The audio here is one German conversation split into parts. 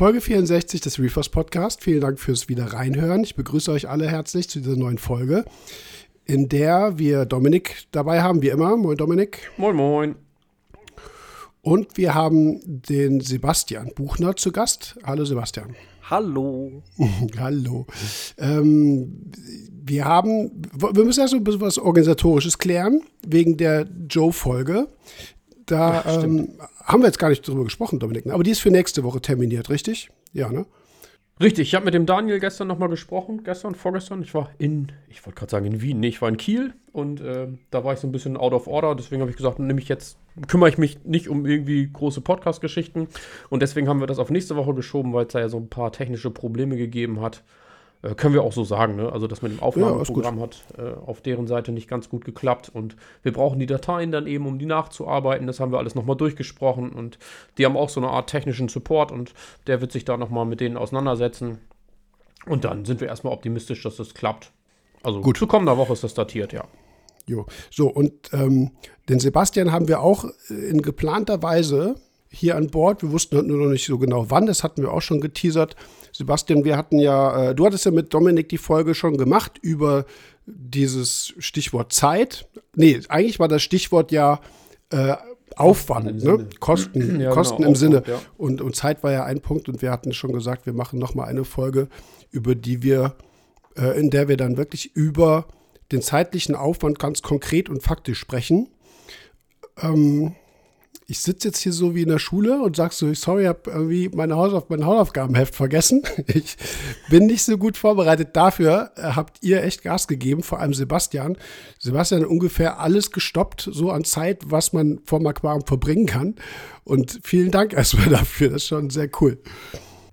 Folge 64 des Reefers Podcast. Vielen Dank fürs wieder reinhören. Ich begrüße euch alle herzlich zu dieser neuen Folge, in der wir Dominik dabei haben, wie immer. Moin Dominik. Moin moin. Und wir haben den Sebastian Buchner zu Gast. Hallo Sebastian. Hallo. Hallo. Ähm, wir haben, wir müssen erst ein bisschen was Organisatorisches klären, wegen der Joe-Folge. Da ja, ähm, haben wir jetzt gar nicht drüber gesprochen, Dominik. Ne? Aber die ist für nächste Woche terminiert, richtig? Ja, ne? Richtig, ich habe mit dem Daniel gestern nochmal gesprochen, gestern, vorgestern. Ich war in, ich wollte gerade sagen in Wien, nee, ich war in Kiel und äh, da war ich so ein bisschen out of order. Deswegen habe ich gesagt, nehme ich jetzt, kümmere ich mich nicht um irgendwie große Podcast-Geschichten. Und deswegen haben wir das auf nächste Woche geschoben, weil es da ja so ein paar technische Probleme gegeben hat. Äh, können wir auch so sagen, ne? Also das mit dem Aufnahmeprogramm ja, hat äh, auf deren Seite nicht ganz gut geklappt und wir brauchen die Dateien dann eben, um die nachzuarbeiten. Das haben wir alles nochmal durchgesprochen und die haben auch so eine Art technischen Support und der wird sich da nochmal mit denen auseinandersetzen. Und dann sind wir erstmal optimistisch, dass das klappt. Also gut. zu kommender Woche ist das datiert, ja. Jo. So, und ähm, den Sebastian haben wir auch in geplanter Weise hier an Bord. Wir wussten nur noch nicht so genau wann, das hatten wir auch schon geteasert. Sebastian, wir hatten ja, äh, du hattest ja mit Dominik die Folge schon gemacht über dieses Stichwort Zeit. Nee, eigentlich war das Stichwort ja äh, Aufwand, ne? Kosten, ja, Kosten genau, im Aufwand, Sinne. Ja. Und, und Zeit war ja ein Punkt und wir hatten schon gesagt, wir machen nochmal eine Folge, über die wir, äh, in der wir dann wirklich über den zeitlichen Aufwand ganz konkret und faktisch sprechen. Ähm, ich sitze jetzt hier so wie in der Schule und sagst so, sorry, ich habe irgendwie meine Hausauf mein Hausaufgabenheft vergessen. Ich bin nicht so gut vorbereitet. Dafür äh, habt ihr echt Gas gegeben, vor allem Sebastian. Sebastian hat ungefähr alles gestoppt, so an Zeit, was man vom Aquarium verbringen kann. Und vielen Dank erstmal dafür. Das ist schon sehr cool.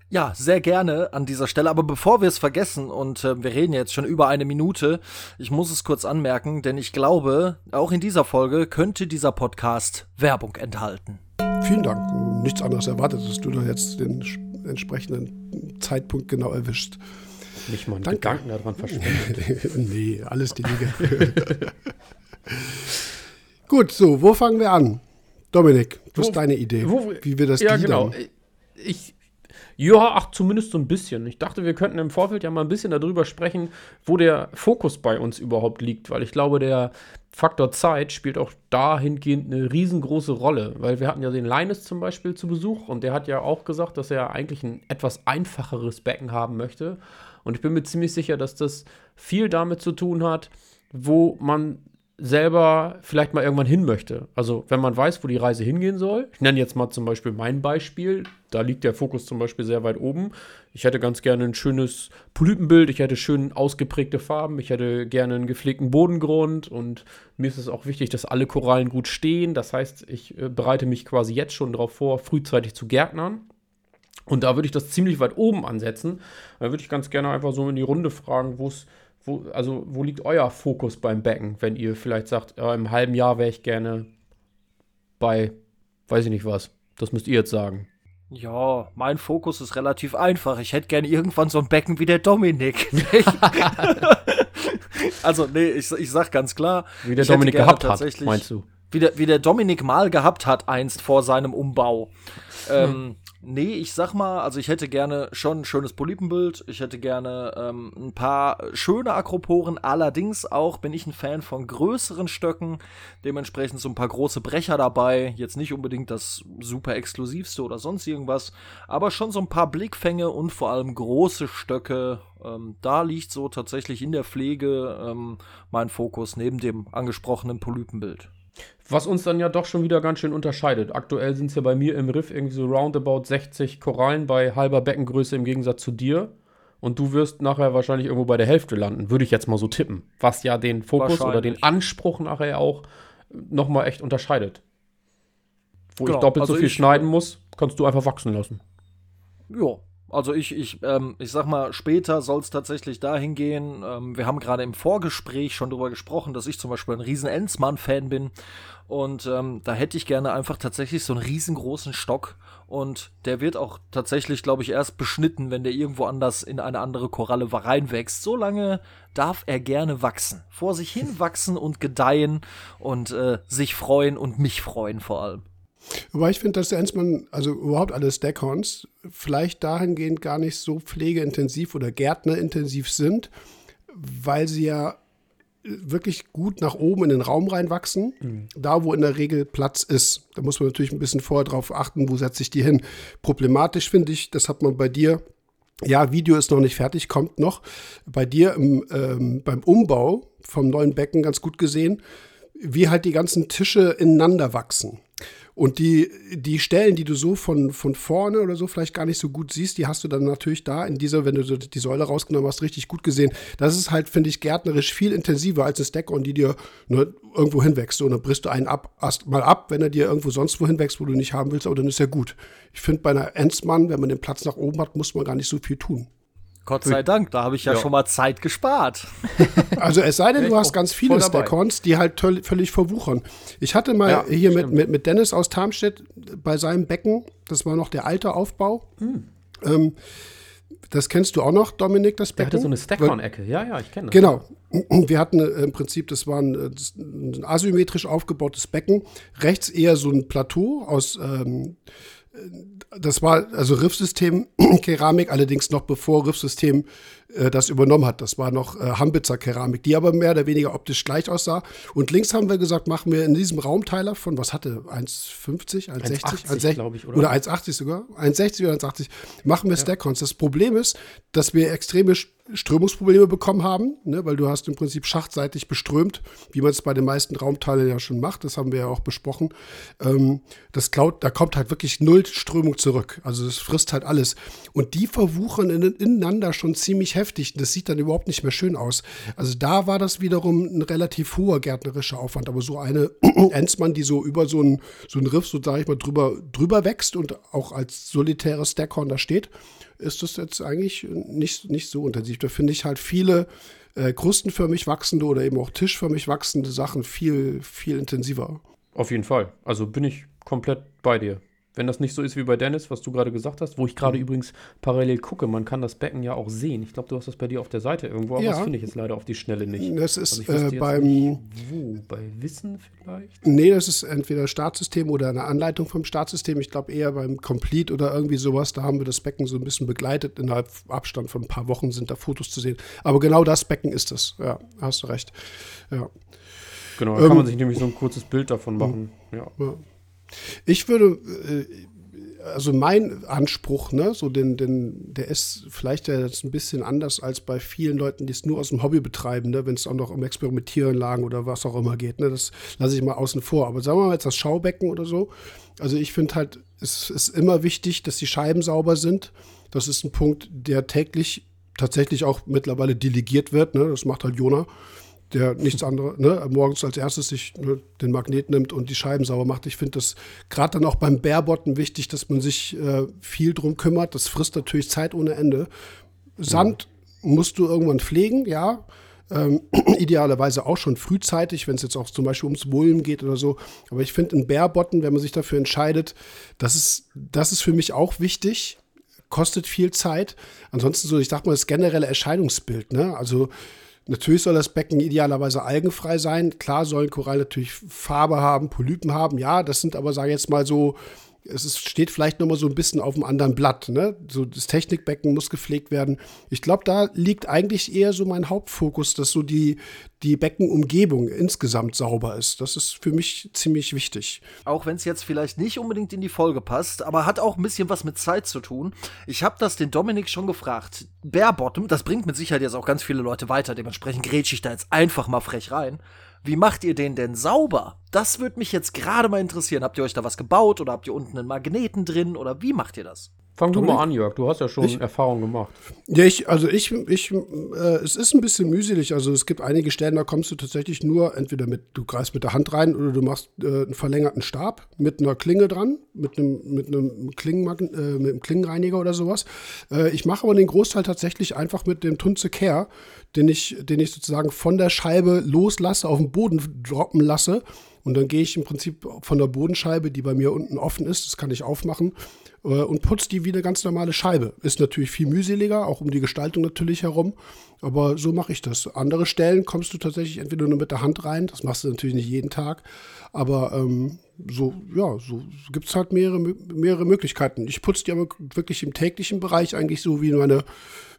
Ja, sehr gerne an dieser Stelle. Aber bevor wir es vergessen, und äh, wir reden jetzt schon über eine Minute, ich muss es kurz anmerken, denn ich glaube, auch in dieser Folge könnte dieser Podcast Werbung enthalten. Vielen Dank. Nichts anderes erwartet, dass du da jetzt den entsprechenden Zeitpunkt genau erwischt. Nicht mal einen Danke. Gedanken daran verschwendet. nee, alles die Dinge. Gut, so, wo fangen wir an? Dominik, was ist deine Idee, wo, wie wir das Ja, genau. Ich, ja, ach, zumindest so ein bisschen. Ich dachte, wir könnten im Vorfeld ja mal ein bisschen darüber sprechen, wo der Fokus bei uns überhaupt liegt, weil ich glaube, der Faktor Zeit spielt auch dahingehend eine riesengroße Rolle, weil wir hatten ja den Linus zum Beispiel zu Besuch und der hat ja auch gesagt, dass er eigentlich ein etwas einfacheres Becken haben möchte. Und ich bin mir ziemlich sicher, dass das viel damit zu tun hat, wo man selber vielleicht mal irgendwann hin möchte. Also wenn man weiß, wo die Reise hingehen soll. Ich nenne jetzt mal zum Beispiel mein Beispiel. Da liegt der Fokus zum Beispiel sehr weit oben. Ich hätte ganz gerne ein schönes Polypenbild. Ich hätte schön ausgeprägte Farben. Ich hätte gerne einen gepflegten Bodengrund. Und mir ist es auch wichtig, dass alle Korallen gut stehen. Das heißt, ich äh, bereite mich quasi jetzt schon darauf vor, frühzeitig zu gärtnern. Und da würde ich das ziemlich weit oben ansetzen. Da würde ich ganz gerne einfach so in die Runde fragen, wo es wo, also wo liegt euer Fokus beim Becken, wenn ihr vielleicht sagt, äh, im halben Jahr wäre ich gerne bei, weiß ich nicht was. Das müsst ihr jetzt sagen. Ja, mein Fokus ist relativ einfach. Ich hätte gerne irgendwann so ein Becken wie der Dominik. also, nee, ich, ich sag ganz klar. Wie der Dominik gehabt hat, meinst du? Wie der, wie der Dominik mal gehabt hat, einst vor seinem Umbau. Ähm, hm. Nee, ich sag mal, also ich hätte gerne schon ein schönes Polypenbild. Ich hätte gerne ähm, ein paar schöne Akroporen. Allerdings auch bin ich ein Fan von größeren Stöcken. Dementsprechend so ein paar große Brecher dabei. Jetzt nicht unbedingt das super exklusivste oder sonst irgendwas. Aber schon so ein paar Blickfänge und vor allem große Stöcke. Ähm, da liegt so tatsächlich in der Pflege ähm, mein Fokus neben dem angesprochenen Polypenbild. Was uns dann ja doch schon wieder ganz schön unterscheidet. Aktuell sind es ja bei mir im Riff irgendwie so roundabout 60 Korallen bei halber Beckengröße im Gegensatz zu dir. Und du wirst nachher wahrscheinlich irgendwo bei der Hälfte landen, würde ich jetzt mal so tippen. Was ja den Fokus oder den Anspruch nachher auch nochmal echt unterscheidet. Wo genau. ich doppelt also so viel schneiden muss, kannst du einfach wachsen lassen. Ja, also ich, ich, ähm, ich sag mal, später soll es tatsächlich dahin gehen. Ähm, wir haben gerade im Vorgespräch schon darüber gesprochen, dass ich zum Beispiel ein riesen Enzmann-Fan bin. Und ähm, da hätte ich gerne einfach tatsächlich so einen riesengroßen Stock. Und der wird auch tatsächlich, glaube ich, erst beschnitten, wenn der irgendwo anders in eine andere Koralle reinwächst. So lange darf er gerne wachsen. Vor sich hin wachsen und gedeihen und äh, sich freuen und mich freuen vor allem. Wobei ich finde, dass der Enzmann, also überhaupt alle Stackhorns, vielleicht dahingehend gar nicht so pflegeintensiv oder gärtnerintensiv sind, weil sie ja wirklich gut nach oben in den Raum reinwachsen, mhm. da wo in der Regel Platz ist. Da muss man natürlich ein bisschen vorher drauf achten, wo setze ich die hin. Problematisch finde ich, das hat man bei dir, ja, Video ist noch nicht fertig, kommt noch, bei dir im, ähm, beim Umbau vom neuen Becken ganz gut gesehen, wie halt die ganzen Tische ineinander wachsen. Und die, die Stellen, die du so von, von vorne oder so vielleicht gar nicht so gut siehst, die hast du dann natürlich da in dieser, wenn du die Säule rausgenommen hast, richtig gut gesehen. Das ist halt, finde ich, gärtnerisch viel intensiver als ein Stack-on, die dir ne, irgendwo hinwächst. Und dann brichst du einen ab, erst mal ab, wenn er dir irgendwo sonst wo hinwächst, wo du nicht haben willst, aber dann ist er gut. Ich finde, bei einer Enzmann, wenn man den Platz nach oben hat, muss man gar nicht so viel tun. Gott sei Dank, da habe ich ja, ja, schon mal Zeit gespart. Also es sei denn, du hast ganz viele Stack-Ons, die halt völlig verwuchern. Ich hatte mal ja, hier mit, mit, mit, Dennis aus Tarmstedt bei seinem Becken, das war noch der alte Aufbau. Hm. Ähm, das kennst du auch noch, Dominik, das Becken? Der hatte so eine Stack-On-Ecke, ja, ja, ich kenne das. Genau. Wir hatten äh, im Prinzip, das war ein, äh, ein, asymmetrisch aufgebautes Becken. Rechts eher so ein Plateau aus ähm, das war also Riffsystem Keramik, allerdings noch bevor Riffsystem äh, das übernommen hat. Das war noch äh, Hambitzer Keramik, die aber mehr oder weniger optisch gleich aussah. Und links haben wir gesagt, machen wir in diesem Raumteiler von, was hatte, 1,50, 1,60, 1,60 glaube ich, oder? Oder 1,80 sogar, 1,60 oder 1,80, machen wir ja. Stack-Cons. Das Problem ist, dass wir extreme Strömungsprobleme bekommen haben, ne, weil du hast im Prinzip schachtseitig beströmt, wie man es bei den meisten Raumteilen ja schon macht. Das haben wir ja auch besprochen. Ähm, das Cloud, da kommt halt wirklich null Strömung zurück. Also es frisst halt alles. Und die verwuchern in, ineinander schon ziemlich heftig. Das sieht dann überhaupt nicht mehr schön aus. Also da war das wiederum ein relativ hoher gärtnerischer Aufwand. Aber so eine Enzmann, die so über so ein, so Riff, so sage ich mal, drüber, drüber wächst und auch als solitäres Stackhorn da steht, ist das jetzt eigentlich nicht, nicht so intensiv. Da finde ich halt viele äh, krustenförmig wachsende oder eben auch tischförmig wachsende Sachen viel, viel intensiver. Auf jeden Fall. Also bin ich komplett bei dir. Wenn das nicht so ist wie bei Dennis, was du gerade gesagt hast, wo ich gerade mhm. übrigens parallel gucke, man kann das Becken ja auch sehen. Ich glaube, du hast das bei dir auf der Seite irgendwo, aber ja. das finde ich jetzt leider auf die Schnelle nicht. Das ist also äh, beim. Nicht, wo? Bei Wissen vielleicht? Nee, das ist entweder Startsystem oder eine Anleitung vom Startsystem. Ich glaube eher beim Complete oder irgendwie sowas. Da haben wir das Becken so ein bisschen begleitet. Innerhalb Abstand von ein paar Wochen sind da Fotos zu sehen. Aber genau das Becken ist es. Ja, hast du recht. Ja. Genau, da ähm, kann man sich nämlich so ein kurzes Bild davon machen. ja. ja. Ich würde, äh, also mein Anspruch, ne, so den, den, der ist vielleicht jetzt ein bisschen anders als bei vielen Leuten, die es nur aus dem Hobby betreiben, ne, wenn es auch noch um Experimentieren lagen oder was auch immer geht. Ne, das lasse ich mal außen vor. Aber sagen wir mal jetzt das Schaubecken oder so. Also ich finde halt, es ist immer wichtig, dass die Scheiben sauber sind. Das ist ein Punkt, der täglich tatsächlich auch mittlerweile delegiert wird. Ne? Das macht halt Jona der nichts anderes, ne, morgens als erstes sich ne, den Magnet nimmt und die Scheiben sauber macht. Ich finde das gerade dann auch beim Bärbotten wichtig, dass man sich äh, viel drum kümmert. Das frisst natürlich Zeit ohne Ende. Sand ja. musst du irgendwann pflegen, ja. Ähm, idealerweise auch schon frühzeitig, wenn es jetzt auch zum Beispiel ums Mullen geht oder so. Aber ich finde, ein Bärbotten, wenn man sich dafür entscheidet, das ist, das ist für mich auch wichtig. Kostet viel Zeit. Ansonsten so, ich sag mal, das generelle Erscheinungsbild, ne? Also Natürlich soll das Becken idealerweise algenfrei sein. Klar sollen Korallen natürlich Farbe haben, Polypen haben. Ja, das sind aber, sage ich jetzt mal so, es ist, steht vielleicht noch mal so ein bisschen auf einem anderen Blatt. Ne? So das Technikbecken muss gepflegt werden. Ich glaube, da liegt eigentlich eher so mein Hauptfokus, dass so die, die Beckenumgebung insgesamt sauber ist. Das ist für mich ziemlich wichtig. Auch wenn es jetzt vielleicht nicht unbedingt in die Folge passt, aber hat auch ein bisschen was mit Zeit zu tun. Ich habe das den Dominik schon gefragt. Barebottom, das bringt mit Sicherheit jetzt auch ganz viele Leute weiter. Dementsprechend grätsche ich da jetzt einfach mal frech rein. Wie macht ihr den denn sauber? Das würde mich jetzt gerade mal interessieren. Habt ihr euch da was gebaut oder habt ihr unten einen Magneten drin oder wie macht ihr das? Fang du mal an, Jörg. Du hast ja schon ich, Erfahrung gemacht. Ja, ich, also ich, ich, äh, es ist ein bisschen mühselig. Also es gibt einige Stellen, da kommst du tatsächlich nur entweder mit, du greifst mit der Hand rein oder du machst äh, einen verlängerten Stab mit einer Klinge dran, mit einem, mit einem, Klingenmagn äh, mit einem Klingenreiniger oder sowas. Äh, ich mache aber den Großteil tatsächlich einfach mit dem Tunze Care, den ich, den ich sozusagen von der Scheibe loslasse, auf den Boden droppen lasse Und dann gehe ich im Prinzip von der Bodenscheibe, die bei mir unten offen ist, das kann ich aufmachen, äh, und putze die wie eine ganz normale Scheibe. Ist natürlich viel mühseliger, auch um die Gestaltung natürlich herum. Aber so mache ich das. Andere Stellen kommst du tatsächlich entweder nur mit der Hand rein, das machst du natürlich nicht jeden Tag, aber ähm, so, ja, so gibt es halt mehrere, mehrere Möglichkeiten. Ich putze die aber wirklich im täglichen Bereich eigentlich so wie meine,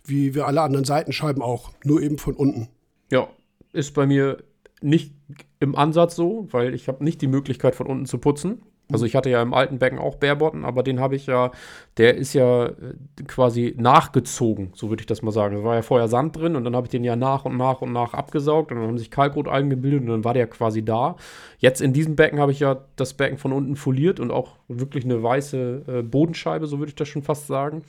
wie wir alle anderen Seitenscheiben auch, nur eben von unten. Ja, ist bei mir nicht im Ansatz so, weil ich habe nicht die Möglichkeit von unten zu putzen. Also ich hatte ja im alten Becken auch Bärbotten, aber den habe ich ja, der ist ja äh, quasi nachgezogen, so würde ich das mal sagen. Da war ja vorher Sand drin und dann habe ich den ja nach und nach und nach abgesaugt und dann haben sich Kalkrotalgen gebildet und dann war der quasi da. Jetzt in diesem Becken habe ich ja das Becken von unten foliert und auch wirklich eine weiße äh, Bodenscheibe, so würde ich das schon fast sagen.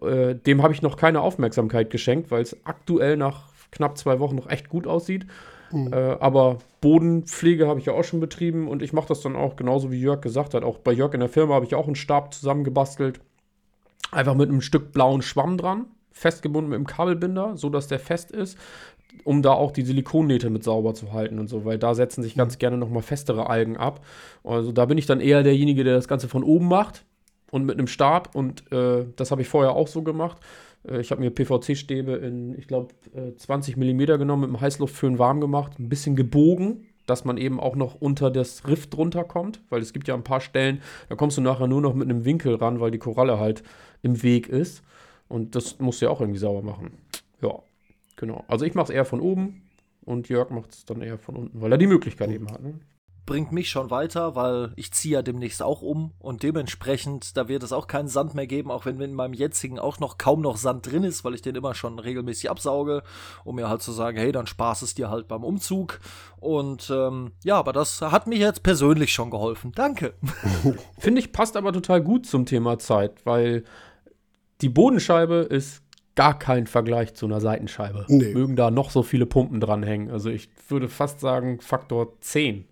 Äh, dem habe ich noch keine Aufmerksamkeit geschenkt, weil es aktuell nach knapp zwei Wochen noch echt gut aussieht. Mhm. Äh, aber Bodenpflege habe ich ja auch schon betrieben und ich mache das dann auch genauso wie Jörg gesagt hat. Auch bei Jörg in der Firma habe ich auch einen Stab zusammengebastelt. Einfach mit einem Stück blauen Schwamm dran, festgebunden mit einem Kabelbinder, so dass der fest ist, um da auch die Silikonnähte mit sauber zu halten und so, weil da setzen sich ganz mhm. gerne nochmal festere Algen ab. Also da bin ich dann eher derjenige, der das Ganze von oben macht und mit einem Stab und äh, das habe ich vorher auch so gemacht. Äh, ich habe mir PVC-Stäbe in, ich glaube, 20 mm genommen, mit einem Heißluftföhn warm gemacht, ein bisschen gebogen, dass man eben auch noch unter das Riff drunter kommt, weil es gibt ja ein paar Stellen, da kommst du nachher nur noch mit einem Winkel ran, weil die Koralle halt im Weg ist. Und das musst du ja auch irgendwie sauber machen. Ja, genau. Also ich mache es eher von oben und Jörg macht es dann eher von unten, weil er die Möglichkeit eben hat. Ne? Bringt mich schon weiter, weil ich ziehe ja demnächst auch um und dementsprechend, da wird es auch keinen Sand mehr geben, auch wenn in meinem jetzigen auch noch kaum noch Sand drin ist, weil ich den immer schon regelmäßig absauge, um mir halt zu sagen, hey, dann spaß es dir halt beim Umzug. Und ähm, ja, aber das hat mir jetzt persönlich schon geholfen. Danke. Finde ich, passt aber total gut zum Thema Zeit, weil die Bodenscheibe ist gar kein Vergleich zu einer Seitenscheibe. Nee. Mögen da noch so viele Pumpen dranhängen. Also ich würde fast sagen, Faktor 10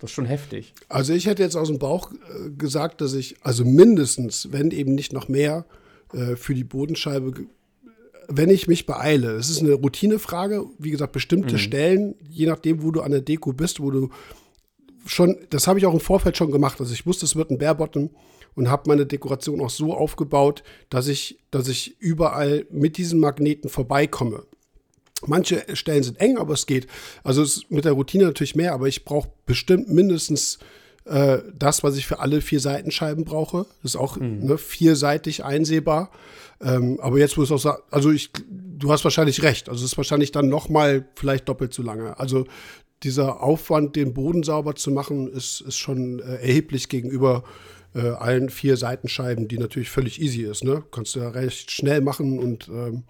das ist schon heftig. Also ich hätte jetzt aus dem Bauch äh, gesagt, dass ich, also mindestens, wenn eben nicht noch mehr, äh, für die Bodenscheibe, wenn ich mich beeile. Es ist eine Routinefrage, wie gesagt, bestimmte mhm. Stellen, je nachdem, wo du an der Deko bist, wo du schon, das habe ich auch im Vorfeld schon gemacht. Also ich wusste, es wird ein Bärbottom und habe meine Dekoration auch so aufgebaut, dass ich, dass ich überall mit diesen Magneten vorbeikomme. Manche Stellen sind eng, aber es geht. Also es ist mit der Routine natürlich mehr, aber ich brauche bestimmt mindestens äh, das, was ich für alle vier Seitenscheiben brauche. Das ist auch mhm. ne, vierseitig einsehbar. Ähm, aber jetzt muss ich auch sagen, also ich, du hast wahrscheinlich recht. Also es ist wahrscheinlich dann noch mal vielleicht doppelt so lange. Also dieser Aufwand, den Boden sauber zu machen, ist, ist schon äh, erheblich gegenüber äh, allen vier Seitenscheiben, die natürlich völlig easy ist. Ne? Kannst du ja recht schnell machen und ähm,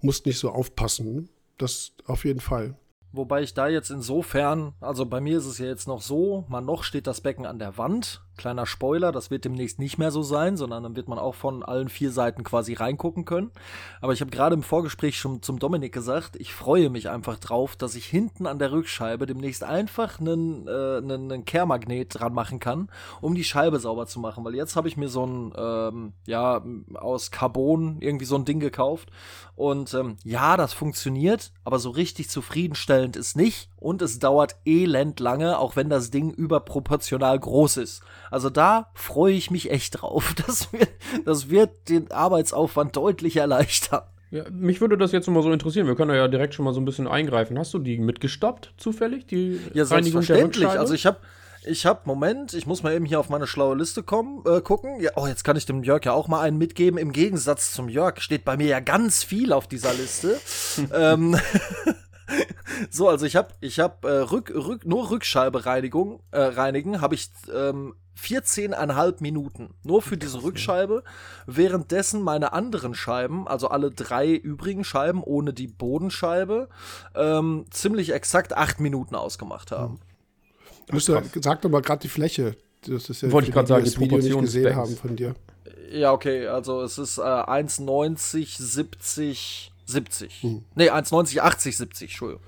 musst nicht so aufpassen das auf jeden Fall. Wobei ich da jetzt insofern, also bei mir ist es ja jetzt noch so, man noch steht das Becken an der Wand. Kleiner Spoiler, das wird demnächst nicht mehr so sein, sondern dann wird man auch von allen vier Seiten quasi reingucken können. Aber ich habe gerade im Vorgespräch schon zum Dominik gesagt, ich freue mich einfach drauf, dass ich hinten an der Rückscheibe demnächst einfach einen, äh, einen, einen Kehrmagnet dran machen kann, um die Scheibe sauber zu machen. Weil jetzt habe ich mir so ein, ähm, ja, aus Carbon irgendwie so ein Ding gekauft. Und ähm, ja, das funktioniert, aber so richtig zufriedenstellend ist nicht. Und es dauert elend lange, auch wenn das Ding überproportional groß ist. Also da freue ich mich echt drauf. Das wird, das wird den Arbeitsaufwand deutlich erleichtern. Ja, mich würde das jetzt mal so interessieren. Wir können ja direkt schon mal so ein bisschen eingreifen. Hast du die mitgestoppt, zufällig? Die ja, selbstverständlich. also ich habe ich habe, Moment, ich muss mal eben hier auf meine schlaue Liste kommen, äh, gucken. Ja, oh, jetzt kann ich dem Jörg ja auch mal einen mitgeben. Im Gegensatz zum Jörg steht bei mir ja ganz viel auf dieser Liste. ähm, so, also ich habe ich hab, äh, Rück, Rück, nur Rückscheibe-Reinigung, äh, reinigen, habe ich ähm, 14,5 Minuten. Nur für diese Rückscheibe. Währenddessen meine anderen Scheiben, also alle drei übrigen Scheiben ohne die Bodenscheibe, ähm, ziemlich exakt 8 Minuten ausgemacht haben. Du musst ja, sag doch mal gerade die Fläche. Das ist ja Wollte ich gerade sagen, das Video nicht gesehen haben von dir. Ja, okay, also es ist äh, 1,90, 70, 70. Hm. Nee, 1,90, 80, 70, Entschuldigung.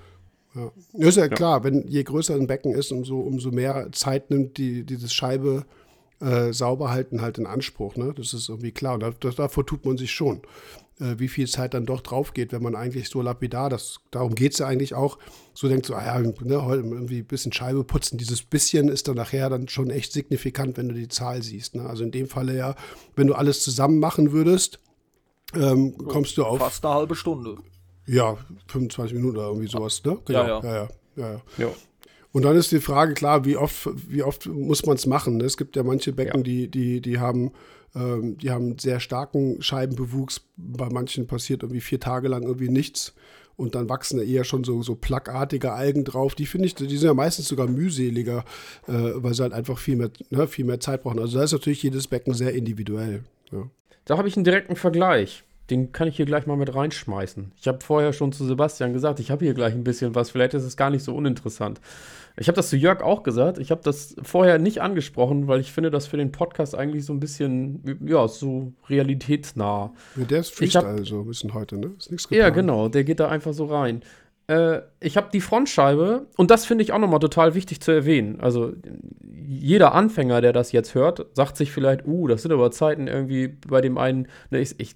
Ja. Ist ja, ja, klar, wenn je größer ein Becken ist, umso, umso mehr Zeit nimmt die, dieses Scheibe äh, sauber halten halt in Anspruch. Ne? Das ist irgendwie klar. Und da, das, davor tut man sich schon. äh, wie viel Zeit dann doch drauf geht, wenn man eigentlich so lapidar, das, darum geht es ja eigentlich auch, so denkt so, ah ja, ne, heute irgendwie ein bisschen Scheibe putzen. Dieses bisschen ist dann nachher dann schon echt signifikant, wenn du die Zahl siehst. Ne? Also in dem Falle ja, wenn du alles zusammen machen würdest, ähm, so, kommst du auf. Fast eine halbe Stunde. Ja, 25 Minuten oder irgendwie sowas, ne? Genau. Ja, ja. ja, ja, ja. ja. Und dann ist die Frage, klar, wie oft, wie oft muss man es machen? Ne? Es gibt ja manche Becken, ja. die, die, die haben ähm, die haben sehr starken Scheibenbewuchs. Bei manchen passiert irgendwie vier Tage lang irgendwie nichts. Und dann wachsen da eher schon so, so plackartige Algen drauf. Die finde ich, die sind ja meistens sogar mühseliger, äh, weil sie halt einfach viel mehr, ne, viel mehr Zeit brauchen. Also da ist natürlich jedes Becken sehr individuell. Ja. Da habe ich einen direkten Vergleich. Den kann ich hier gleich mal mit reinschmeißen. Ich habe vorher schon zu Sebastian gesagt, ich habe hier gleich ein bisschen was. Vielleicht ist es gar nicht so uninteressant. Ich habe das zu Jörg auch gesagt. Ich habe das vorher nicht angesprochen, weil ich finde das für den Podcast eigentlich so ein bisschen, ja, so realitätsnah. Ja, der ist Freestyle hab, so ein bisschen heute, ne? Ist nichts geplant. Ja, genau. Der geht da einfach so rein. Äh, ich habe die Frontscheibe und das finde ich auch nochmal total wichtig zu erwähnen. Also jeder Anfänger, der das jetzt hört, sagt sich vielleicht, uh, das sind aber Zeiten irgendwie bei dem einen, ne, ich, ich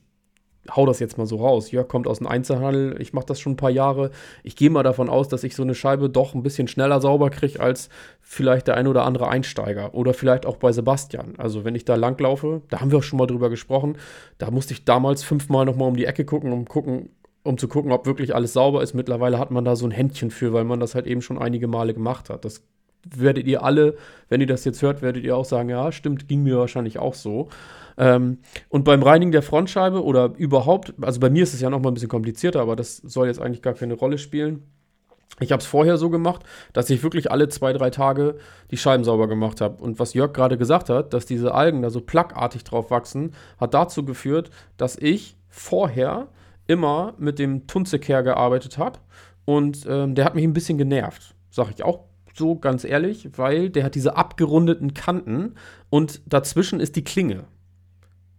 hau das jetzt mal so raus. Jörg kommt aus dem Einzelhandel, ich mache das schon ein paar Jahre. Ich gehe mal davon aus, dass ich so eine Scheibe doch ein bisschen schneller sauber kriege als vielleicht der ein oder andere Einsteiger oder vielleicht auch bei Sebastian. Also wenn ich da langlaufe, da haben wir auch schon mal drüber gesprochen, da musste ich damals fünfmal nochmal um die Ecke gucken, um gucken, um zu gucken, ob wirklich alles sauber ist. Mittlerweile hat man da so ein Händchen für, weil man das halt eben schon einige Male gemacht hat. Das werdet ihr alle, wenn ihr das jetzt hört, werdet ihr auch sagen, ja, stimmt, ging mir wahrscheinlich auch so. Ähm, und beim Reinigen der Frontscheibe oder überhaupt, also bei mir ist es ja noch mal ein bisschen komplizierter, aber das soll jetzt eigentlich gar keine Rolle spielen. Ich habe es vorher so gemacht, dass ich wirklich alle zwei, drei Tage die Scheiben sauber gemacht habe. Und was Jörg gerade gesagt hat, dass diese Algen da so plackartig drauf wachsen, hat dazu geführt, dass ich vorher immer mit dem Tunzekehr gearbeitet habe. Und ähm, der hat mich ein bisschen genervt. Sag ich auch so ganz ehrlich, weil der hat diese abgerundeten Kanten und dazwischen ist die Klinge.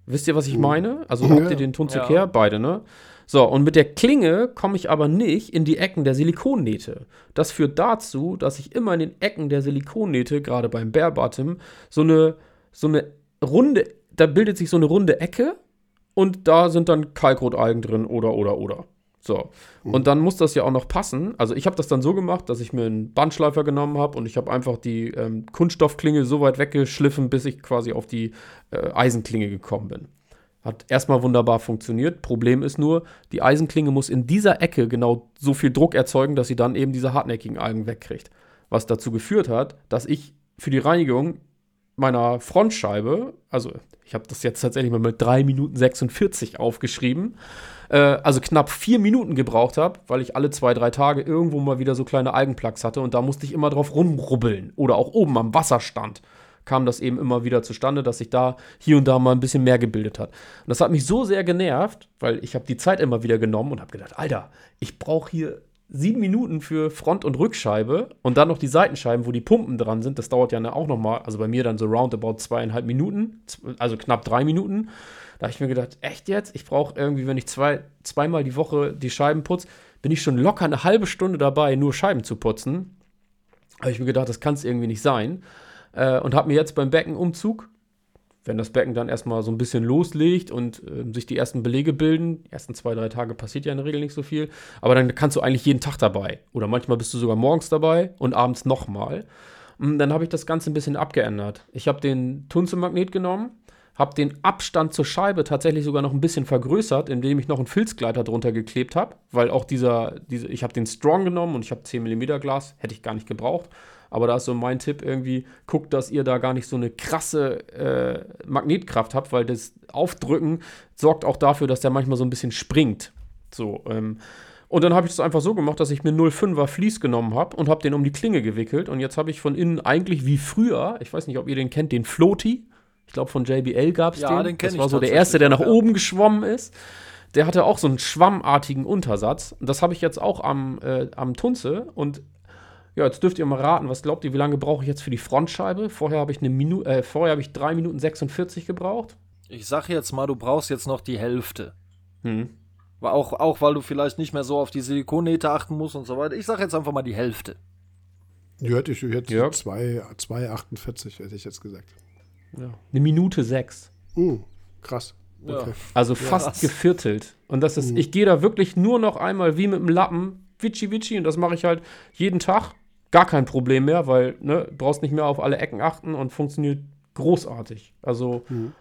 Wisst ihr, was ich meine? Also habt ihr den Tunzekehr? Ja. Beide, ne? So, und mit der Klinge komme ich aber nicht in die Ecken der Silikonnähte. Das führt dazu, dass ich immer in den Ecken der Silikonnähte, gerade beim Bare Bottom, so eine, so eine runde, da bildet sich so eine runde Ecke und da sind dann Kalkrotalgen drin oder, oder, oder. So. Mhm. Und dann muss das ja auch noch passen. Also ich habe das dann so gemacht, dass ich mir einen Bandschleifer genommen habe und ich habe einfach die ähm, Kunststoffklinge so weit weggeschliffen, bis ich quasi auf die äh, Eisenklinge gekommen bin. Hat erstmal wunderbar funktioniert. Problem ist nur, die Eisenklinge muss in dieser Ecke genau so viel Druck erzeugen, dass sie dann eben diese hartnäckigen Algen wegkriegt. Was dazu geführt hat, dass ich für die Reinigung meiner Frontscheibe, also ich habe das jetzt tatsächlich mal mit 3 Minuten 46 aufgeschrieben, äh, also knapp 4 Minuten gebraucht habe, weil ich alle zwei, drei Tage irgendwo mal wieder so kleine Algenplaques hatte und da musste ich immer drauf rumrubbeln oder auch oben am Wasserstand kam das eben immer wieder zustande, dass sich da hier und da mal ein bisschen mehr gebildet hat. Und das hat mich so sehr genervt, weil ich habe die Zeit immer wieder genommen und habe gedacht, Alter, ich brauche hier sieben Minuten für Front- und Rückscheibe und dann noch die Seitenscheiben, wo die Pumpen dran sind. Das dauert ja auch noch mal, also bei mir dann so roundabout zweieinhalb Minuten, also knapp drei Minuten. Da habe ich mir gedacht, echt jetzt? Ich brauche irgendwie, wenn ich zwei, zweimal die Woche die Scheiben putze, bin ich schon locker eine halbe Stunde dabei, nur Scheiben zu putzen. Habe ich mir gedacht, das kann es irgendwie nicht sein. Äh, und habe mir jetzt beim Beckenumzug wenn das Becken dann erstmal so ein bisschen loslegt und äh, sich die ersten Belege bilden, die ersten zwei, drei Tage passiert ja in der Regel nicht so viel, aber dann kannst du eigentlich jeden Tag dabei. Oder manchmal bist du sogar morgens dabei und abends nochmal. Und dann habe ich das Ganze ein bisschen abgeändert. Ich habe den Tunze-Magnet genommen, habe den Abstand zur Scheibe tatsächlich sogar noch ein bisschen vergrößert, indem ich noch einen Filzgleiter drunter geklebt habe, weil auch dieser, diese, ich habe den Strong genommen und ich habe 10 mm Glas, hätte ich gar nicht gebraucht. Aber da ist so mein Tipp irgendwie, guckt, dass ihr da gar nicht so eine krasse äh, Magnetkraft habt, weil das Aufdrücken sorgt auch dafür, dass der manchmal so ein bisschen springt. So, ähm, und dann habe ich das einfach so gemacht, dass ich mir 0,5er Vlies genommen habe und habe den um die Klinge gewickelt. Und jetzt habe ich von innen eigentlich wie früher, ich weiß nicht, ob ihr den kennt, den Floaty. Ich glaube, von JBL gab es ja, den. den das war so der erste, der nach ja. oben geschwommen ist. Der hatte auch so einen schwammartigen Untersatz. Und das habe ich jetzt auch am, äh, am Tunze. Und ja, jetzt dürft ihr mal raten, was glaubt ihr, wie lange brauche ich jetzt für die Frontscheibe? Vorher habe ich eine Minute, äh, vorher habe ich 3 Minuten 46 gebraucht. Ich sag jetzt mal, du brauchst jetzt noch die Hälfte. Hm. Auch, auch weil du vielleicht nicht mehr so auf die Silikonnähte achten musst und so weiter. Ich sag jetzt einfach mal die Hälfte. Ja, hätte ich jetzt ja. 2,48 hätte ich jetzt gesagt. Ja. Eine Minute 6. Uh, krass. Okay. Also fast ja, geviertelt. Und das ist, mhm. ich gehe da wirklich nur noch einmal wie mit dem Lappen, Vici Vici, und das mache ich halt jeden Tag. Gar kein Problem mehr, weil ne, du brauchst nicht mehr auf alle Ecken achten und funktioniert großartig. Also, mhm.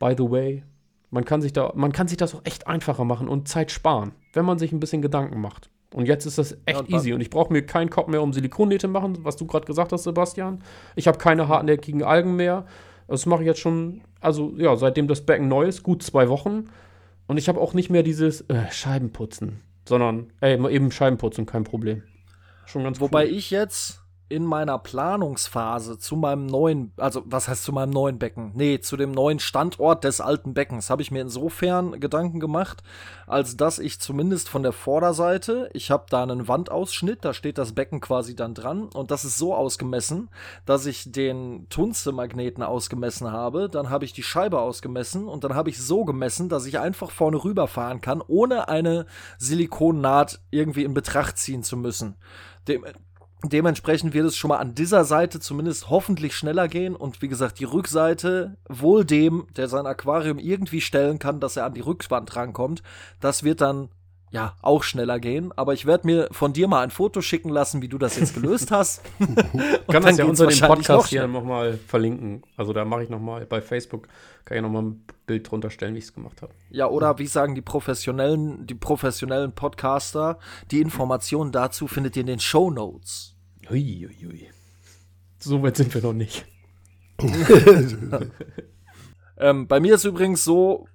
by the way, man kann sich da, man kann sich das auch echt einfacher machen und Zeit sparen, wenn man sich ein bisschen Gedanken macht. Und jetzt ist das echt ja, und easy. Und ich brauche mir keinen Kopf mehr um Silikonnähte machen, was du gerade gesagt hast, Sebastian. Ich habe keine hartnäckigen Algen mehr. Das mache ich jetzt schon, also ja, seitdem das Becken neu ist, gut zwei Wochen. Und ich habe auch nicht mehr dieses äh, Scheibenputzen, sondern ey, eben Scheibenputzen, kein Problem. Schon ganz Wobei cool. ich jetzt in meiner Planungsphase zu meinem neuen, also was heißt zu meinem neuen Becken? Nee, zu dem neuen Standort des alten Beckens habe ich mir insofern Gedanken gemacht, als dass ich zumindest von der Vorderseite, ich habe da einen Wandausschnitt, da steht das Becken quasi dann dran und das ist so ausgemessen, dass ich den Tunze-Magneten ausgemessen habe, dann habe ich die Scheibe ausgemessen und dann habe ich so gemessen, dass ich einfach vorne rüberfahren kann, ohne eine Silikonnaht irgendwie in Betracht ziehen zu müssen. Dem, Dementsprechend wird es schon mal an dieser Seite zumindest hoffentlich schneller gehen. Und wie gesagt, die Rückseite, wohl dem, der sein Aquarium irgendwie stellen kann, dass er an die Rückwand rankommt, das wird dann ja auch schneller gehen. Aber ich werde mir von dir mal ein Foto schicken lassen, wie du das jetzt gelöst hast. kann das ja unter dem Podcast hier nochmal verlinken. Also da mache ich nochmal bei Facebook, kann ich nochmal ein Bild drunter stellen, wie ich es gemacht habe. Ja, oder wie sagen die professionellen, die professionellen Podcaster, die Informationen dazu findet ihr in den Show Notes. Uiuiui. Ui. So weit sind wir noch nicht. ähm, bei mir ist übrigens so,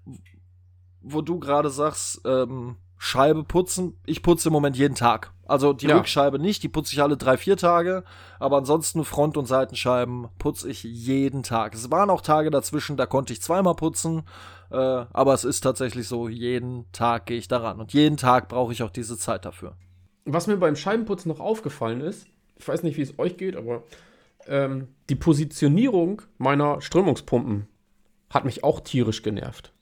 wo du gerade sagst, ähm, Scheibe putzen. Ich putze im Moment jeden Tag. Also die ja. Rückscheibe nicht, die putze ich alle drei, vier Tage. Aber ansonsten Front- und Seitenscheiben putze ich jeden Tag. Es waren auch Tage dazwischen, da konnte ich zweimal putzen. Äh, aber es ist tatsächlich so, jeden Tag gehe ich daran. Und jeden Tag brauche ich auch diese Zeit dafür. Was mir beim Scheibenputzen noch aufgefallen ist, ich weiß nicht, wie es euch geht, aber ähm, die Positionierung meiner Strömungspumpen hat mich auch tierisch genervt.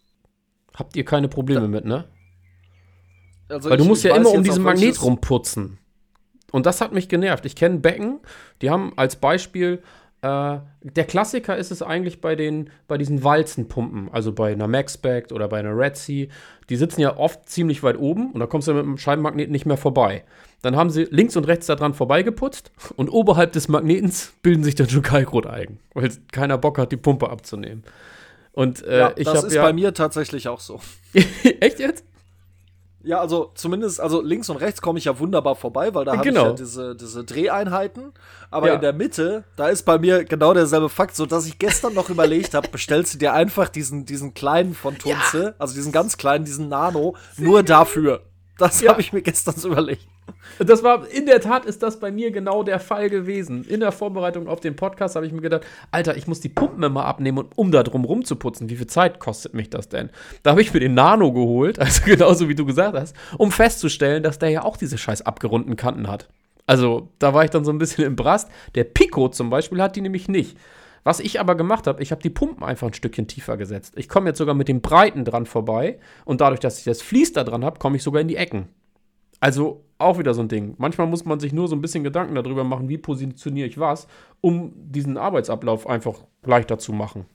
Habt ihr keine Probleme da, mit, ne? Also Weil du musst ja immer um diesen Magnet rumputzen. Und das hat mich genervt. Ich kenne Becken, die haben als Beispiel äh, der Klassiker ist es eigentlich bei den bei diesen Walzenpumpen, also bei einer Maxback oder bei einer Red Sea. Die sitzen ja oft ziemlich weit oben und da kommst du mit dem Scheibenmagnet nicht mehr vorbei. Dann haben sie links und rechts daran vorbeigeputzt und oberhalb des Magnetens bilden sich dann schon Kalkrotalgen, weil keiner Bock hat, die Pumpe abzunehmen. Und äh, ja, ich das ist ja bei mir tatsächlich auch so. Echt jetzt? Ja, also zumindest, also links und rechts komme ich ja wunderbar vorbei, weil da habe genau. ich ja diese, diese Dreheinheiten. Aber ja. in der Mitte, da ist bei mir genau derselbe Fakt, so dass ich gestern noch überlegt habe, bestellst du dir einfach diesen, diesen kleinen von Tunze, ja. also diesen ganz kleinen, diesen Nano, nur dafür. Das ja. habe ich mir gestern so überlegt. Das war, in der Tat ist das bei mir genau der Fall gewesen. In der Vorbereitung auf den Podcast habe ich mir gedacht, Alter, ich muss die Pumpen immer abnehmen, um da drum rumzuputzen. Wie viel Zeit kostet mich das denn? Da habe ich mir den Nano geholt, also genauso wie du gesagt hast, um festzustellen, dass der ja auch diese scheiß abgerundeten Kanten hat. Also, da war ich dann so ein bisschen im Brast. Der Pico zum Beispiel hat die nämlich nicht. Was ich aber gemacht habe, ich habe die Pumpen einfach ein Stückchen tiefer gesetzt. Ich komme jetzt sogar mit dem Breiten dran vorbei und dadurch, dass ich das Fließ da dran habe, komme ich sogar in die Ecken. Also auch wieder so ein Ding. Manchmal muss man sich nur so ein bisschen Gedanken darüber machen, wie positioniere ich was, um diesen Arbeitsablauf einfach leichter zu machen.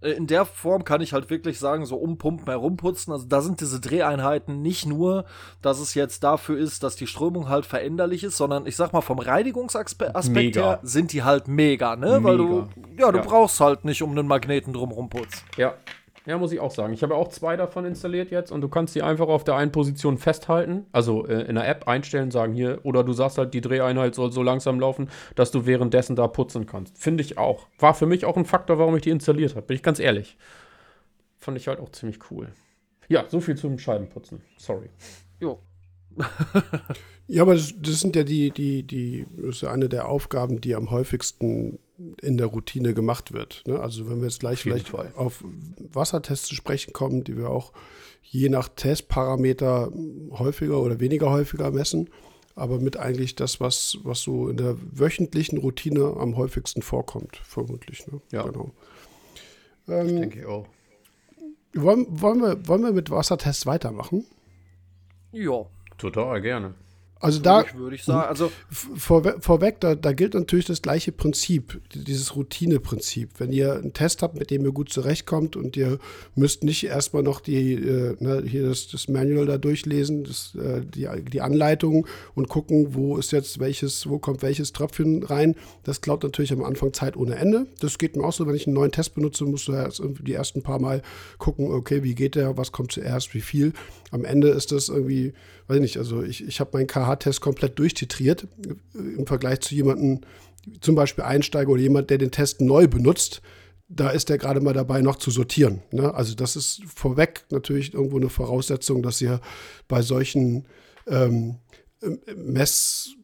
Äh, in der Form kann ich halt wirklich sagen, so umpumpen, herumputzen. Also da sind diese Dreheinheiten nicht nur, dass es jetzt dafür ist, dass die Strömung halt veränderlich ist, sondern ich sag mal vom Reinigungsaspekt her sind die halt mega, ne? Mega. Weil du, ja, du ja. brauchst halt nicht um einen Magneten drum rumputzen. Ja, ja, muss ich auch sagen. Ich habe auch zwei davon installiert jetzt und du kannst sie einfach auf der einen Position festhalten, also äh, in der App einstellen, sagen hier, oder du sagst halt, die Dreheinheit soll so langsam laufen, dass du währenddessen da putzen kannst. Finde ich auch. War für mich auch ein Faktor, warum ich die installiert habe, bin ich ganz ehrlich. Fand ich halt auch ziemlich cool. Ja, so viel zum Scheibenputzen. Sorry. Jo. ja, aber das, das, sind ja die, die, die, das ist ja eine der Aufgaben, die am häufigsten in der Routine gemacht wird. Ne? Also wenn wir jetzt gleich vielleicht Fall. auf Wassertests zu sprechen kommen, die wir auch je nach Testparameter häufiger oder weniger häufiger messen, aber mit eigentlich das, was, was so in der wöchentlichen Routine am häufigsten vorkommt, vermutlich. Ne? Ja, genau. Ähm, ich denke auch. Wollen, wollen, wir, wollen wir mit Wassertests weitermachen? Ja. Total gerne. Also da würde ich sagen, also vorweg, vorweg da, da, gilt natürlich das gleiche Prinzip, dieses Routine-Prinzip. Wenn ihr einen Test habt, mit dem ihr gut zurechtkommt und ihr müsst nicht erstmal noch die, äh, ne, hier das, das, Manual da durchlesen, das, äh, die, die Anleitung und gucken, wo ist jetzt welches, wo kommt welches Tröpfchen rein. Das klaut natürlich am Anfang Zeit ohne Ende. Das geht mir auch so, wenn ich einen neuen Test benutze, musst du ja die ersten paar Mal gucken, okay, wie geht der, was kommt zuerst, wie viel. Am Ende ist das irgendwie weiß ich nicht, also ich, ich habe meinen KH-Test komplett durchtitriert äh, im Vergleich zu jemandem, zum Beispiel Einsteiger oder jemand, der den Test neu benutzt. Da ist er gerade mal dabei, noch zu sortieren. Ne? Also das ist vorweg natürlich irgendwo eine Voraussetzung, dass ihr bei solchen ähm, Mess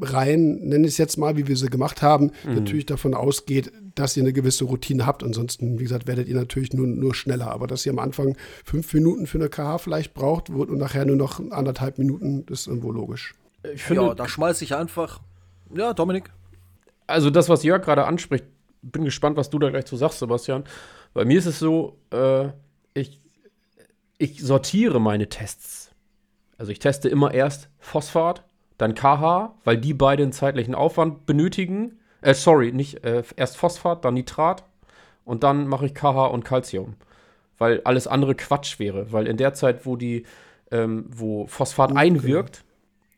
rein, nenne ich es jetzt mal, wie wir sie gemacht haben, mhm. natürlich davon ausgeht, dass ihr eine gewisse Routine habt. Ansonsten, wie gesagt, werdet ihr natürlich nur, nur schneller. Aber dass ihr am Anfang fünf Minuten für eine KH vielleicht braucht und nachher nur noch anderthalb Minuten, ist irgendwo logisch. Ich finde, ja, da schmeiße ich einfach. Ja, Dominik. Also das, was Jörg gerade anspricht, bin gespannt, was du da gleich zu sagst, Sebastian. Bei mir ist es so, äh, ich, ich sortiere meine Tests. Also ich teste immer erst Phosphat, dann KH, weil die beiden zeitlichen Aufwand benötigen. Äh, sorry, nicht äh, erst Phosphat, dann Nitrat. Und dann mache ich KH und Calcium, weil alles andere Quatsch wäre, weil in der Zeit, wo die, ähm, wo Phosphat okay. einwirkt,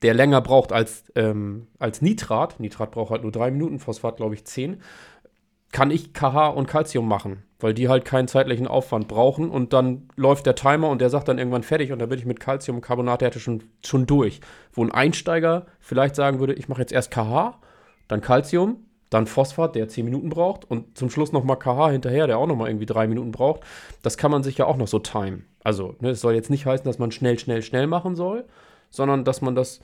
der länger braucht als, ähm, als Nitrat, Nitrat braucht halt nur drei Minuten, Phosphat glaube ich zehn, kann ich KH und Calcium machen, weil die halt keinen zeitlichen Aufwand brauchen und dann läuft der Timer und der sagt dann irgendwann fertig und dann bin ich mit Calciumcarbonat der schon, schon durch. Wo ein Einsteiger vielleicht sagen würde, ich mache jetzt erst KH, dann Calcium, dann Phosphat, der 10 Minuten braucht und zum Schluss nochmal KH hinterher, der auch nochmal irgendwie 3 Minuten braucht. Das kann man sich ja auch noch so timen. Also, ne, es ne, soll jetzt nicht heißen, dass man schnell, schnell, schnell machen soll, sondern dass man das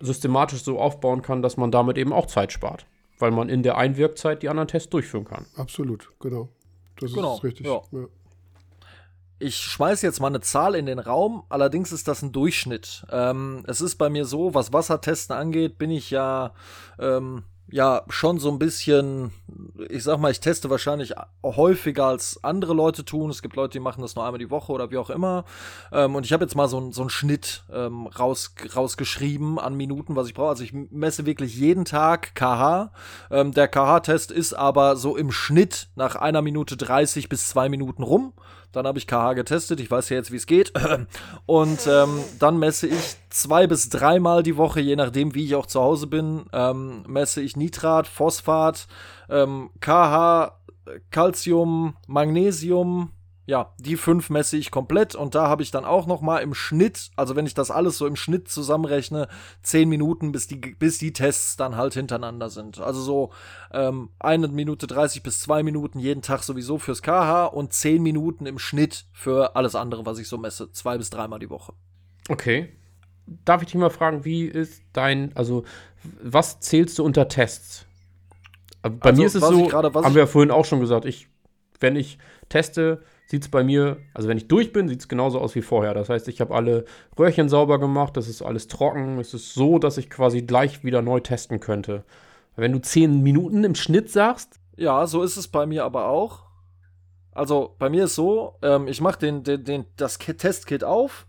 systematisch so aufbauen kann, dass man damit eben auch Zeit spart weil man in der Einwirkzeit die anderen Tests durchführen kann. Absolut, genau. Das genau, ist richtig. Ja. Ja. Ich schmeiße jetzt mal eine Zahl in den Raum, allerdings ist das ein Durchschnitt. Ähm, es ist bei mir so, was Wassertesten angeht, bin ich ja ähm, ja schon so ein bisschen, ich sag mal, ich teste wahrscheinlich häufiger als andere Leute tun. Es gibt Leute, die machen das nur einmal die Woche oder wie auch immer. Ähm, und ich habe jetzt mal so, so einen Schnitt ähm, raus, rausgeschrieben an Minuten, was ich brauche. Also ich messe wirklich jeden Tag KH. Ähm, der KH-Test ist aber so im Schnitt nach einer Minute 30 bis zwei Minuten rum. Dann habe ich KH getestet. Ich weiß ja jetzt, wie es geht. Und ähm, dann messe ich zwei bis dreimal die Woche, je nachdem, wie ich auch zu Hause bin, ähm, messe ich Nitrat, Phosphat, ähm, KH, Calcium, Magnesium, ja, die fünf messe ich komplett und da habe ich dann auch noch mal im Schnitt, also wenn ich das alles so im Schnitt zusammenrechne, zehn Minuten, bis die, bis die Tests dann halt hintereinander sind. Also so ähm, eine Minute 30 bis zwei Minuten jeden Tag sowieso fürs KH und zehn Minuten im Schnitt für alles andere, was ich so messe. Zwei bis dreimal die Woche. Okay. Darf ich dich mal fragen, wie ist dein, also was zählst du unter Tests? Bei also, mir ist es so, grade, haben wir ja vorhin auch schon gesagt, ich, wenn ich teste, sieht es bei mir, also wenn ich durch bin, sieht es genauso aus wie vorher. Das heißt, ich habe alle Röhrchen sauber gemacht, das ist alles trocken. Es ist so, dass ich quasi gleich wieder neu testen könnte. Wenn du 10 Minuten im Schnitt sagst. Ja, so ist es bei mir aber auch. Also bei mir ist so, ähm, ich mache den, den, den, das Testkit auf,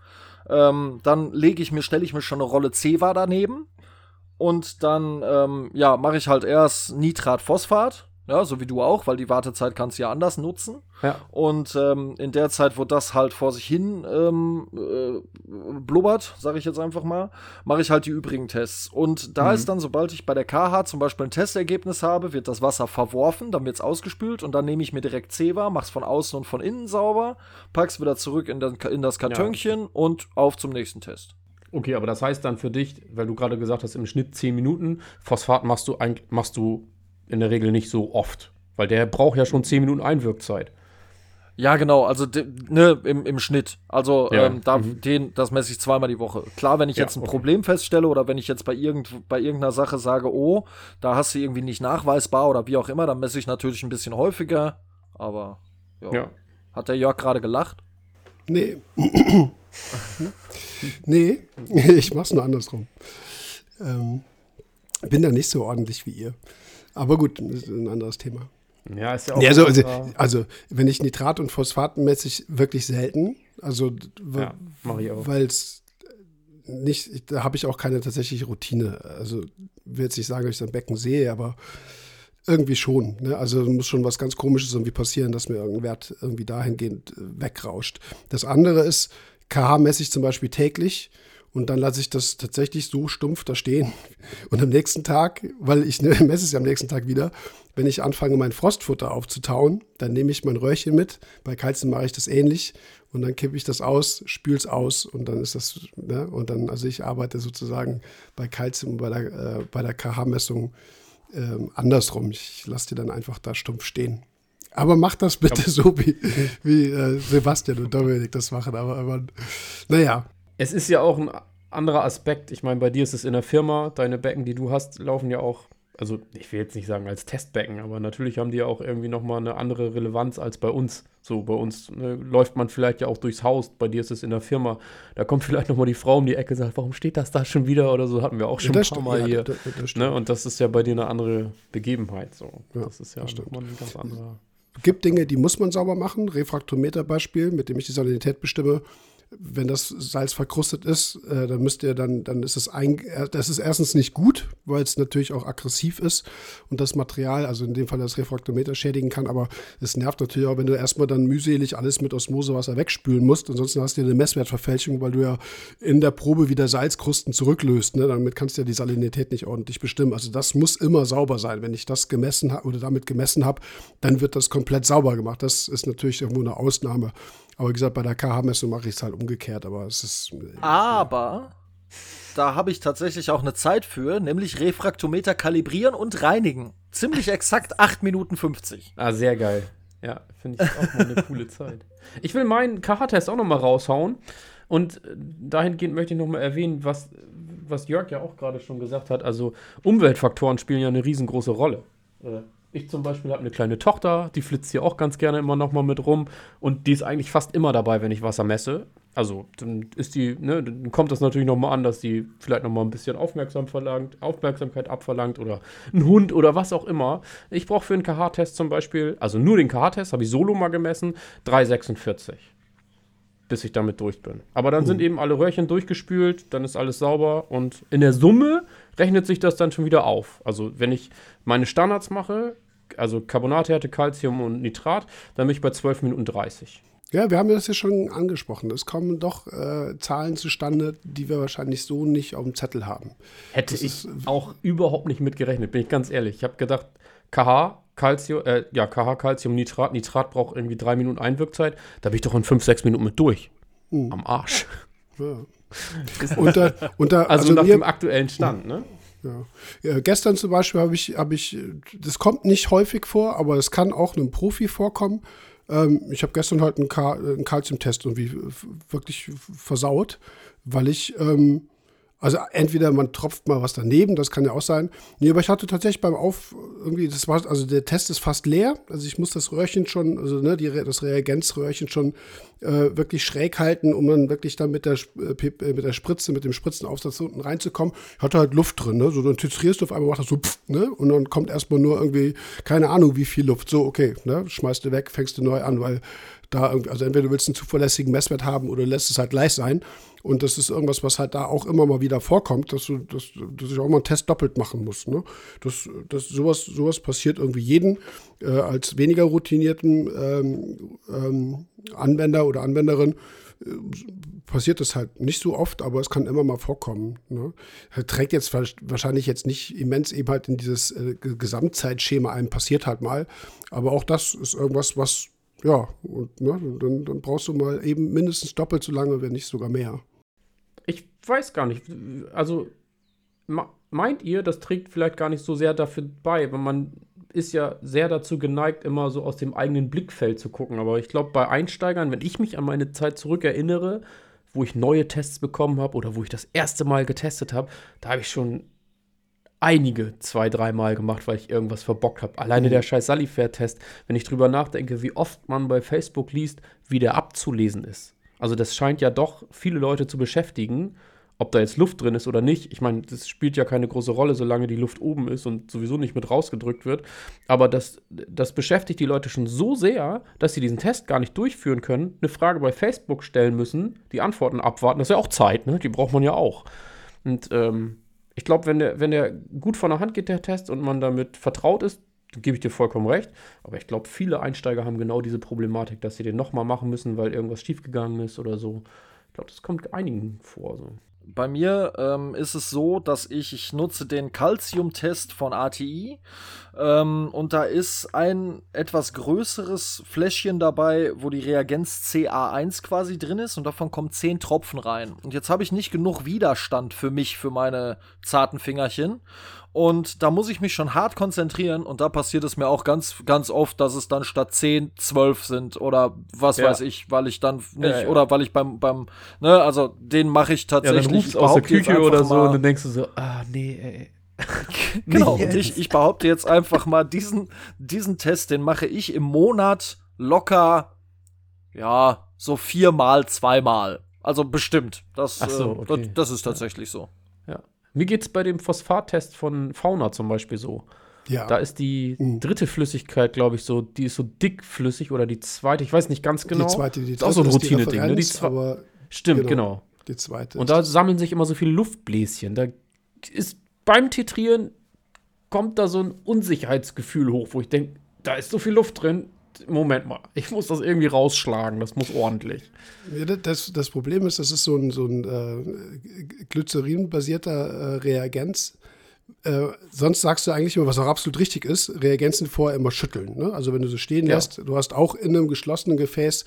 ähm, dann lege ich mir, stelle ich mir schon eine Rolle Ceva daneben und dann ähm, ja mache ich halt erst Nitratphosphat ja, so wie du auch, weil die Wartezeit kannst du ja anders nutzen. Ja. Und ähm, in der Zeit, wo das halt vor sich hin ähm, äh, blubbert, sage ich jetzt einfach mal, mache ich halt die übrigen Tests. Und da mhm. ist dann, sobald ich bei der KH zum Beispiel ein Testergebnis habe, wird das Wasser verworfen, dann wird es ausgespült und dann nehme ich mir direkt Ceva, mach's von außen und von innen sauber, pack's wieder zurück in, den, in das Kartönchen ja. und auf zum nächsten Test. Okay, aber das heißt dann für dich, weil du gerade gesagt hast, im Schnitt 10 Minuten, Phosphat machst du, machst du in der Regel nicht so oft, weil der braucht ja schon 10 Minuten Einwirkzeit. Ja, genau, also ne, im, im Schnitt. Also ja. ähm, da, mhm. den, das messe ich zweimal die Woche. Klar, wenn ich ja, jetzt ein okay. Problem feststelle oder wenn ich jetzt bei, irgend, bei irgendeiner Sache sage, oh, da hast du irgendwie nicht nachweisbar oder wie auch immer, dann messe ich natürlich ein bisschen häufiger. Aber jo. ja. Hat der Jörg gerade gelacht? Nee. nee, ich mach's nur andersrum. Ähm, bin da nicht so ordentlich wie ihr. Aber gut, das ist ein anderes Thema. Ja, ist ja auch. Ja, also, also, also, wenn ich Nitrat und Phosphat messe ich wirklich selten. Also, ja, weil es nicht, da habe ich auch keine tatsächliche Routine. Also will jetzt nicht sagen, dass ich das Becken sehe, aber irgendwie schon. Ne? Also muss schon was ganz Komisches irgendwie passieren, dass mir irgendein Wert irgendwie dahingehend äh, wegrauscht. Das andere ist, KH messe ich zum Beispiel täglich und dann lasse ich das tatsächlich so stumpf da stehen. Und am nächsten Tag, weil ich ne, messe es ja am nächsten Tag wieder, wenn ich anfange, mein Frostfutter aufzutauen, dann nehme ich mein Röhrchen mit. Bei Kalzium mache ich das ähnlich. Und dann kippe ich das aus, spüle es aus und dann ist das, ne? und dann, also ich arbeite sozusagen bei Kalzium, bei der, äh, bei der KH-Messung ähm, andersrum. Ich lasse die dann einfach da stumpf stehen. Aber mach das bitte so, wie, wie äh, Sebastian und Dominik das machen. Aber, aber naja. Es ist ja auch ein anderer Aspekt. Ich meine, bei dir ist es in der Firma, deine Becken, die du hast, laufen ja auch also ich will jetzt nicht sagen als Testbecken, aber natürlich haben die ja auch irgendwie nochmal eine andere Relevanz als bei uns. So, bei uns ne, läuft man vielleicht ja auch durchs Haus, bei dir ist es in der Firma. Da kommt vielleicht nochmal die Frau um die Ecke und sagt, warum steht das da schon wieder oder so, hatten wir auch schon ja, ein paar Mal ja, hier. Das, das ne? Und das ist ja bei dir eine andere Begebenheit. So. Ja, das ist ja nochmal ein ganz anderer. Es gibt Dinge, die muss man sauber machen. Refraktometer-Beispiel, mit dem ich die Salinität bestimme wenn das Salz verkrustet ist, äh, dann müsst ihr dann, dann ist es ein, das ist erstens nicht gut, weil es natürlich auch aggressiv ist und das Material, also in dem Fall das Refraktometer schädigen kann, aber es nervt natürlich auch, wenn du erstmal dann mühselig alles mit Osmosewasser wegspülen musst. Ansonsten hast du eine Messwertverfälschung, weil du ja in der Probe wieder Salzkrusten zurücklöst. Ne? Damit kannst du ja die Salinität nicht ordentlich bestimmen. Also das muss immer sauber sein. Wenn ich das gemessen habe oder damit gemessen habe, dann wird das komplett sauber gemacht. Das ist natürlich irgendwo eine Ausnahme. Aber wie gesagt, bei der KH-Messung mache ich es halt umgekehrt, aber es ist. Äh, aber da habe ich tatsächlich auch eine Zeit für, nämlich Refraktometer kalibrieren und reinigen. Ziemlich exakt 8 Minuten 50. Ah, sehr geil. Ja, finde ich auch mal eine coole Zeit. Ich will meinen KH-Test auch noch mal raushauen. Und äh, dahingehend möchte ich noch mal erwähnen, was, was Jörg ja auch gerade schon gesagt hat. Also Umweltfaktoren spielen ja eine riesengroße Rolle. Ich zum Beispiel habe eine kleine Tochter, die flitzt hier auch ganz gerne immer noch mal mit rum und die ist eigentlich fast immer dabei, wenn ich Wasser messe. Also dann ist die, ne, dann kommt das natürlich noch mal an, dass die vielleicht noch mal ein bisschen Aufmerksam verlangt, Aufmerksamkeit abverlangt oder ein Hund oder was auch immer. Ich brauche für einen KH-Test zum Beispiel, also nur den KH-Test habe ich solo mal gemessen, 3,46 bis ich damit durch bin. Aber dann mhm. sind eben alle Röhrchen durchgespült, dann ist alles sauber und in der Summe rechnet sich das dann schon wieder auf. Also wenn ich meine Standards mache, also Carbonathärte, Calcium und Nitrat, dann bin ich bei 12 Minuten 30. Ja, wir haben das ja schon angesprochen. Es kommen doch äh, Zahlen zustande, die wir wahrscheinlich so nicht auf dem Zettel haben. Hätte das ich auch überhaupt nicht mitgerechnet, bin ich ganz ehrlich. Ich habe gedacht, KH, Calcium, äh, ja, KH, Calcium, Nitrat. Nitrat braucht irgendwie drei Minuten Einwirkzeit. Da bin ich doch in fünf, sechs Minuten mit durch. Hm. Am Arsch. Ja. unter, unter, also, also, nach mir, dem aktuellen Stand, ne? Ja. ja. gestern zum Beispiel habe ich, habe ich, das kommt nicht häufig vor, aber es kann auch einem Profi vorkommen. Ähm, ich habe gestern halt einen, Ka einen Calcium-Test irgendwie wirklich versaut, weil ich ähm, also entweder man tropft mal was daneben, das kann ja auch sein. Nee, aber ich hatte tatsächlich beim Auf irgendwie, das war, also der Test ist fast leer. Also ich muss das Röhrchen schon, also ne, die, das Reagenzröhrchen schon äh, wirklich schräg halten, um dann wirklich dann mit der, äh, äh, mit der Spritze, mit dem Spritzenaufsatz unten reinzukommen. Ich hatte halt Luft drin, ne? So dann titrierst du auf einmal, macht das so, pff, ne? Und dann kommt erstmal nur irgendwie, keine Ahnung, wie viel Luft. So, okay, ne? Schmeißt du weg, fängst du neu an, weil da irgendwie, also entweder du willst einen zuverlässigen Messwert haben oder lässt es halt gleich sein. Und das ist irgendwas, was halt da auch immer mal wieder vorkommt, dass du, dass, dass ich auch mal einen Test doppelt machen muss. Ne? Das, das, sowas, sowas passiert irgendwie jeden äh, als weniger routinierten ähm, ähm, Anwender oder Anwenderin äh, passiert das halt nicht so oft, aber es kann immer mal vorkommen. Ne? Trägt jetzt wahrscheinlich jetzt nicht immens eben halt in dieses äh, Gesamtzeitschema ein, passiert halt mal. Aber auch das ist irgendwas, was ja, und ne, dann, dann brauchst du mal eben mindestens doppelt so lange, wenn nicht sogar mehr. Ich weiß gar nicht. Also meint ihr, das trägt vielleicht gar nicht so sehr dafür bei, weil man ist ja sehr dazu geneigt, immer so aus dem eigenen Blickfeld zu gucken. Aber ich glaube, bei Einsteigern, wenn ich mich an meine Zeit zurückerinnere, wo ich neue Tests bekommen habe oder wo ich das erste Mal getestet habe, da habe ich schon einige zwei, dreimal gemacht, weil ich irgendwas verbockt habe. Alleine mhm. der scheiß Salifair-Test, wenn ich drüber nachdenke, wie oft man bei Facebook liest, wie der abzulesen ist. Also das scheint ja doch viele Leute zu beschäftigen. ob da jetzt Luft drin ist oder nicht. Ich meine, das spielt ja keine große Rolle, solange die Luft oben ist und sowieso nicht mit rausgedrückt wird. Aber das, das beschäftigt die Leute schon so sehr, dass sie diesen Test gar nicht durchführen können, eine Frage bei Facebook stellen müssen, die Antworten abwarten. Das ist ja auch Zeit, ne? Die braucht man ja auch. Und ähm, ich glaube, wenn der, wenn der gut von der Hand geht, der Test, und man damit vertraut ist, gebe ich dir vollkommen recht. Aber ich glaube, viele Einsteiger haben genau diese Problematik, dass sie den nochmal machen müssen, weil irgendwas schiefgegangen ist oder so. Ich glaube, das kommt einigen vor. So. Bei mir ähm, ist es so, dass ich, ich nutze den Calcium-Test von ATI ähm, und da ist ein etwas größeres Fläschchen dabei, wo die Reagenz CA1 quasi drin ist und davon kommen 10 Tropfen rein. Und jetzt habe ich nicht genug Widerstand für mich, für meine zarten Fingerchen und da muss ich mich schon hart konzentrieren und da passiert es mir auch ganz, ganz oft, dass es dann statt 10, 12 sind oder was ja. weiß ich, weil ich dann nicht, ja, ja. oder weil ich beim, beim, ne, also den mache ich tatsächlich. Ja, dann aus der Küche oder so und dann denkst du so, ah, nee, ey. genau, und ich, ich behaupte jetzt einfach mal, diesen, diesen Test, den mache ich im Monat locker, ja, so viermal, zweimal. Also bestimmt. Das, so, äh, okay. das, das, ist tatsächlich so. Mir geht es bei dem Phosphattest von Fauna zum Beispiel so. Ja. Da ist die mhm. dritte Flüssigkeit, glaube ich, so, die ist so dickflüssig oder die zweite, ich weiß nicht ganz genau. Die zweite, die dritte ist auch so ein Routine-Ding. Ne? Die Stimmt, genau, genau. Die zweite. Und da sammeln sich immer so viele Luftbläschen. Da ist beim Titrieren kommt da so ein Unsicherheitsgefühl hoch, wo ich denke, da ist so viel Luft drin, Moment mal, ich muss das irgendwie rausschlagen, das muss ordentlich. Ja, das, das Problem ist, das ist so ein, so ein äh, Glycerin-basierter äh, Reagenz. Äh, sonst sagst du eigentlich immer, was auch absolut richtig ist, Reagenzen vorher immer schütteln. Ne? Also wenn du so stehen ja. lässt, du hast auch in einem geschlossenen Gefäß,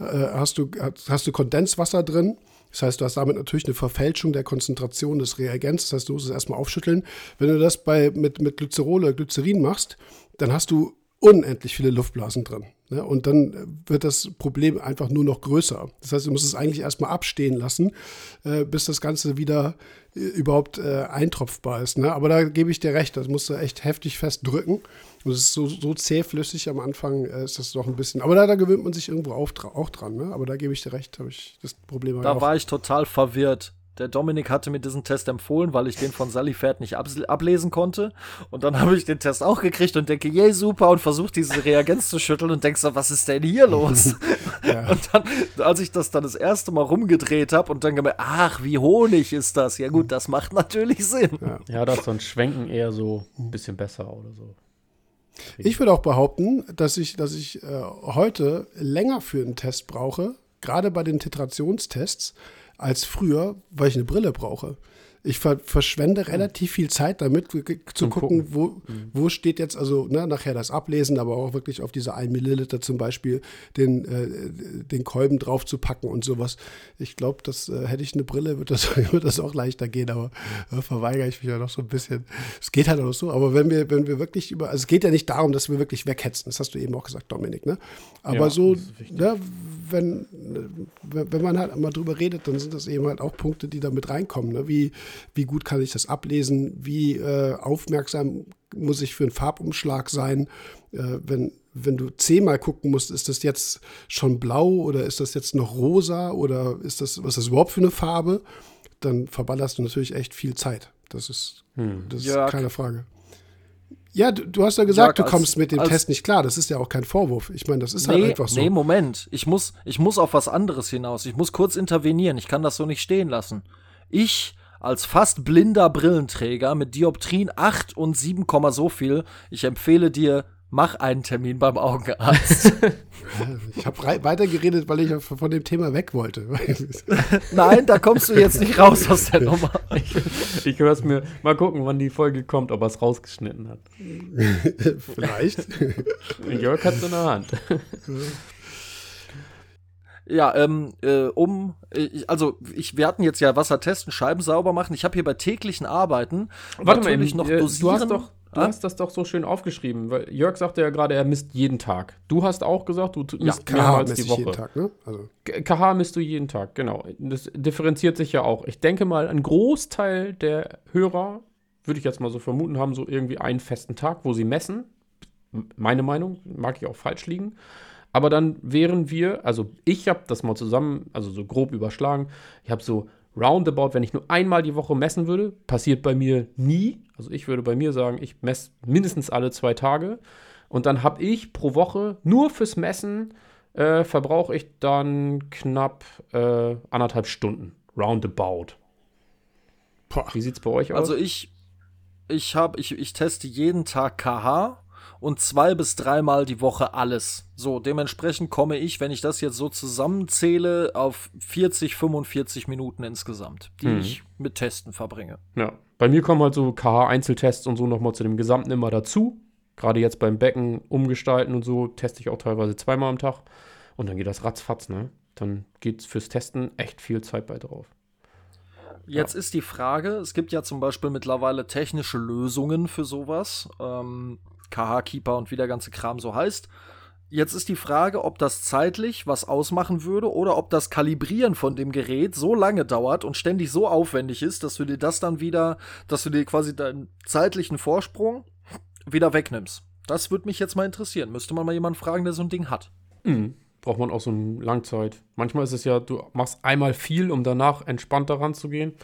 äh, hast, du, hast du Kondenswasser drin. Das heißt, du hast damit natürlich eine Verfälschung der Konzentration des Reagenz. Das heißt, du musst es erstmal aufschütteln. Wenn du das bei, mit, mit Glycerol oder Glycerin machst, dann hast du unendlich viele Luftblasen drin. Ne? Und dann wird das Problem einfach nur noch größer. Das heißt, du musst es eigentlich erstmal abstehen lassen, äh, bis das Ganze wieder äh, überhaupt äh, eintropfbar ist. Ne? Aber da gebe ich dir recht, das musst du echt heftig festdrücken. Und es ist so, so zähflüssig am Anfang, äh, ist das doch ein bisschen. Aber da, da gewöhnt man sich irgendwo auch, auch dran. Ne? Aber da gebe ich dir recht, habe ich das Problem. Da war ich total verwirrt. Der Dominik hatte mir diesen Test empfohlen, weil ich den von Sally Pferd nicht ablesen konnte. Und dann habe ich den Test auch gekriegt und denke, yay, super, und versuche diese Reagenz zu schütteln und denke so, was ist denn hier los? ja. Und dann, als ich das dann das erste Mal rumgedreht habe und dann gemerkt, ach, wie Honig ist das? Ja, gut, das macht natürlich Sinn. Ja, ja da ist so ein Schwenken eher so ein bisschen besser oder so. Ich würde auch behaupten, dass ich, dass ich äh, heute länger für einen Test brauche, gerade bei den Titrationstests, als früher, weil ich eine Brille brauche ich ver verschwende hm. relativ viel Zeit damit, zu gucken, gucken, wo, mhm. wo steht jetzt, also ne, nachher das Ablesen, aber auch wirklich auf diese 1 Milliliter zum Beispiel den, äh, den Kolben drauf zu packen und sowas. Ich glaube, das äh, hätte ich eine Brille, wird das, wird das auch leichter gehen, aber äh, verweigere ich mich ja noch so ein bisschen. Es geht halt auch so, aber wenn wir, wenn wir wirklich über, also es geht ja nicht darum, dass wir wirklich weghetzen, das hast du eben auch gesagt, Dominik, ne? Aber ja, so, ne, wenn, wenn man halt mal drüber redet, dann sind das eben halt auch Punkte, die da mit reinkommen, ne? Wie wie gut kann ich das ablesen, wie äh, aufmerksam muss ich für einen Farbumschlag sein, äh, wenn, wenn du zehnmal gucken musst, ist das jetzt schon blau oder ist das jetzt noch rosa oder ist das, was ist das überhaupt für eine Farbe, dann verballerst du natürlich echt viel Zeit. Das ist, hm. das ist keine Frage. Ja, du, du, hast ja gesagt, Jörg, du kommst als, mit dem Test nicht klar. Das ist ja auch kein Vorwurf. Ich meine, das ist halt nee, halt einfach so. Nee, Moment. Ich muss, ich muss auf was anderes hinaus. Ich muss kurz intervenieren. Ich kann das so nicht stehen lassen. Ich als fast blinder Brillenträger mit Dioptrien 8 und 7, so viel. Ich empfehle dir, mach einen Termin beim Augenarzt. ich habe weitergeredet, weil ich von dem Thema weg wollte. Nein, da kommst du jetzt nicht raus aus der Nummer. Ich, ich höre es mir mal gucken, wann die Folge kommt, ob er es rausgeschnitten hat. Vielleicht. Jörg hat es in der Hand. Ja, ähm, äh, um, äh, also ich, wir hatten jetzt ja Wasser testen, Scheiben sauber machen. Ich habe hier bei täglichen Arbeiten Warte mal, eben, noch äh, dosieren. Du hast doch, du hast das doch so schön aufgeschrieben, weil Jörg sagte ja gerade, er misst jeden Tag. Du hast auch gesagt, du misst ja, mehrmals die Woche. Jeden Tag, ne? also. KH misst du jeden Tag, genau. Das differenziert sich ja auch. Ich denke mal, ein Großteil der Hörer, würde ich jetzt mal so vermuten, haben so irgendwie einen festen Tag, wo sie messen. Meine Meinung, mag ich auch falsch liegen. Aber dann wären wir, also ich habe das mal zusammen, also so grob überschlagen, ich habe so roundabout, wenn ich nur einmal die Woche messen würde, passiert bei mir nie. Also ich würde bei mir sagen, ich messe mindestens alle zwei Tage. Und dann habe ich pro Woche nur fürs Messen äh, verbrauche ich dann knapp äh, anderthalb Stunden. Roundabout. Boah. Wie sieht es bei euch aus? Also ich, ich habe, ich, ich teste jeden Tag KH und zwei bis dreimal die Woche alles. So, dementsprechend komme ich, wenn ich das jetzt so zusammenzähle, auf 40, 45 Minuten insgesamt, die mhm. ich mit Testen verbringe. Ja, bei mir kommen halt so KH-Einzeltests und so nochmal zu dem Gesamten immer dazu. Gerade jetzt beim Becken umgestalten und so teste ich auch teilweise zweimal am Tag. Und dann geht das ratzfatz, ne? Dann geht fürs Testen echt viel Zeit bei drauf. Jetzt ja. ist die Frage, es gibt ja zum Beispiel mittlerweile technische Lösungen für sowas. Ähm, KH-Keeper und wie der ganze Kram so heißt. Jetzt ist die Frage, ob das zeitlich was ausmachen würde oder ob das Kalibrieren von dem Gerät so lange dauert und ständig so aufwendig ist, dass du dir das dann wieder, dass du dir quasi deinen zeitlichen Vorsprung wieder wegnimmst. Das würde mich jetzt mal interessieren. Müsste man mal jemanden fragen, der so ein Ding hat. Mhm. Braucht man auch so eine Langzeit. Manchmal ist es ja, du machst einmal viel, um danach entspannter ranzugehen.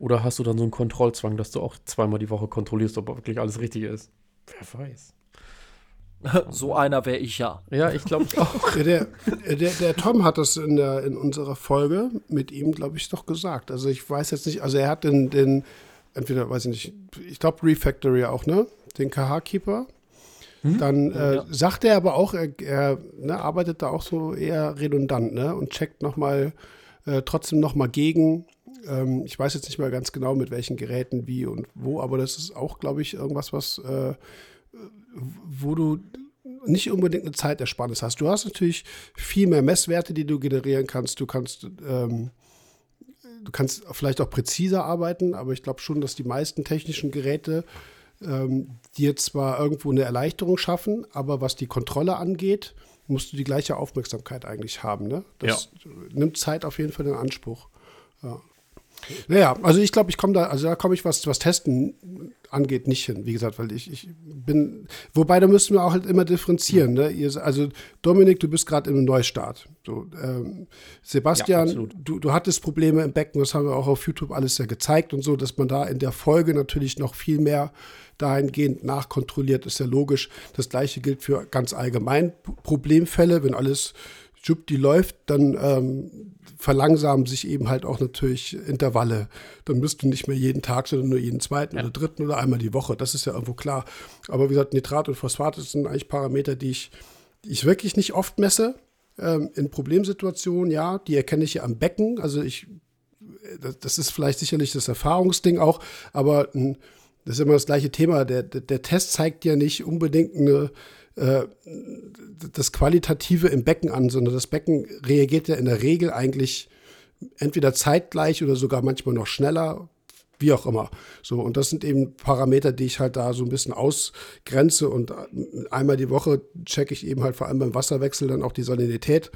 Oder hast du dann so einen Kontrollzwang, dass du auch zweimal die Woche kontrollierst, ob wirklich alles richtig ist? Wer weiß. So einer wäre ich ja. Ja, ich glaube auch. der, der, der, Tom hat das in, der, in unserer Folge mit ihm, glaube ich, doch gesagt. Also ich weiß jetzt nicht, also er hat den, den entweder, weiß ich nicht, ich glaube Refactory auch, ne? Den KH-Keeper. Mhm. Dann äh, ja. sagt er aber auch, er, er ne, arbeitet da auch so eher redundant, ne? Und checkt nochmal, äh, trotzdem nochmal gegen. Ähm, ich weiß jetzt nicht mehr ganz genau, mit welchen Geräten, wie und wo, aber das ist auch, glaube ich, irgendwas, was äh, wo du nicht unbedingt eine Zeitersparnis hast. Du hast natürlich viel mehr Messwerte, die du generieren kannst. Du kannst, ähm, du kannst vielleicht auch präziser arbeiten, aber ich glaube schon, dass die meisten technischen Geräte ähm, dir zwar irgendwo eine Erleichterung schaffen, aber was die Kontrolle angeht, musst du die gleiche Aufmerksamkeit eigentlich haben. Ne? Das ja. nimmt Zeit auf jeden Fall in Anspruch. Ja. Naja, also ich glaube, ich komme da, also da komme ich, was, was Testen angeht, nicht hin. Wie gesagt, weil ich, ich bin, wobei da müssen wir auch halt immer differenzieren. Ne? Ihr, also Dominik, du bist gerade im Neustart. So, ähm, Sebastian, ja, du, du hattest Probleme im Becken, das haben wir auch auf YouTube alles ja gezeigt und so, dass man da in der Folge natürlich noch viel mehr dahingehend nachkontrolliert, ist ja logisch. Das gleiche gilt für ganz allgemein Problemfälle, wenn alles die läuft, dann ähm, verlangsamen sich eben halt auch natürlich Intervalle. Dann müsst du nicht mehr jeden Tag, sondern nur jeden zweiten ja. oder dritten oder einmal die Woche. Das ist ja irgendwo klar. Aber wie gesagt, Nitrat und Phosphat sind eigentlich Parameter, die ich, die ich wirklich nicht oft messe. Ähm, in Problemsituationen, ja, die erkenne ich ja am Becken. Also ich, das, das ist vielleicht sicherlich das Erfahrungsding auch, aber ein, das ist immer das gleiche Thema. Der, der, der Test zeigt ja nicht unbedingt eine äh, das Qualitative im Becken an, sondern das Becken reagiert ja in der Regel eigentlich entweder zeitgleich oder sogar manchmal noch schneller, wie auch immer. So, und das sind eben Parameter, die ich halt da so ein bisschen ausgrenze und einmal die Woche checke ich eben halt vor allem beim Wasserwechsel dann auch die Salinität.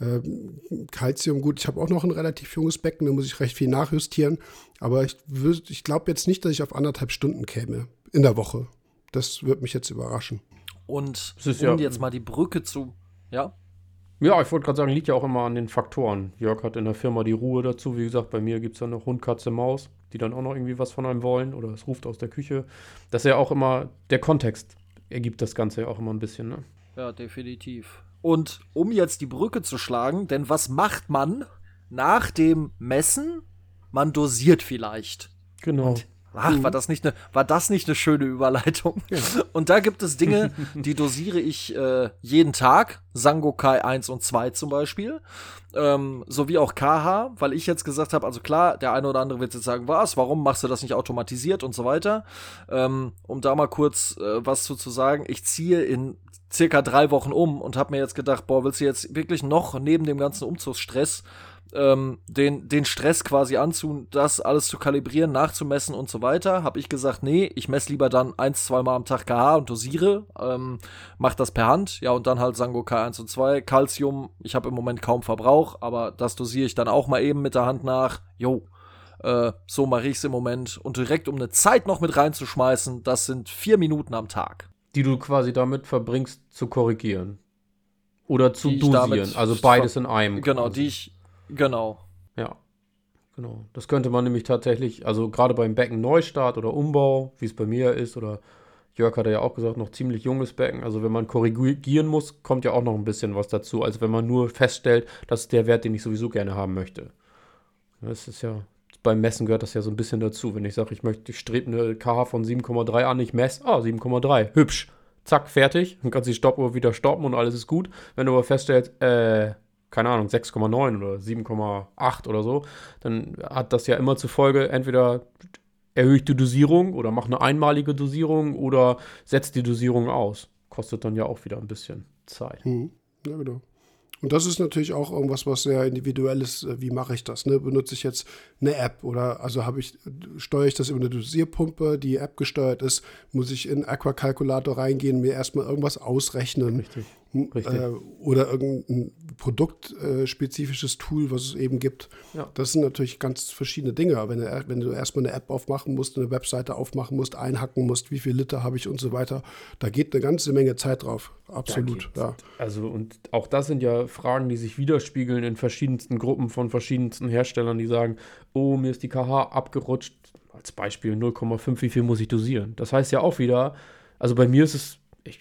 Ähm, Calcium, gut, ich habe auch noch ein relativ junges Becken, da muss ich recht viel nachjustieren. Aber ich, ich glaube jetzt nicht, dass ich auf anderthalb Stunden käme in der Woche. Das wird mich jetzt überraschen. Und um ja, jetzt mal die Brücke zu. Ja? Ja, ich wollte gerade sagen, liegt ja auch immer an den Faktoren. Jörg hat in der Firma die Ruhe dazu. Wie gesagt, bei mir gibt es ja noch Hund, Katze, Maus, die dann auch noch irgendwie was von einem wollen oder es ruft aus der Küche. Das ist ja auch immer, der Kontext ergibt das Ganze ja auch immer ein bisschen, ne? Ja, definitiv. Und um jetzt die Brücke zu schlagen, denn was macht man nach dem Messen? Man dosiert vielleicht. Genau. Und Ach, war mhm. das nicht eine, war das nicht eine schöne Überleitung? Ja. Und da gibt es Dinge, die dosiere ich äh, jeden Tag. Sangokai 1 und 2 zum Beispiel. Ähm, sowie auch KH, weil ich jetzt gesagt habe, also klar, der eine oder andere wird jetzt sagen, was, warum machst du das nicht automatisiert und so weiter. Ähm, um da mal kurz äh, was zu, zu sagen, ich ziehe in circa drei Wochen um und habe mir jetzt gedacht, boah, willst du jetzt wirklich noch neben dem ganzen Umzugsstress ähm, den, den Stress quasi anzu, das alles zu kalibrieren, nachzumessen und so weiter, habe ich gesagt, nee, ich messe lieber dann ein, zwei Mal am Tag KH und dosiere, ähm, mach das per Hand, ja, und dann halt Sango K1 und 2, Calcium, ich habe im Moment kaum Verbrauch, aber das dosiere ich dann auch mal eben mit der Hand nach, jo, äh, so mache ich es im Moment und direkt um eine Zeit noch mit reinzuschmeißen, das sind vier Minuten am Tag. Die du quasi damit verbringst, zu korrigieren. Oder zu dosieren, also beides in einem. Genau, quasi. die ich Genau. Ja. Genau. Das könnte man nämlich tatsächlich, also gerade beim Becken Neustart oder Umbau, wie es bei mir ist, oder Jörg hat ja auch gesagt, noch ziemlich junges Becken. Also wenn man korrigieren muss, kommt ja auch noch ein bisschen was dazu, als wenn man nur feststellt, dass der Wert, den ich sowieso gerne haben möchte. Das ist ja, beim Messen gehört das ja so ein bisschen dazu. Wenn ich sage, ich möchte, ich strebe eine KH von 7,3 an, ich messe, ah, 7,3, hübsch. Zack, fertig. Dann kannst du die Stoppuhr wieder stoppen und alles ist gut. Wenn du aber feststellst, äh, keine Ahnung, 6,9 oder 7,8 oder so, dann hat das ja immer zur Folge, entweder erhöhe ich die Dosierung oder mache eine einmalige Dosierung oder setze die Dosierung aus. Kostet dann ja auch wieder ein bisschen Zeit. Mhm. Ja, genau. Und das ist natürlich auch irgendwas, was sehr individuell ist. Äh, wie mache ich das? Ne? Benutze ich jetzt eine App oder also habe ich, steuere ich das über eine Dosierpumpe, die App gesteuert ist? Muss ich in Aquakalkulator reingehen, mir erstmal irgendwas ausrechnen? Richtig. Äh, oder irgendein produktspezifisches Tool, was es eben gibt. Ja. Das sind natürlich ganz verschiedene Dinge. Wenn du, wenn du erstmal eine App aufmachen musst, eine Webseite aufmachen musst, einhacken musst, wie viel Liter habe ich und so weiter, da geht eine ganze Menge Zeit drauf. Absolut. Ja. Also, und auch das sind ja Fragen, die sich widerspiegeln in verschiedensten Gruppen von verschiedensten Herstellern, die sagen: Oh, mir ist die KH abgerutscht. Als Beispiel 0,5, wie viel muss ich dosieren? Das heißt ja auch wieder, also bei mir ist es, ich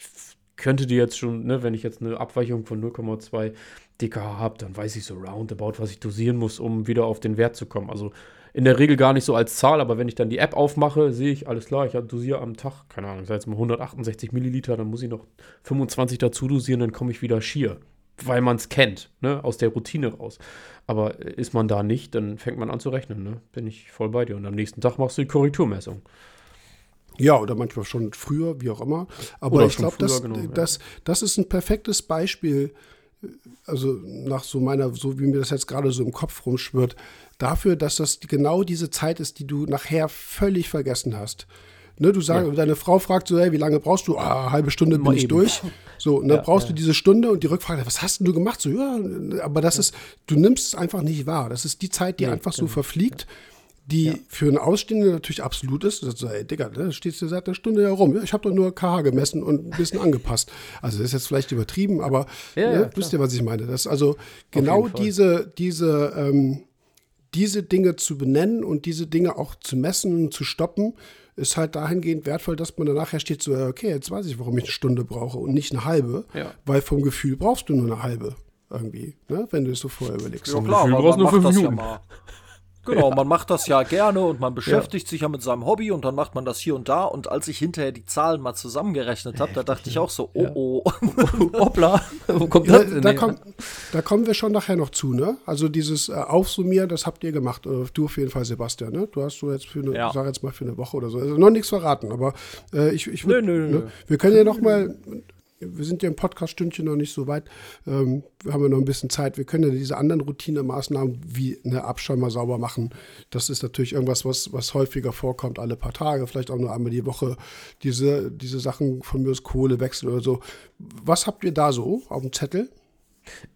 könnte dir jetzt schon, ne, wenn ich jetzt eine Abweichung von 0,2 dkH habe, dann weiß ich so roundabout, was ich dosieren muss, um wieder auf den Wert zu kommen. Also in der Regel gar nicht so als Zahl, aber wenn ich dann die App aufmache, sehe ich, alles klar, ich dosiere am Tag, keine Ahnung, sei jetzt mal 168 Milliliter, dann muss ich noch 25 dazu dosieren, dann komme ich wieder schier, weil man es kennt, ne, aus der Routine raus. Aber ist man da nicht, dann fängt man an zu rechnen, ne? Bin ich voll bei dir. Und am nächsten Tag machst du die Korrekturmessung. Ja, oder manchmal schon früher, wie auch immer. Aber oder ich glaube, das, genau, das, ja. das ist ein perfektes Beispiel, also nach so meiner, so wie mir das jetzt gerade so im Kopf rumschwirrt, dafür, dass das genau diese Zeit ist, die du nachher völlig vergessen hast. Ne, du sagst, ja. deine Frau fragt so, hey, wie lange brauchst du? Ah, halbe Stunde bin ich durch. So, und dann ja, brauchst ja. du diese Stunde und die Rückfrage, was hast denn du gemacht? So, ja, aber das ist, du nimmst es einfach nicht wahr. Das ist die Zeit, die einfach so genau. verfliegt die ja. für einen Ausstehenden natürlich absolut ist. Das ist so, ey, Digga, da stehst du seit einer Stunde herum. Ich habe doch nur KH gemessen und ein bisschen angepasst. Also das ist jetzt vielleicht übertrieben, aber ja, ja, wisst ihr, was ich meine? Das also genau diese, diese, ähm, diese Dinge zu benennen und diese Dinge auch zu messen und zu stoppen, ist halt dahingehend wertvoll, dass man dann nachher steht so, okay, jetzt weiß ich, warum ich eine Stunde brauche und nicht eine halbe, weil vom Gefühl brauchst du nur eine halbe irgendwie, ne? wenn du es so vorher überlegst. Ja klar, aber man macht das ja Genau, man macht das ja gerne und man beschäftigt ja. sich ja mit seinem Hobby und dann macht man das hier und da. Und als ich hinterher die Zahlen mal zusammengerechnet habe, da dachte ich auch so, oh oh. Hoppla, wo kommt das denn? Da, komm, da, kommen wir schon nachher noch zu, ne? Also dieses äh, Aufsummieren, das habt ihr gemacht. Äh, du auf jeden Fall, Sebastian, ne? Du hast so jetzt für eine, ja. sag jetzt mal für eine Woche oder so. Also noch nichts verraten, aber äh, ich, ich würd, nö, nö, ne? Wir können ja noch mal wir sind ja im Podcast-Stündchen noch nicht so weit. Ähm, wir haben ja noch ein bisschen Zeit. Wir können ja diese anderen Routinemaßnahmen wie eine Abschäumer sauber machen. Das ist natürlich irgendwas, was, was häufiger vorkommt, alle paar Tage, vielleicht auch nur einmal die Woche. Diese, diese Sachen von mir aus Kohle wechseln oder so. Was habt ihr da so auf dem Zettel?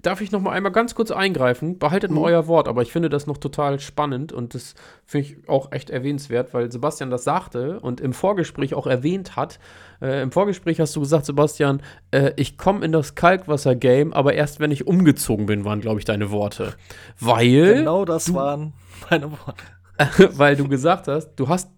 Darf ich noch mal einmal ganz kurz eingreifen? Behaltet mhm. mal euer Wort, aber ich finde das noch total spannend und das finde ich auch echt erwähnenswert, weil Sebastian das sagte und im Vorgespräch auch erwähnt hat. Äh, Im Vorgespräch hast du gesagt, Sebastian, äh, ich komme in das Kalkwasser-Game, aber erst wenn ich umgezogen bin, waren, glaube ich, deine Worte. Weil. Genau das waren meine Worte. weil du gesagt hast, du hast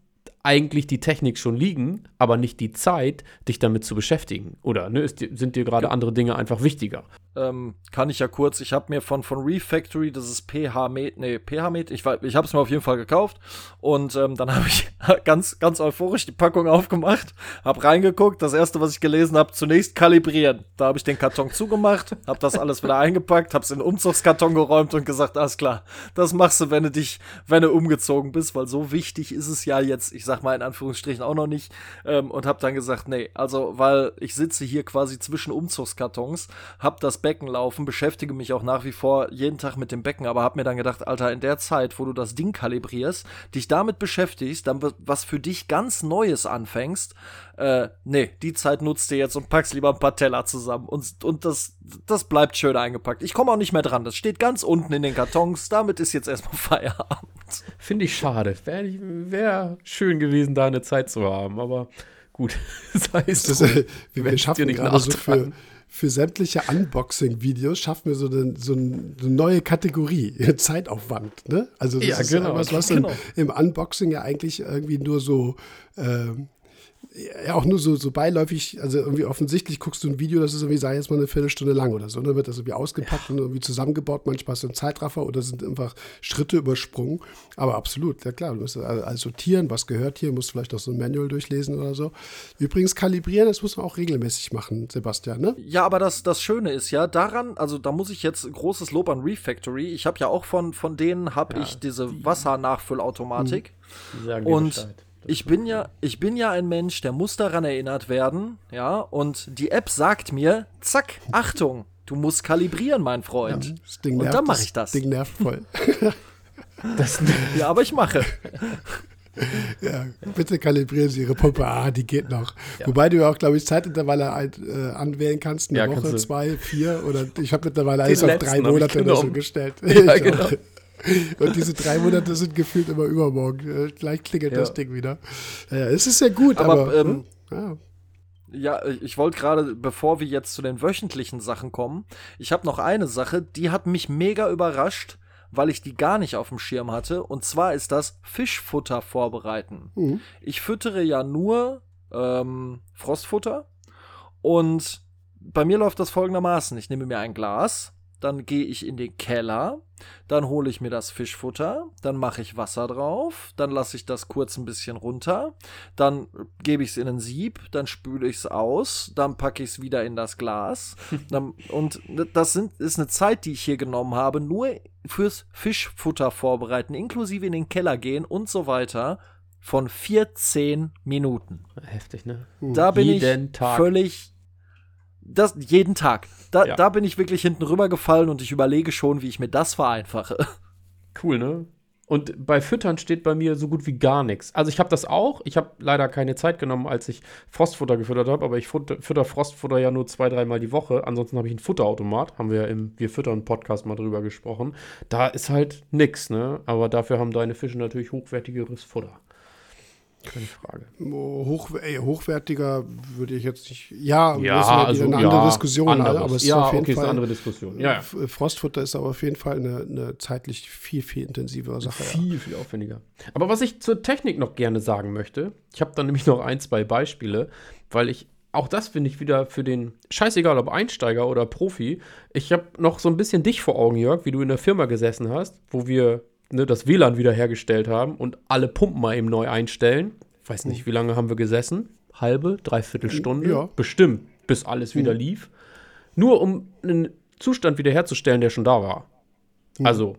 eigentlich die Technik schon liegen, aber nicht die Zeit, dich damit zu beschäftigen. Oder ne, ist, sind dir gerade andere Dinge einfach wichtiger? ähm, kann ich ja kurz, ich habe mir von, von Refactory, das ist PH-Med, nee, PH-Med, ich, ich habe es mir auf jeden Fall gekauft und ähm, dann habe ich ganz, ganz euphorisch die Packung aufgemacht, habe reingeguckt, das erste, was ich gelesen habe, zunächst kalibrieren. Da habe ich den Karton zugemacht, habe das alles wieder eingepackt, habe es in den Umzugskarton geräumt und gesagt, alles klar, das machst du, wenn du dich, wenn du umgezogen bist, weil so wichtig ist es ja jetzt, ich sag mal in Anführungsstrichen auch noch nicht ähm, und habe dann gesagt, nee, also, weil ich sitze hier quasi zwischen Umzugskartons, habe das Becken laufen, beschäftige mich auch nach wie vor jeden Tag mit dem Becken, aber habe mir dann gedacht, Alter, in der Zeit, wo du das Ding kalibrierst, dich damit beschäftigst, dann was für dich ganz Neues anfängst, äh, nee, die Zeit nutzt du jetzt und packst lieber ein paar Teller zusammen und, und das, das bleibt schön eingepackt. Ich komme auch nicht mehr dran, das steht ganz unten in den Kartons, damit ist jetzt erstmal Feierabend. Finde ich schade. Wäre wär schön gewesen, da eine Zeit zu haben, aber gut, sei es das heißt, wir, wir schaffen gerade so für für sämtliche Unboxing-Videos schaffen wir so eine, so eine neue Kategorie, Zeitaufwand. Ne? Also das ja, ist genau. was, was genau. im Unboxing ja eigentlich irgendwie nur so ähm, ja auch nur so, so beiläufig, also irgendwie offensichtlich guckst du ein Video, das ist irgendwie, sei jetzt mal eine Viertelstunde lang oder so, und dann wird das irgendwie ausgepackt ja. und irgendwie zusammengebaut, manchmal ist es ein Zeitraffer oder sind einfach Schritte übersprungen, aber absolut, ja klar, du musst alles sortieren, was gehört hier, musst vielleicht auch so ein Manual durchlesen oder so. Übrigens kalibrieren, das muss man auch regelmäßig machen, Sebastian, ne? Ja, aber das, das Schöne ist ja, daran, also da muss ich jetzt großes Lob an Refactory, ich habe ja auch von, von denen, habe ja, ich diese Wassernachfüllautomatik mhm. und Bescheid ich bin ja, ich bin ja ein Mensch, der muss daran erinnert werden, ja, und die App sagt mir, zack, Achtung, du musst kalibrieren, mein Freund. Ja, das Ding nervt, und dann mache ich das. Das Ding nervt voll. das, ja, aber ich mache. Ja, bitte kalibrieren Sie Ihre Pumpe. Ah, die geht noch. Ja. Wobei du ja auch, glaube ich, Zeitintervalle äh, anwählen kannst. Eine ja, Woche, zwei, vier oder ich habe mittlerweile alles auf drei Monate oder so gestellt. Ja, genau. Und diese drei Monate sind gefühlt immer übermorgen. Gleich klingelt ja. das Ding wieder. Ja, es ist ja gut, aber. aber ähm, ne? ja. ja, ich wollte gerade, bevor wir jetzt zu den wöchentlichen Sachen kommen, ich habe noch eine Sache, die hat mich mega überrascht, weil ich die gar nicht auf dem Schirm hatte. Und zwar ist das Fischfutter vorbereiten. Mhm. Ich füttere ja nur ähm, Frostfutter und bei mir läuft das folgendermaßen. Ich nehme mir ein Glas, dann gehe ich in den Keller, dann hole ich mir das Fischfutter, dann mache ich Wasser drauf, dann lasse ich das kurz ein bisschen runter, dann gebe ich es in ein Sieb, dann spüle ich es aus, dann packe ich es wieder in das Glas. dann, und das sind, ist eine Zeit, die ich hier genommen habe, nur fürs Fischfutter vorbereiten, inklusive in den Keller gehen und so weiter, von 14 Minuten. Heftig, ne? Da bin Jeden ich Tag. völlig das jeden Tag. Da, ja. da bin ich wirklich hinten rübergefallen und ich überlege schon, wie ich mir das vereinfache. Cool, ne? Und bei Füttern steht bei mir so gut wie gar nichts. Also ich habe das auch. Ich habe leider keine Zeit genommen, als ich Frostfutter gefüttert habe, aber ich futter, fütter Frostfutter ja nur zwei, dreimal die Woche. Ansonsten habe ich einen Futterautomat. Haben wir ja im Wir füttern Podcast mal drüber gesprochen. Da ist halt nichts, ne? Aber dafür haben deine Fische natürlich hochwertigeres Futter. Keine Frage. Hoch, ey, hochwertiger würde ich jetzt nicht. Ja, ja das ist also, eine andere ja, Diskussion, anderes. aber es ist ja, auf jeden okay, Fall. Ist eine andere Diskussion. Ja, ja. Frostfutter ist aber auf jeden Fall eine, eine zeitlich viel, viel intensivere Sache. Viel, ja. viel aufwendiger. Aber was ich zur Technik noch gerne sagen möchte, ich habe da nämlich noch ein, zwei Beispiele, weil ich auch das finde ich wieder für den scheißegal, ob Einsteiger oder Profi. Ich habe noch so ein bisschen dich vor Augen, Jörg, wie du in der Firma gesessen hast, wo wir ne, das WLAN wiederhergestellt haben und alle Pumpen mal eben neu einstellen. Ich weiß nicht, wie lange haben wir gesessen? Halbe, dreiviertel Stunde? Ja. Bestimmt, bis alles wieder lief. Nur um einen Zustand wiederherzustellen, der schon da war. Also,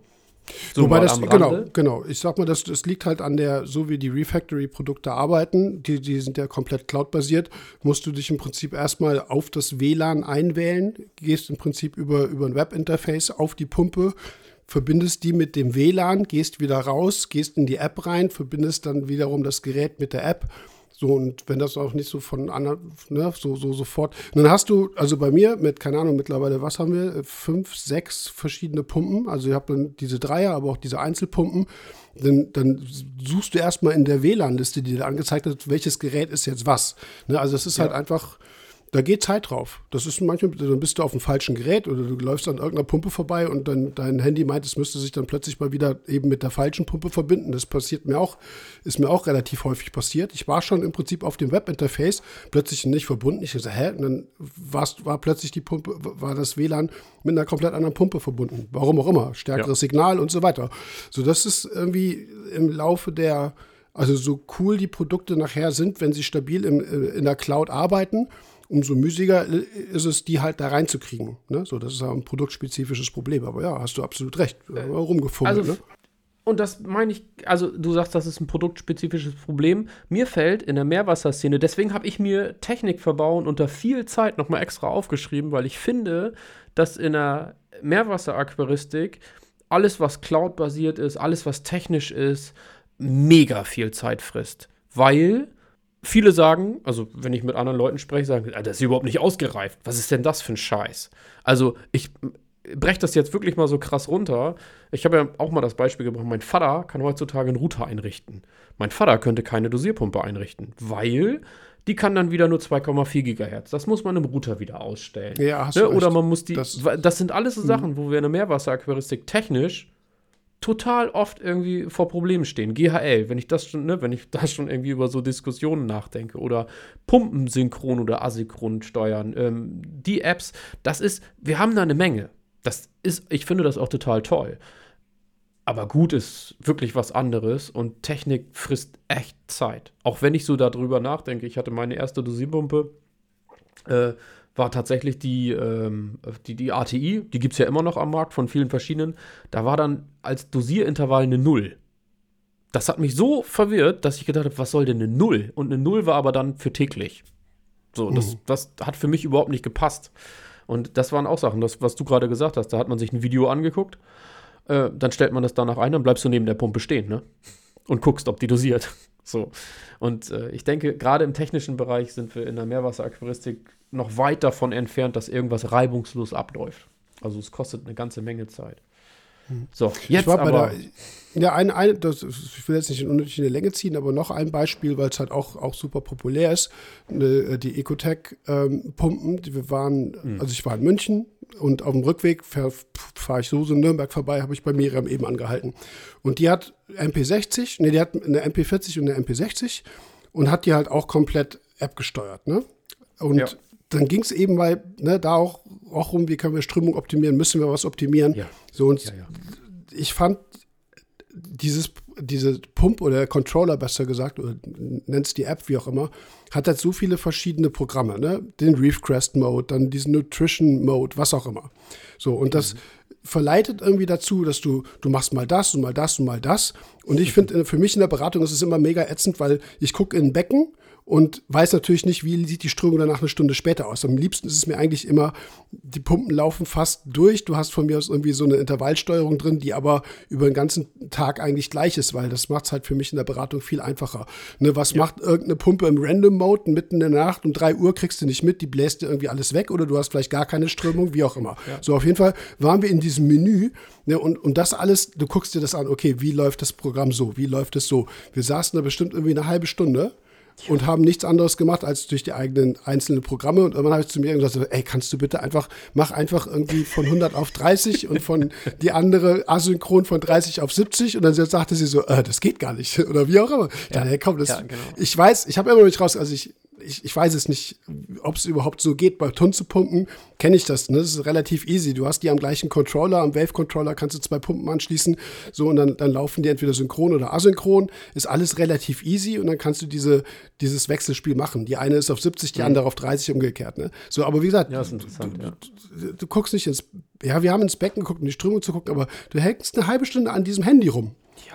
so Wobei das, genau, genau. Ich sag mal, das, das liegt halt an der, so wie die Refactory-Produkte arbeiten, die, die sind ja komplett cloud-basiert, musst du dich im Prinzip erstmal auf das WLAN einwählen, gehst im Prinzip über, über ein Webinterface auf die Pumpe, verbindest die mit dem WLAN, gehst wieder raus, gehst in die App rein, verbindest dann wiederum das Gerät mit der App. So, und wenn das auch nicht so von anderen, ne, so, so sofort. Und dann hast du, also bei mir mit, keine Ahnung, mittlerweile, was haben wir? Fünf, sechs verschiedene Pumpen. Also, ihr habt dann diese Dreier, aber auch diese Einzelpumpen. Dann, dann suchst du erstmal in der WLAN-Liste, die dir angezeigt hat, welches Gerät ist jetzt was. Ne, also, es ist ja. halt einfach da geht Zeit drauf. Das ist manchmal, dann bist du auf dem falschen Gerät oder du läufst an irgendeiner Pumpe vorbei und dann dein Handy meint, es müsste sich dann plötzlich mal wieder eben mit der falschen Pumpe verbinden. Das passiert mir auch, ist mir auch relativ häufig passiert. Ich war schon im Prinzip auf dem Webinterface, plötzlich nicht verbunden. Ich dachte, hä? Und dann warst, war plötzlich die Pumpe, war das WLAN mit einer komplett anderen Pumpe verbunden. Warum auch immer. Stärkeres ja. Signal und so weiter. So, das ist irgendwie im Laufe der, also so cool die Produkte nachher sind, wenn sie stabil im, äh, in der Cloud arbeiten umso müßiger ist es, die halt da reinzukriegen. Ne? So, das ist ja ein produktspezifisches Problem. Aber ja, hast du absolut recht. Rumgefummelt. Also, ne? Und das meine ich, also du sagst, das ist ein produktspezifisches Problem. Mir fällt in der Meerwasserszene, deswegen habe ich mir Technik verbauen unter viel Zeit nochmal extra aufgeschrieben, weil ich finde, dass in der Meerwasseraquaristik alles, was Cloud-basiert ist, alles, was technisch ist, mega viel Zeit frisst. Weil viele sagen, also wenn ich mit anderen Leuten spreche, sagen, ah, das ist überhaupt nicht ausgereift. Was ist denn das für ein Scheiß? Also ich breche das jetzt wirklich mal so krass runter. Ich habe ja auch mal das Beispiel gebracht, mein Vater kann heutzutage einen Router einrichten. Mein Vater könnte keine Dosierpumpe einrichten, weil die kann dann wieder nur 2,4 Gigahertz. Das muss man im Router wieder ausstellen. Ja, hast ne? Oder man muss die. Das- Das, sind alles so Sachen, wo wir in der Meerwasseraquaristik technisch total oft irgendwie vor Problemen stehen. GHL, wenn ich das schon, ne, wenn ich da schon irgendwie über so Diskussionen nachdenke oder Pumpen synchron oder asynchron steuern, ähm, die Apps, das ist, wir haben da eine Menge. Das ist, ich finde das auch total toll. Aber gut ist wirklich was anderes und Technik frisst echt Zeit. Auch wenn ich so darüber nachdenke, ich hatte meine erste Dosierpumpe, äh, war tatsächlich die, ähm, die, die ATI, die gibt es ja immer noch am Markt von vielen verschiedenen. Da war dann als Dosierintervall eine Null. Das hat mich so verwirrt, dass ich gedacht habe, was soll denn eine Null? Und eine Null war aber dann für täglich. So, das, das hat für mich überhaupt nicht gepasst. Und das waren auch Sachen, das, was du gerade gesagt hast. Da hat man sich ein Video angeguckt, äh, dann stellt man das danach ein, dann bleibst du neben der Pumpe stehen, ne? Und guckst, ob die dosiert. So. Und äh, ich denke, gerade im technischen Bereich sind wir in der Meerwasseraquaristik noch weit davon entfernt, dass irgendwas reibungslos abläuft. Also es kostet eine ganze Menge Zeit. So, jetzt ich war bei aber. der, ja, ein, ein, das, ich will jetzt nicht in unnötig in die Länge ziehen, aber noch ein Beispiel, weil es halt auch, auch super populär ist. Ne, die Ecotech-Pumpen, die wir waren, Hm. also ich war in München und auf dem Rückweg fahre fahr ich so, so in Nürnberg vorbei, habe ich bei Miriam eben angehalten. Und die hat MP60, ne, die hat eine MP40 und eine MP60 und hat die halt auch komplett App gesteuert, ne? Und Ja. Dann ging es eben mal ne, da auch, auch um, wie können wir Strömung optimieren, müssen wir was optimieren. Ja. So und Ja, ja. ich fand dieses, diese Pump oder Controller besser gesagt, oder nennt es die App, wie auch immer, hat halt so viele verschiedene Programme, ne? Den Reef Crest Mode, dann diesen Nutrition Mode, was auch immer. So, und das verleitet irgendwie dazu, dass du, du machst mal das und mal das und mal das. Und ich finde, für mich in der Beratung ist es immer mega ätzend, weil ich gucke in ein Becken und weiß natürlich nicht, wie sieht die Strömung danach eine Stunde später aus. Am liebsten ist es mir eigentlich immer, die Pumpen laufen fast durch. Du hast von mir aus irgendwie so eine Intervallsteuerung drin, die aber über den ganzen Tag eigentlich gleich ist, weil das macht es halt für mich in der Beratung viel einfacher. Ne, was macht irgendeine Pumpe im Random Mode mitten in der Nacht um drei Uhr kriegst du nicht mit, die bläst dir irgendwie alles weg oder du hast vielleicht gar keine Strömung, wie auch immer. So, auf jeden Fall waren wir in diesem Menü ne, und, und das alles, du guckst dir das an, okay, wie läuft das Programm so, wie läuft es so. Wir saßen da bestimmt irgendwie eine halbe Stunde und haben nichts anderes gemacht als durch die eigenen einzelnen Programme. Und irgendwann habe ich zu mir gesagt, ey, kannst du bitte einfach, mach einfach irgendwie von 100 auf 30 und von die andere asynchron von 30 auf 70. Und dann sagte sie so, äh, das geht gar nicht. Oder wie auch immer. Ja, hey, komm, das, ja, genau. ich weiß, ich habe immer noch nicht raus, also ich, ich, ich weiß es nicht, ob es überhaupt so geht, bei Ton zu pumpen, kenne ich das. Ne? Das ist relativ easy. Du hast die am gleichen Controller, am Wave-Controller kannst du zwei Pumpen anschließen, so und dann, dann laufen die entweder synchron oder asynchron. Ist alles relativ easy und dann kannst du diese, dieses Wechselspiel machen. Die eine ist auf 70, die andere auf 30 umgekehrt. Ne? So, aber wie gesagt, Ja, ist interessant, du, ja. du, du guckst nicht ins, ja, wir haben ins Becken geguckt, um die Strömung zu gucken, aber du hängst eine halbe Stunde an diesem Handy rum.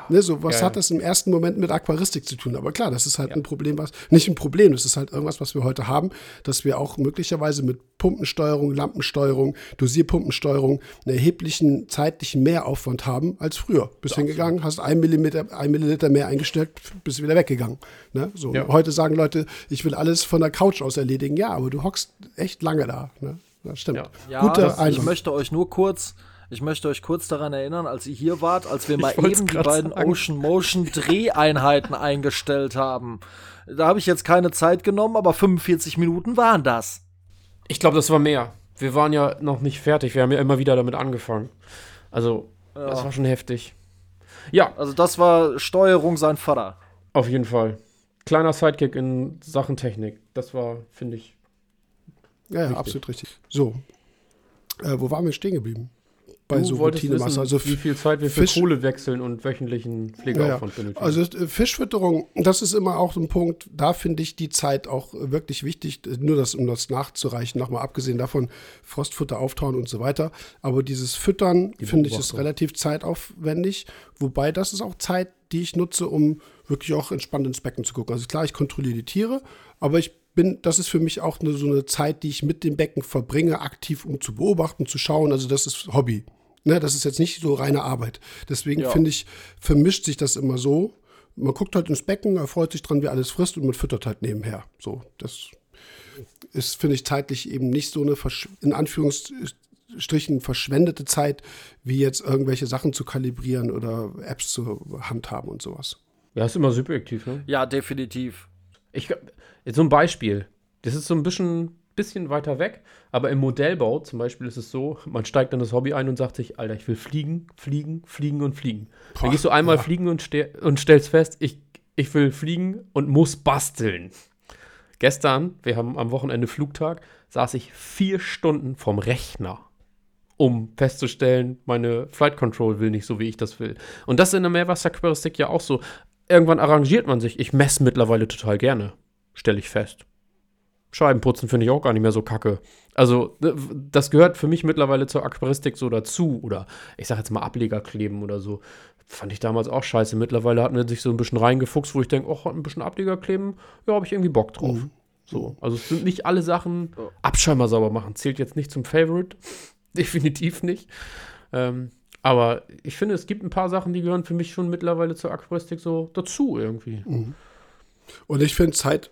Ne, so, was Ja, hat ja. das im ersten Moment mit Aquaristik zu tun? Aber klar, das ist halt ein Problem, was, nicht ein Problem, das ist halt irgendwas, was wir heute haben, dass wir auch möglicherweise mit Pumpensteuerung, Lampensteuerung, Dosierpumpensteuerung einen erheblichen zeitlichen Mehraufwand haben als früher. Bist hingegangen, hast ein Millimeter, ein Milliliter mehr eingestellt, bist wieder weggegangen. Ne? So, Ja. Heute sagen Leute, ich will alles von der Couch aus erledigen. Ja, aber du hockst echt lange da. Ne? Das stimmt. Ja. Ja, Guter das, ich möchte euch nur kurz, ich möchte euch kurz daran erinnern, als ihr hier wart, als wir mal eben die beiden sagen. Ocean Motion Dreheinheiten eingestellt haben. Da habe ich jetzt keine Zeit genommen, aber 45 Minuten waren das. Ich glaube, das war mehr. Wir waren ja noch nicht fertig. Wir haben ja immer wieder damit angefangen. Also, das war schon heftig. Ja, Also das war Steuerung sein Vater. auf jeden Fall. Kleiner Sidekick in Sachen Technik. Das war, finde ich. Ja, ja, Richtig. absolut richtig. So, äh, wo waren wir stehen geblieben? Bei du so Routinemasse. Also wie viel Zeit wir für Fisch- Kohle wechseln und wöchentlichen Ja, ja. Pflegeaufwand benötigen. Also äh, Fischfütterung, das ist immer auch ein Punkt, da finde ich die Zeit auch äh, wirklich wichtig, nur das, um das nachzureichen, nochmal abgesehen davon, Frostfutter auftauen und so weiter. Aber dieses Füttern, finde ich, ist relativ zeitaufwendig, wobei das ist auch Zeit, die ich nutze, um wirklich auch entspannt ins Becken zu gucken. Also klar, ich kontrolliere die Tiere, aber ich bin, das ist für mich auch eine, so eine Zeit, die ich mit dem Becken verbringe, aktiv, um zu beobachten, zu schauen. Also das ist Hobby. Ne, das ist jetzt nicht so reine Arbeit. Deswegen Ja. finde ich, vermischt sich das immer so. Man guckt halt ins Becken, erfreut sich dran, wie alles frisst und man füttert halt nebenher. So, das ist, finde ich, zeitlich eben nicht so eine, versch- in Anführungsstrichen, verschwendete Zeit, wie jetzt irgendwelche Sachen zu kalibrieren oder Apps zu handhaben und sowas. ja, ist immer subjektiv, ne? Ja, definitiv. Ich, so ein Beispiel. Das ist so ein bisschen, bisschen weiter weg, aber im Modellbau zum Beispiel ist es so, man steigt in das Hobby ein und sagt sich, Alter, ich will fliegen, fliegen, fliegen und fliegen. Boah, Dann gehst du einmal ja. fliegen und, und stellst fest, ich, ich will fliegen und muss basteln. Gestern, wir haben am Wochenende Flugtag, saß ich vier Stunden vom Rechner, um festzustellen, meine Flight Control will nicht so, wie ich das will. Und das ist in der Meerwasseraquaristik ja auch so. Irgendwann arrangiert man sich. Ich messe mittlerweile total gerne, stelle ich fest. Scheibenputzen finde ich auch gar nicht mehr so kacke. Also, das gehört für mich mittlerweile zur Aquaristik so dazu. Oder ich sage jetzt mal Ableger kleben oder so. Fand ich damals auch scheiße. Mittlerweile hat man sich so ein bisschen reingefuchst, wo ich denke, oh, ein bisschen Ableger kleben, ja, habe ich irgendwie Bock drauf. Mhm. So. Also, es sind nicht alle Sachen. Abschäumer sauber machen zählt jetzt nicht zum Favorite. Definitiv nicht. Ähm, aber ich finde, es gibt ein paar Sachen, die gehören für mich schon mittlerweile zur Aquaristik so dazu irgendwie. Mhm. Und ich finde Zeit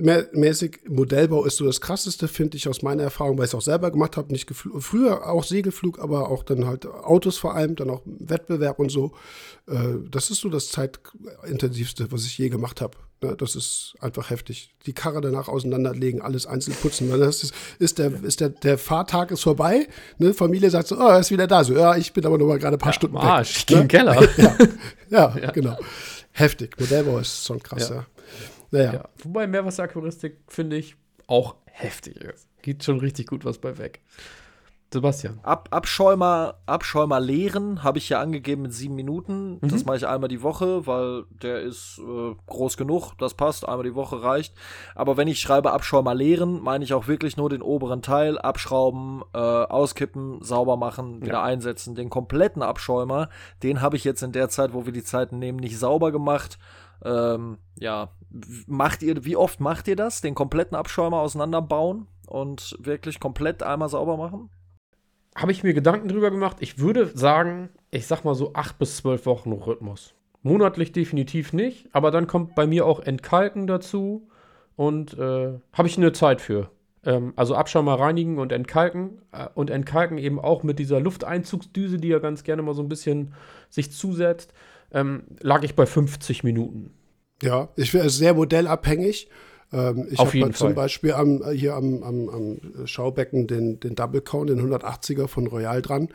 mäßig Modellbau ist so das krasseste, finde ich aus meiner Erfahrung, weil ich es auch selber gemacht habe. Nicht früher auch Segelflug, aber auch dann halt Autos vor allem, dann auch Wettbewerb und so. Äh, das ist so das zeitintensivste, was ich je gemacht habe. Ne, das ist einfach heftig. Die Karre danach auseinanderlegen, alles einzeln putzen. Das ist, ist, der, ist der, der Fahrtag ist vorbei. Ne? Familie sagt so, oh, er ist wieder da. So, ja, ich bin aber noch mal gerade ein paar ja, Stunden Arsch, weg. Ich ne? Keller. ja, ja, ja, genau. Heftig. Modellbau ist schon krass, ja. Naja. Ja. Wobei Meerwasseraquaristik, finde ich, auch heftig ist. Geht schon richtig gut was bei weg. Sebastian. Ab, Abschäumer, Abschäumer leeren habe ich ja angegeben mit sieben Minuten. Mhm. Das mache ich einmal die Woche, weil der ist äh, groß genug. Das passt. Einmal die Woche reicht. Aber wenn ich schreibe Abschäumer leeren, meine ich auch wirklich nur den oberen Teil. Abschrauben, äh, auskippen, sauber machen, wieder ja. einsetzen. Den kompletten Abschäumer, den habe ich jetzt in der Zeit, wo wir die Zeiten nehmen, nicht sauber gemacht. Ähm, ja, macht ihr, wie oft macht ihr das? Den kompletten Abschäumer auseinanderbauen und wirklich komplett einmal sauber machen? Habe ich mir Gedanken drüber gemacht. Ich würde sagen, ich sag mal so acht bis zwölf Wochen Rhythmus. Monatlich definitiv nicht, aber dann kommt bei mir auch Entkalken dazu und äh, habe ich eine Zeit für. Ähm, also Abschäumer reinigen und entkalken äh, und entkalken eben auch mit dieser Lufteinzugsdüse, die ja ganz gerne mal so ein bisschen sich zusetzt ähm, lag ich bei 50 Minuten. Ja, ich wäre sehr modellabhängig. Ähm, ich habe zum Beispiel am, hier am, am, am, Schaubecken den, den Double Count, den 180er von Royal dran.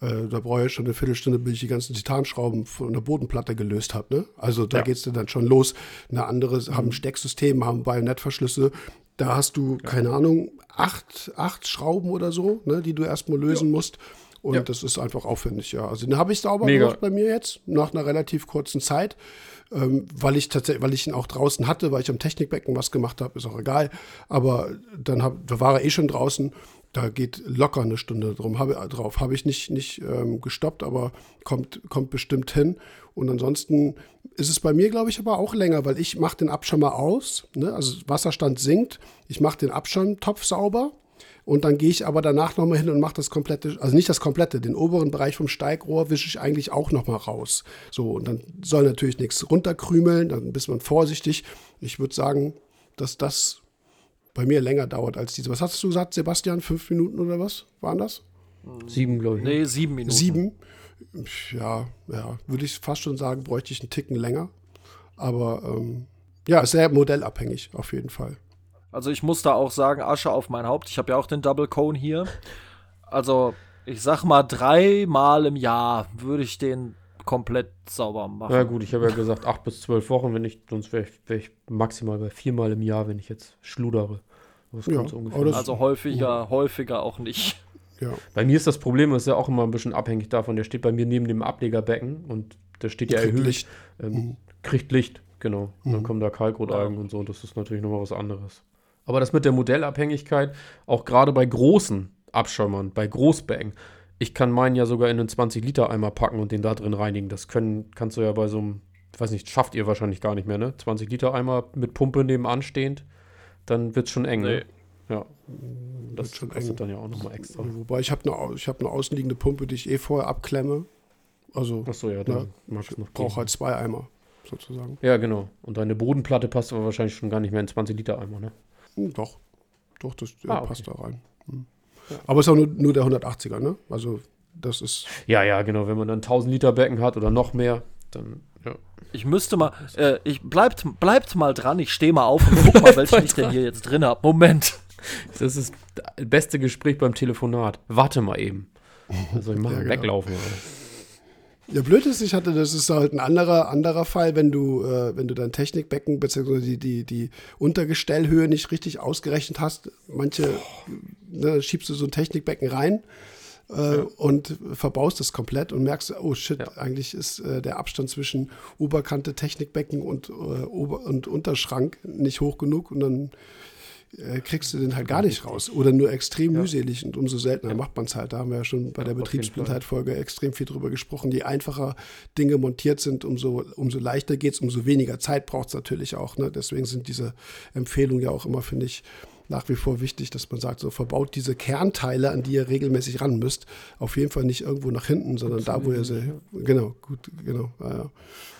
Äh, da brauche ich schon eine Viertelstunde, bis ich die ganzen Titanschrauben von der Bodenplatte gelöst habe. Ne? Also da ja. geht es dann schon los. Eine andere haben mhm. Stecksystem, haben Bajonettverschlüsse. Da hast du, ja. keine Ahnung, acht, acht Schrauben oder so, ne, die du erstmal lösen ja. musst. Und das ist einfach aufwendig, ja. Also den habe ich sauber Mega. gemacht bei mir jetzt, nach einer relativ kurzen Zeit. Ähm, weil ich tatsächlich, weil ich ihn auch draußen hatte, weil ich am Technikbecken was gemacht habe, ist auch egal. Aber dann hab, da war er eh schon draußen. Da geht locker eine Stunde drum, hab, drauf. Habe ich nicht, nicht ähm, gestoppt, aber kommt, kommt bestimmt hin. Und ansonsten ist es bei mir, glaube ich, aber auch länger, weil ich mache den Abschirm mal aus. Ne? Also Wasserstand sinkt. Ich mache den Abschirmtopf sauber und dann gehe ich aber danach nochmal hin und mache das komplette, also nicht das komplette, den oberen Bereich vom Steigrohr wische ich eigentlich auch nochmal raus. So, und dann soll natürlich nichts runterkrümeln, dann ist man vorsichtig. Ich würde sagen, dass das bei mir länger dauert als diese. Was hast du gesagt, Sebastian? Fünf Minuten oder was waren das? Sieben, glaube ich. Nee, sieben Minuten. Sieben? Ja, ja, würde ich fast schon sagen, bräuchte ich einen Ticken länger. Aber ähm, ja, sehr modellabhängig auf jeden Fall. Also ich muss da auch sagen, Asche auf mein Haupt. Ich habe ja auch den Double Cone hier. Also ich sag mal, dreimal im Jahr würde ich den komplett sauber machen. Ja gut, ich habe ja gesagt acht bis zwölf Wochen, wenn ich, sonst wäre ich, wär ich, maximal bei viermal im Jahr, wenn ich jetzt schludere. Ja, also häufiger, ja. häufiger auch nicht. Ja. Bei mir ist das Problem, ist ja auch immer ein bisschen abhängig davon. Der steht bei mir neben dem Ablegerbecken und der steht ja erhöht. Licht. Ähm, mhm. Kriegt Licht, genau. Mhm. Dann kommen da Kalkrotalgen ja. und so. Und das ist natürlich nochmal was anderes. Aber das mit der Modellabhängigkeit, auch gerade bei großen Abschäumern, bei Großbecken, ich kann meinen ja sogar in einen 20-Liter-Eimer packen und den da drin reinigen. Das können, kannst du ja bei so einem, ich weiß nicht, schafft ihr wahrscheinlich gar nicht mehr, ne? 20-Liter-Eimer mit Pumpe nebenan stehend, dann wird es schon eng. Ne? Nee. Ne? Ja. Das schon kostet eng. dann ja auch nochmal extra. Wobei ich habe eine hab ne außenliegende Pumpe, die ich eh vorher abklemme. Also, Achso, ja, dann ne, noch. Brauche halt zwei Eimer, sozusagen. Ja, genau. Und deine Bodenplatte passt aber wahrscheinlich schon gar nicht mehr in 20-Liter-Eimer, ne? Hm, doch, doch, das ah, passt da rein. Hm. Ja. Aber es ist auch nur, nur der 180er, ne? Also das ist. Ja, ja, genau. Wenn man dann 1000 Liter Becken hat oder noch mehr, dann Ja. Ich müsste mal, äh, ich bleibt, bleibt mal dran, ich stehe mal auf und guck mal, welchen ich denn hier jetzt drin habe. Moment. Das ist das beste Gespräch beim Telefonat. Warte mal eben. Also ich mache ja, genau. weglaufen. Ja, blöd ist, ich hatte, das ist halt ein anderer, anderer Fall, wenn du, äh, wenn du dein Technikbecken bzw. Die, die, die Untergestellhöhe nicht richtig ausgerechnet hast. Manche ne, schiebst du so ein Technikbecken rein äh, ja. und verbaust das komplett und merkst, oh shit, ja. eigentlich ist äh, der Abstand zwischen Oberkante, Technikbecken und, äh, Ober und Unterschrank nicht hoch genug und dann äh, kriegst du den halt gar nicht raus oder nur extrem ja. mühselig und umso seltener macht man es halt. Da haben wir ja schon bei der Betriebsblindheit-Folge extrem viel drüber gesprochen. Je einfacher Dinge montiert sind, umso, umso leichter geht es, umso weniger Zeit braucht es natürlich auch. Ne? Deswegen sind diese Empfehlungen ja auch immer, finde ich, nach wie vor wichtig, dass man sagt, so verbaut diese Kernteile, an die ihr regelmäßig ran müsst, auf jeden Fall nicht irgendwo nach hinten, sondern da, wo ihr sie, genau, gut, genau. Ja,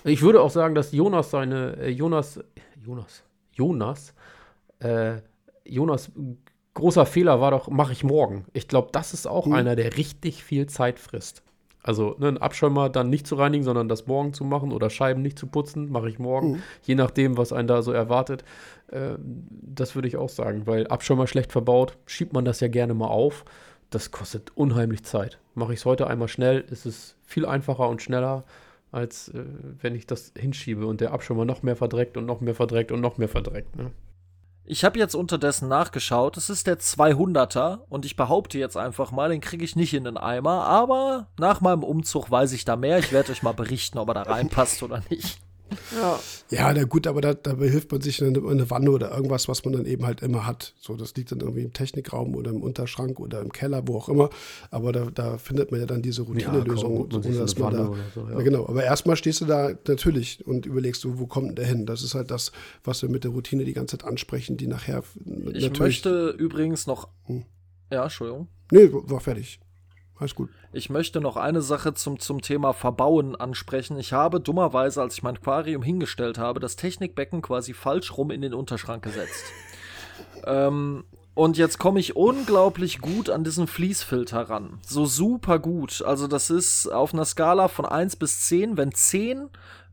Ich würde auch sagen, dass Jonas seine, äh, Jonas, Jonas, Jonas, äh, Jonas großer Fehler war doch, mache ich morgen. Ich glaube, das ist auch mhm. einer, der richtig viel Zeit frisst. Also ne, einen Abschäumer dann nicht zu reinigen, sondern das morgen zu machen oder Scheiben nicht zu putzen, mache ich morgen. Mhm. Je nachdem, was einen da so erwartet. Äh, das würde ich auch sagen, weil Abschäumer schlecht verbaut, schiebt man das ja gerne mal auf. Das kostet unheimlich Zeit. Mache ich es heute einmal schnell, ist es viel einfacher und schneller, als äh, wenn ich das hinschiebe und der Abschäumer noch mehr verdreckt und noch mehr verdreckt und noch mehr verdreckt. Ne? Ich habe jetzt unterdessen nachgeschaut. Es ist der 200er und ich behaupte jetzt einfach mal, den kriege ich nicht in den Eimer. Aber nach meinem Umzug weiß ich da mehr. Ich werde euch mal berichten, ob er da reinpasst oder nicht. Ja, ja na gut, aber da, da behilft man sich eine, eine Wanne oder irgendwas, was man dann eben halt immer hat. So, das liegt dann irgendwie im Technikraum oder im Unterschrank oder im Keller, wo auch immer. Aber da, da findet man ja dann diese Routinelösung, ja, ohne dass man da. So, ja. Genau, aber erstmal stehst du da natürlich und überlegst du, wo kommt denn der hin? Das ist halt das, was wir mit der Routine die ganze Zeit ansprechen, die nachher. Ich möchte übrigens noch. Hm. Ja, Entschuldigung. Nee, war fertig. Alles gut. Ich möchte noch eine Sache zum, zum Thema Verbauen ansprechen. Ich habe dummerweise, als ich mein Aquarium hingestellt habe, das Technikbecken quasi falsch rum in den Unterschrank gesetzt. ähm, und jetzt komme ich unglaublich gut an diesen Fließfilter ran. So super gut. Also das ist auf einer Skala von 1 bis 10. Wenn 10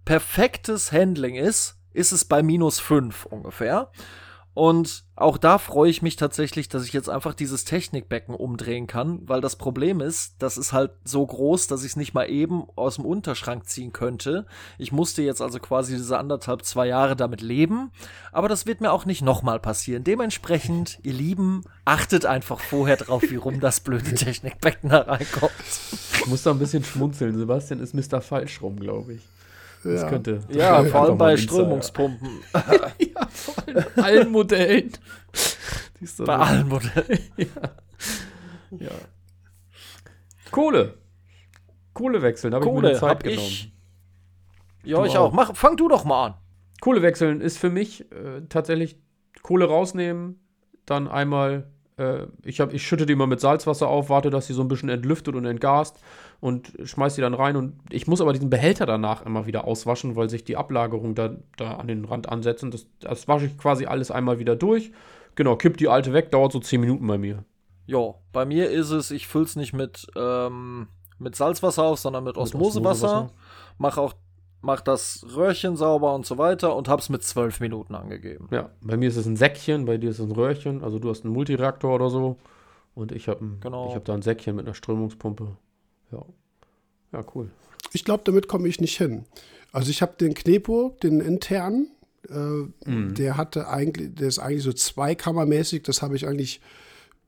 perfektes Handling ist, ist es bei minus 5 ungefähr. Und auch da freue ich mich tatsächlich, dass ich jetzt einfach dieses Technikbecken umdrehen kann, weil das Problem ist, das ist halt so groß, dass ich es nicht mal eben aus dem Unterschrank ziehen könnte. Ich musste jetzt also quasi diese anderthalb, zwei Jahre damit leben, aber das wird mir auch nicht nochmal passieren. Dementsprechend, ihr Lieben, achtet einfach vorher drauf, wie rum das blöde Technikbecken da reinkommt. Ich muss da ein bisschen schmunzeln. Sebastian ist Mr. Falsch rum, glaube ich. Das ja. könnte. Ja, vor allem bei Strömungspumpen. ja, vor allem bei allen Modellen. bei allen Modellen. ja. ja. Kohle. Kohle wechseln, habe ich mir eine Zeit genommen. Ich. Ja, du ich auch. auch. Mach, fang du doch mal an. Kohle wechseln ist für mich äh, tatsächlich Kohle rausnehmen, dann einmal, äh, ich, hab, ich schütte die mal mit Salzwasser auf, warte, dass sie so ein bisschen entlüftet und entgast und schmeiß die dann rein. Und ich muss aber diesen Behälter danach immer wieder auswaschen, weil sich die Ablagerungen da, da an den Rand ansetzen. Das, das wasche ich quasi alles einmal wieder durch. Genau, kipp die alte weg, dauert so 10 Minuten bei mir. Ja, bei mir ist es, ich fülle es nicht mit, ähm, mit Salzwasser auf, sondern mit Osmosewasser. Osmosewasser. Mach auch mach das Röhrchen sauber und so weiter und hab's mit 12 Minuten angegeben. Ja, bei mir ist es ein Säckchen, bei dir ist es ein Röhrchen. Also du hast einen Multireaktor oder so und ich habe genau. hab da ein Säckchen mit einer Strömungspumpe. Ja. Ja, cool. Ich glaube, damit komme ich nicht hin. Also ich habe den Knepo, den internen, äh, mm. der hatte eigentlich, der ist eigentlich so zweikammermäßig, das habe ich eigentlich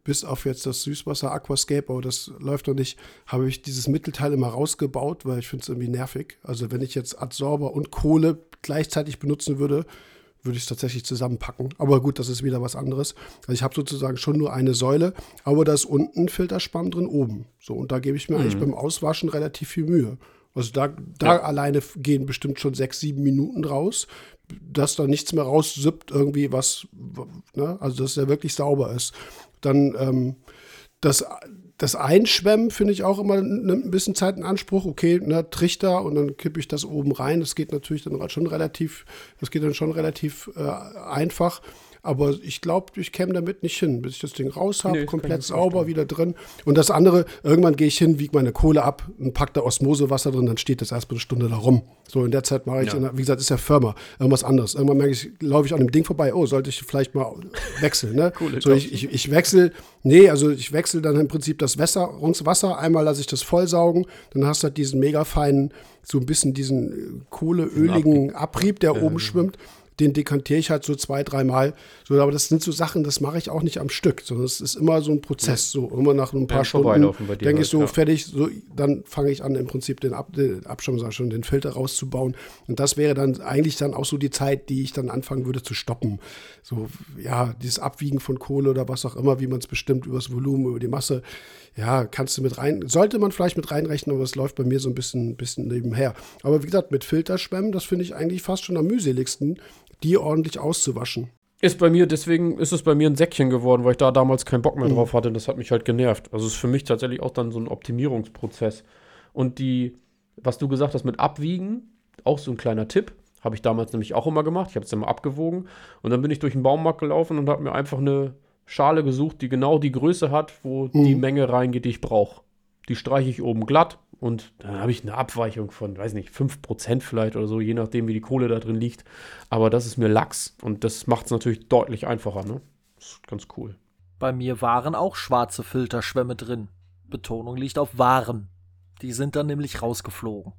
bis auf jetzt das Süßwasser Aquascape, aber das läuft noch nicht, habe ich dieses Mittelteil immer rausgebaut, weil ich finde es irgendwie nervig. Also wenn ich jetzt Adsorber und Kohle gleichzeitig benutzen würde, würde ich es tatsächlich zusammenpacken. Aber gut, das ist wieder was anderes. Also ich habe sozusagen schon nur eine Säule, aber da ist unten Filterspann drin oben. So, und da gebe ich mir mhm. eigentlich beim Auswaschen relativ viel Mühe. Also da, da ja. alleine gehen bestimmt schon sechs, sieben Minuten raus, dass da nichts mehr raussippt, irgendwie was, ne? also dass er wirklich sauber ist. Dann ähm, das das Einschwemmen finde ich auch immer nimmt ein bisschen Zeit in Anspruch. Okay, ne, Trichter und dann kippe ich das oben rein. Das geht natürlich dann schon relativ, das geht dann schon relativ äh, einfach. Aber ich glaube, ich käme damit nicht hin, bis ich das Ding raus habe, nee, komplett sauber wieder drin. Und das andere, irgendwann gehe ich hin, wiege meine Kohle ab und packe da Osmosewasser drin, dann steht das erstmal eine Stunde da rum. So, in der Zeit mache ich, ja. wie gesagt, ist ja Firma, irgendwas anderes. Irgendwann merke ich, laufe ich an dem Ding vorbei, oh, sollte ich vielleicht mal wechseln, ne? cool, so, ich, ich, ich wechsle, nee, also ich wechsle dann im Prinzip das Wasser, Wasser, einmal lasse ich das vollsaugen, dann hast du halt diesen mega feinen, so ein bisschen diesen kohleöligen Abrieb, der ja, oben schwimmt den dekantiere ich halt so zwei, dreimal. So, aber das sind so Sachen, das mache ich auch nicht am Stück, sondern es ist immer so ein Prozess. So immer nach ein paar ja, Stunden denke ich so, ja. fertig, so, dann fange ich an, im Prinzip den, Ab den Abschirm, sag schon, den Filter rauszubauen. Und das wäre dann eigentlich dann auch so die Zeit, die ich dann anfangen würde zu stoppen. So, ja, dieses Abwiegen von Kohle oder was auch immer, wie man es bestimmt, über das Volumen, über die Masse, ja, kannst du mit rein, sollte man vielleicht mit reinrechnen, aber es läuft bei mir so ein bisschen, bisschen nebenher. Aber wie gesagt, mit Filterschwemmen, das finde ich eigentlich fast schon am mühseligsten, die ordentlich auszuwaschen. Ist bei mir, deswegen ist es bei mir ein Säckchen geworden, weil ich da damals keinen Bock mehr mhm. drauf hatte. Das hat mich halt genervt. Also ist für mich tatsächlich auch dann so ein Optimierungsprozess. Und die, was du gesagt hast mit Abwiegen, auch so ein kleiner Tipp. Habe ich damals nämlich auch immer gemacht. Ich habe es immer abgewogen. Und dann bin ich durch den Baumarkt gelaufen und habe mir einfach eine Schale gesucht, die genau die Größe hat, wo mhm. die Menge reingeht, die ich brauche. Die streiche ich oben glatt und dann habe ich eine Abweichung von, weiß nicht, 5% vielleicht oder so, je nachdem, wie die Kohle da drin liegt. Aber das ist mir Lachs und das macht es natürlich deutlich einfacher, ne? Das ist ganz cool. Bei mir waren auch schwarze Filterschwämme drin. Betonung liegt auf waren. Die sind dann nämlich rausgeflogen.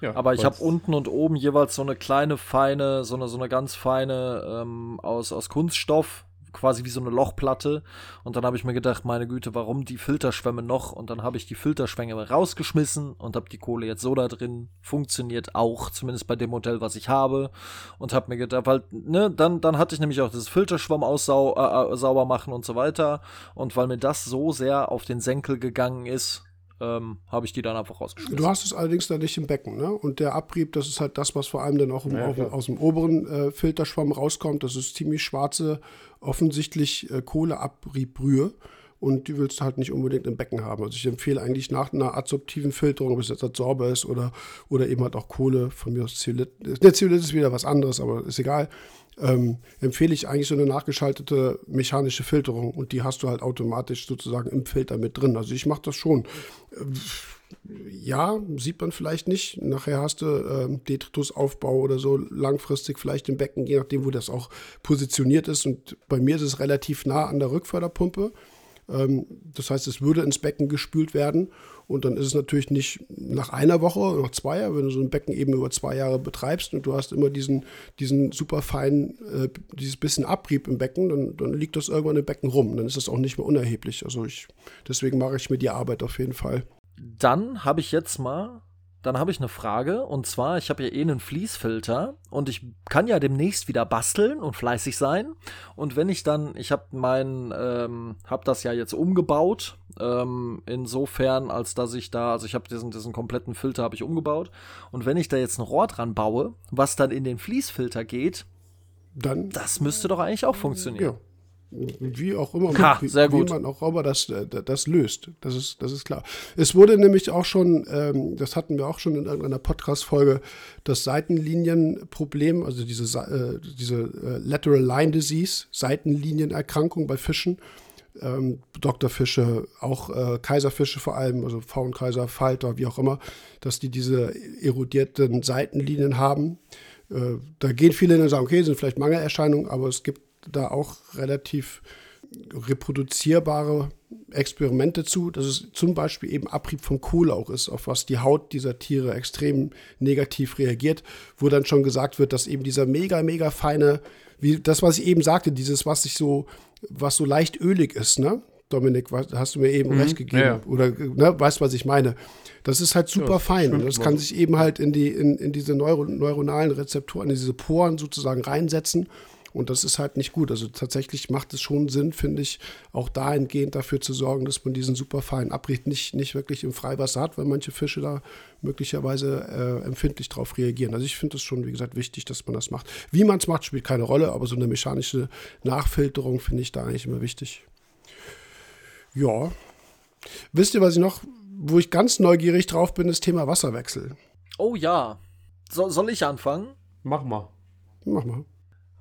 Ja, Aber ich habe unten und oben jeweils so eine kleine, feine, so eine, so eine ganz feine ähm, aus, aus Kunststoff, quasi wie so eine Lochplatte. Und dann habe ich mir gedacht, meine Güte, warum die Filterschwämme noch? Und dann habe ich die Filterschwämme rausgeschmissen und habe die Kohle jetzt so da drin. Funktioniert auch, zumindest bei dem Modell, was ich habe. Und habe mir gedacht, weil, ne, dann, dann hatte ich nämlich auch das Filterschwamm aussau äh, äh, sauber machen und so weiter. Und weil mir das so sehr auf den Senkel gegangen ist, ähm, habe ich die dann einfach rausgeschmissen. Du hast es allerdings da nicht im Becken, ne? Und der Abrieb, das ist halt das, was vor allem dann auch im, ja, auf, aus dem oberen äh, Filterschwamm rauskommt. Das ist ziemlich schwarze, offensichtlich äh, Kohleabriebbrühe. Und die willst du halt nicht unbedingt im Becken haben. Also ich empfehle eigentlich nach einer adsorptiven Filterung, ob es jetzt Adsorber ist oder, oder eben halt auch Kohle, von mir aus Zeolit. Der Zeolit ist wieder was anderes, aber ist egal ähm, empfehle ich eigentlich so eine nachgeschaltete mechanische Filterung und die hast du halt automatisch sozusagen im Filter mit drin. Also ich mache das schon. Ja, sieht man vielleicht nicht. Nachher hast du ähm, Detritusaufbau oder so langfristig vielleicht im Becken, je nachdem, wo das auch positioniert ist. Und bei mir ist es relativ nah an der Rückförderpumpe. Ähm, das heißt, es würde ins Becken gespült werden. Und dann ist es natürlich nicht nach einer Woche, nach zwei Jahren, wenn du so ein Becken eben über zwei Jahre betreibst und du hast immer diesen, diesen super feinen, äh, dieses bisschen Abrieb im Becken, dann, dann liegt das irgendwann im Becken rum. Dann ist das auch nicht mehr unerheblich. Also ich, deswegen mache ich mir die Arbeit auf jeden Fall. Dann habe ich jetzt mal dann habe ich eine Frage und zwar, ich habe ja eh einen Fließfilter und ich kann ja demnächst wieder basteln und fleißig sein. Und wenn ich dann, ich habe mein, ähm, habe das ja jetzt umgebaut, ähm, insofern, als dass ich da, also ich habe diesen, diesen kompletten Filter habe ich umgebaut. Und wenn ich da jetzt ein Rohr dran baue, was dann in den Fließfilter geht, dann. Das müsste doch eigentlich auch funktionieren. Ja wie auch immer, ha, wie, sehr gut. wie man auch immer das, äh, das löst. Das ist, das ist klar. Es wurde nämlich auch schon, ähm, das hatten wir auch schon in irgendeiner Podcast-Folge, das Seitenlinienproblem, also diese, äh, diese äh, Lateral Line Disease, Seitenlinienerkrankung bei Fischen. Ähm, Doktorfische, auch äh, Kaiserfische vor allem, also Faunkaiser, Falter, wie auch immer, dass die diese erodierten Seitenlinien haben. Äh, da gehen viele hin und sagen, okay, sind vielleicht Mangelerscheinungen, aber es gibt da auch relativ reproduzierbare Experimente zu, dass es zum Beispiel eben Abrieb von Kohle auch ist, auf was die Haut dieser Tiere extrem negativ reagiert, wo dann schon gesagt wird, dass eben dieser mega, mega feine, wie das, was ich eben sagte, dieses, was sich so, was so leicht ölig ist, ne? Dominik, hast du mir eben mhm, recht gegeben. Ja. Oder ne, weißt, was ich meine. Das ist halt super ja, fein. Und das kann sich eben halt in, die, in, in diese Neuro neuronalen Rezeptoren, in diese Poren sozusagen reinsetzen und das ist halt nicht gut. Also tatsächlich macht es schon Sinn, finde ich, auch dahingehend dafür zu sorgen, dass man diesen super feinen Abrieb nicht, nicht wirklich im Freiwasser hat, weil manche Fische da möglicherweise äh, empfindlich darauf reagieren. Also ich finde es schon, wie gesagt, wichtig, dass man das macht. Wie man es macht, spielt keine Rolle, aber so eine mechanische Nachfilterung finde ich da eigentlich immer wichtig. Ja. Wisst ihr, was ich noch, wo ich ganz neugierig drauf bin, das Thema Wasserwechsel. Oh ja. So, soll ich anfangen? Mach mal. Mach mal.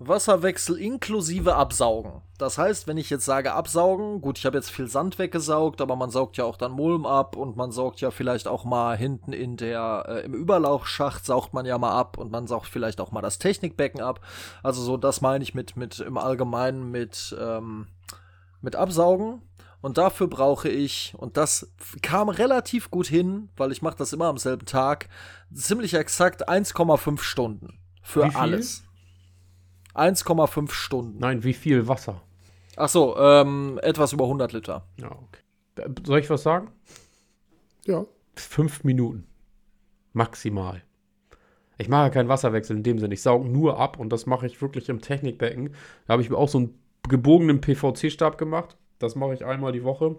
Wasserwechsel inklusive Absaugen. Das heißt, wenn ich jetzt sage Absaugen, gut, ich habe jetzt viel Sand weggesaugt, aber man saugt ja auch dann Mulm ab und man saugt ja vielleicht auch mal hinten in der äh, im Überlauchschacht saugt man ja mal ab und man saugt vielleicht auch mal das Technikbecken ab. Also so, das meine ich mit mit im Allgemeinen mit ähm, mit Absaugen. Und dafür brauche ich, und das kam relativ gut hin, weil ich mache das immer am selben Tag, ziemlich exakt 1,5 Stunden für alles. 1,5 Stunden. Nein, wie viel Wasser? Ach so, ähm, etwas über 100 Liter. Ja, okay. Soll ich was sagen? Ja. Fünf Minuten. Maximal. Ich mache ja keinen Wasserwechsel in dem Sinne. Ich sauge nur ab und das mache ich wirklich im Technikbecken. Da habe ich mir auch so einen gebogenen PVC-Stab gemacht. Das mache ich einmal die Woche.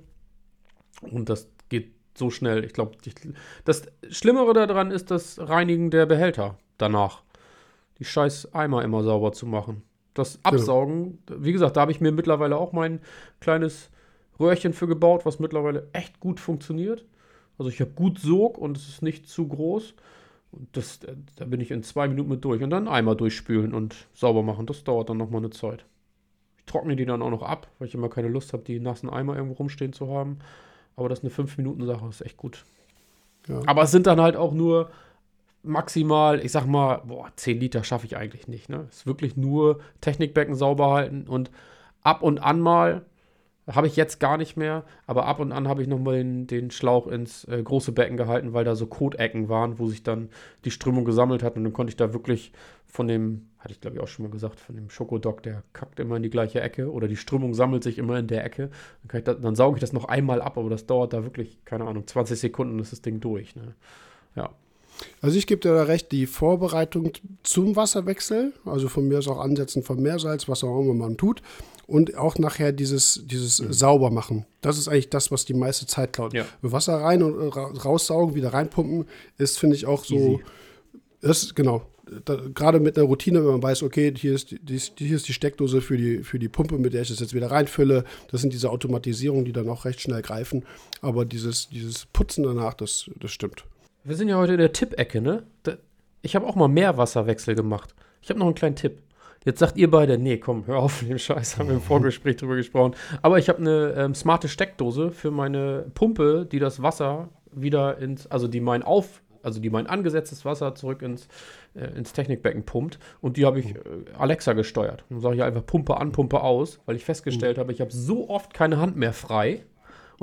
Und das geht so schnell. Ich glaube, das Schlimmere daran ist das Reinigen der Behälter danach die scheiß Eimer immer sauber zu machen. Das. Absaugen, wie gesagt, da habe ich mir mittlerweile auch mein kleines Röhrchen für gebaut, was mittlerweile echt gut funktioniert. Also ich habe gut Sog und es ist nicht zu groß. Und das, äh, da bin ich in zwei Minuten mit durch. Und dann Eimer durchspülen und sauber machen. Das dauert dann nochmal eine Zeit. Ich trockne die dann auch noch ab, weil ich immer keine Lust habe, die nassen Eimer irgendwo rumstehen zu haben. Aber das ist eine 5-Minuten-Sache, ist echt gut. Ja. Aber es sind dann halt auch nur maximal, ich sag mal, boah, 10 Liter schaffe ich eigentlich nicht. Ne? Ist wirklich nur Technikbecken sauber halten und ab und an mal, habe ich jetzt gar nicht mehr, aber ab und an habe ich nochmal den, den Schlauch ins äh, große Becken gehalten, weil da so Kotecken waren, wo sich dann die Strömung gesammelt hat und dann konnte ich da wirklich von dem, hatte ich glaube ich auch schon mal gesagt, von dem Schokodog, der kackt immer in die gleiche Ecke oder die Strömung sammelt sich immer in der Ecke. Dann, da, dann sauge ich das noch einmal ab, aber das dauert da wirklich, keine Ahnung, 20 Sekunden ist das Ding durch. Ne? Ja. Also ich gebe dir da recht, die Vorbereitung zum Wasserwechsel, also von mir aus auch Ansetzen von Meersalz, was auch immer man tut, und auch nachher dieses, dieses mhm. Saubermachen. Das ist eigentlich das, was die meiste Zeit klaut. Ja. Wasser rein und äh, raussaugen, wieder reinpumpen, ist, finde ich, auch so. Easy. Das genau. Gerade mit einer Routine, wenn man weiß, okay, hier ist die, hier ist die Steckdose für die, für die Pumpe, mit der ich das jetzt wieder reinfülle. Das sind diese Automatisierungen, die dann auch recht schnell greifen. Aber dieses, dieses Putzen danach, das, das stimmt. Wir sind ja heute in der Tippecke, ne? ich habe auch mal Meerwasserwechsel gemacht. Ich habe noch einen kleinen Tipp. Jetzt sagt ihr beide, nee, komm, hör auf mit dem Scheiß, haben wir im Vorgespräch drüber gesprochen. Aber ich habe eine ähm, smarte Steckdose für meine Pumpe, die das Wasser wieder ins, also die mein Auf, also die mein angesetztes Wasser zurück ins, äh, ins Technikbecken pumpt. Und die habe ich äh, Alexa gesteuert. Dann sage ich einfach Pumpe an, Pumpe aus, weil ich festgestellt mhm. habe, ich habe so oft keine Hand mehr frei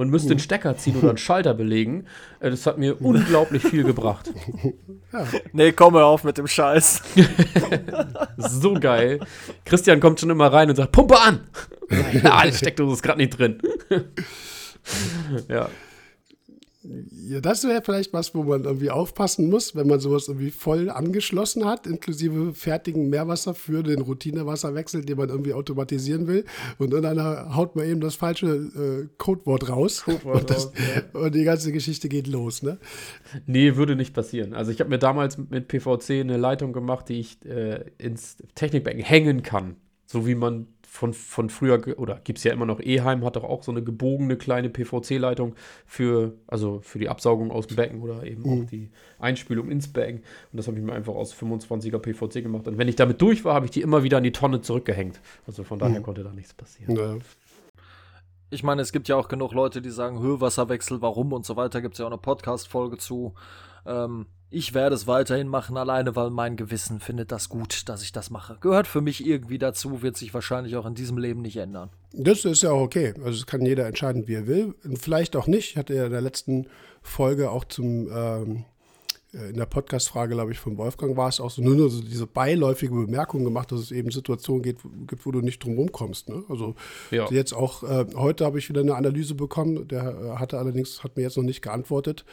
und müsste den Stecker ziehen oder einen Schalter belegen. Äh, das hat mir unglaublich viel gebracht. Ja. Nee, komm hör auf mit dem Scheiß. so geil. Christian kommt schon immer rein und sagt, Pumpe an! Ja, die Steckdose ist gerade nicht drin. ja. Ja, das wäre vielleicht was, wo man irgendwie aufpassen muss, wenn man sowas irgendwie voll angeschlossen hat, inklusive fertigen Meerwasser für den Routinewasserwechsel, den man irgendwie automatisieren will. Und dann haut man eben das falsche äh, Codewort raus. Codewort und, das, raus ja. und, die ganze Geschichte geht los, ne? Nee, würde nicht passieren. Also ich habe mir damals mit PVC eine Leitung gemacht, die ich äh, ins Technikbecken hängen kann. So wie man von, von früher, oder gibt es ja immer noch, Eheim hat doch auch so eine gebogene kleine PVC-Leitung für, also für die Absaugung aus dem Becken oder eben mhm. auch die Einspülung ins Becken. Und das habe ich mir einfach aus 25er PVC gemacht. Und wenn ich damit durch war, habe ich die immer wieder an die Tonne zurückgehängt. Also von daher mhm. konnte da nichts passieren. Ja. Ich meine, es gibt ja auch genug Leute, die sagen, Höhewasserwechsel, warum und so weiter. Gibt es ja auch eine Podcast-Folge zu. Ähm, ich werde es weiterhin machen, alleine weil mein Gewissen findet das gut, dass ich das mache. Gehört für mich irgendwie dazu, wird sich wahrscheinlich auch in diesem Leben nicht ändern. Das ist ja auch okay. Also es kann jeder entscheiden, wie er will. Und vielleicht auch nicht. Ich hatte ja in der letzten Folge auch zum ähm, äh, in der Podcast-Frage, glaube ich, von Wolfgang war es auch so nur so diese beiläufige Bemerkung gemacht, dass es eben Situationen gibt, gibt wo du nicht drum rumkommst. Ne? Also ja. jetzt auch, äh, heute habe ich wieder eine Analyse bekommen, der äh, hatte allerdings, hat mir jetzt noch nicht geantwortet.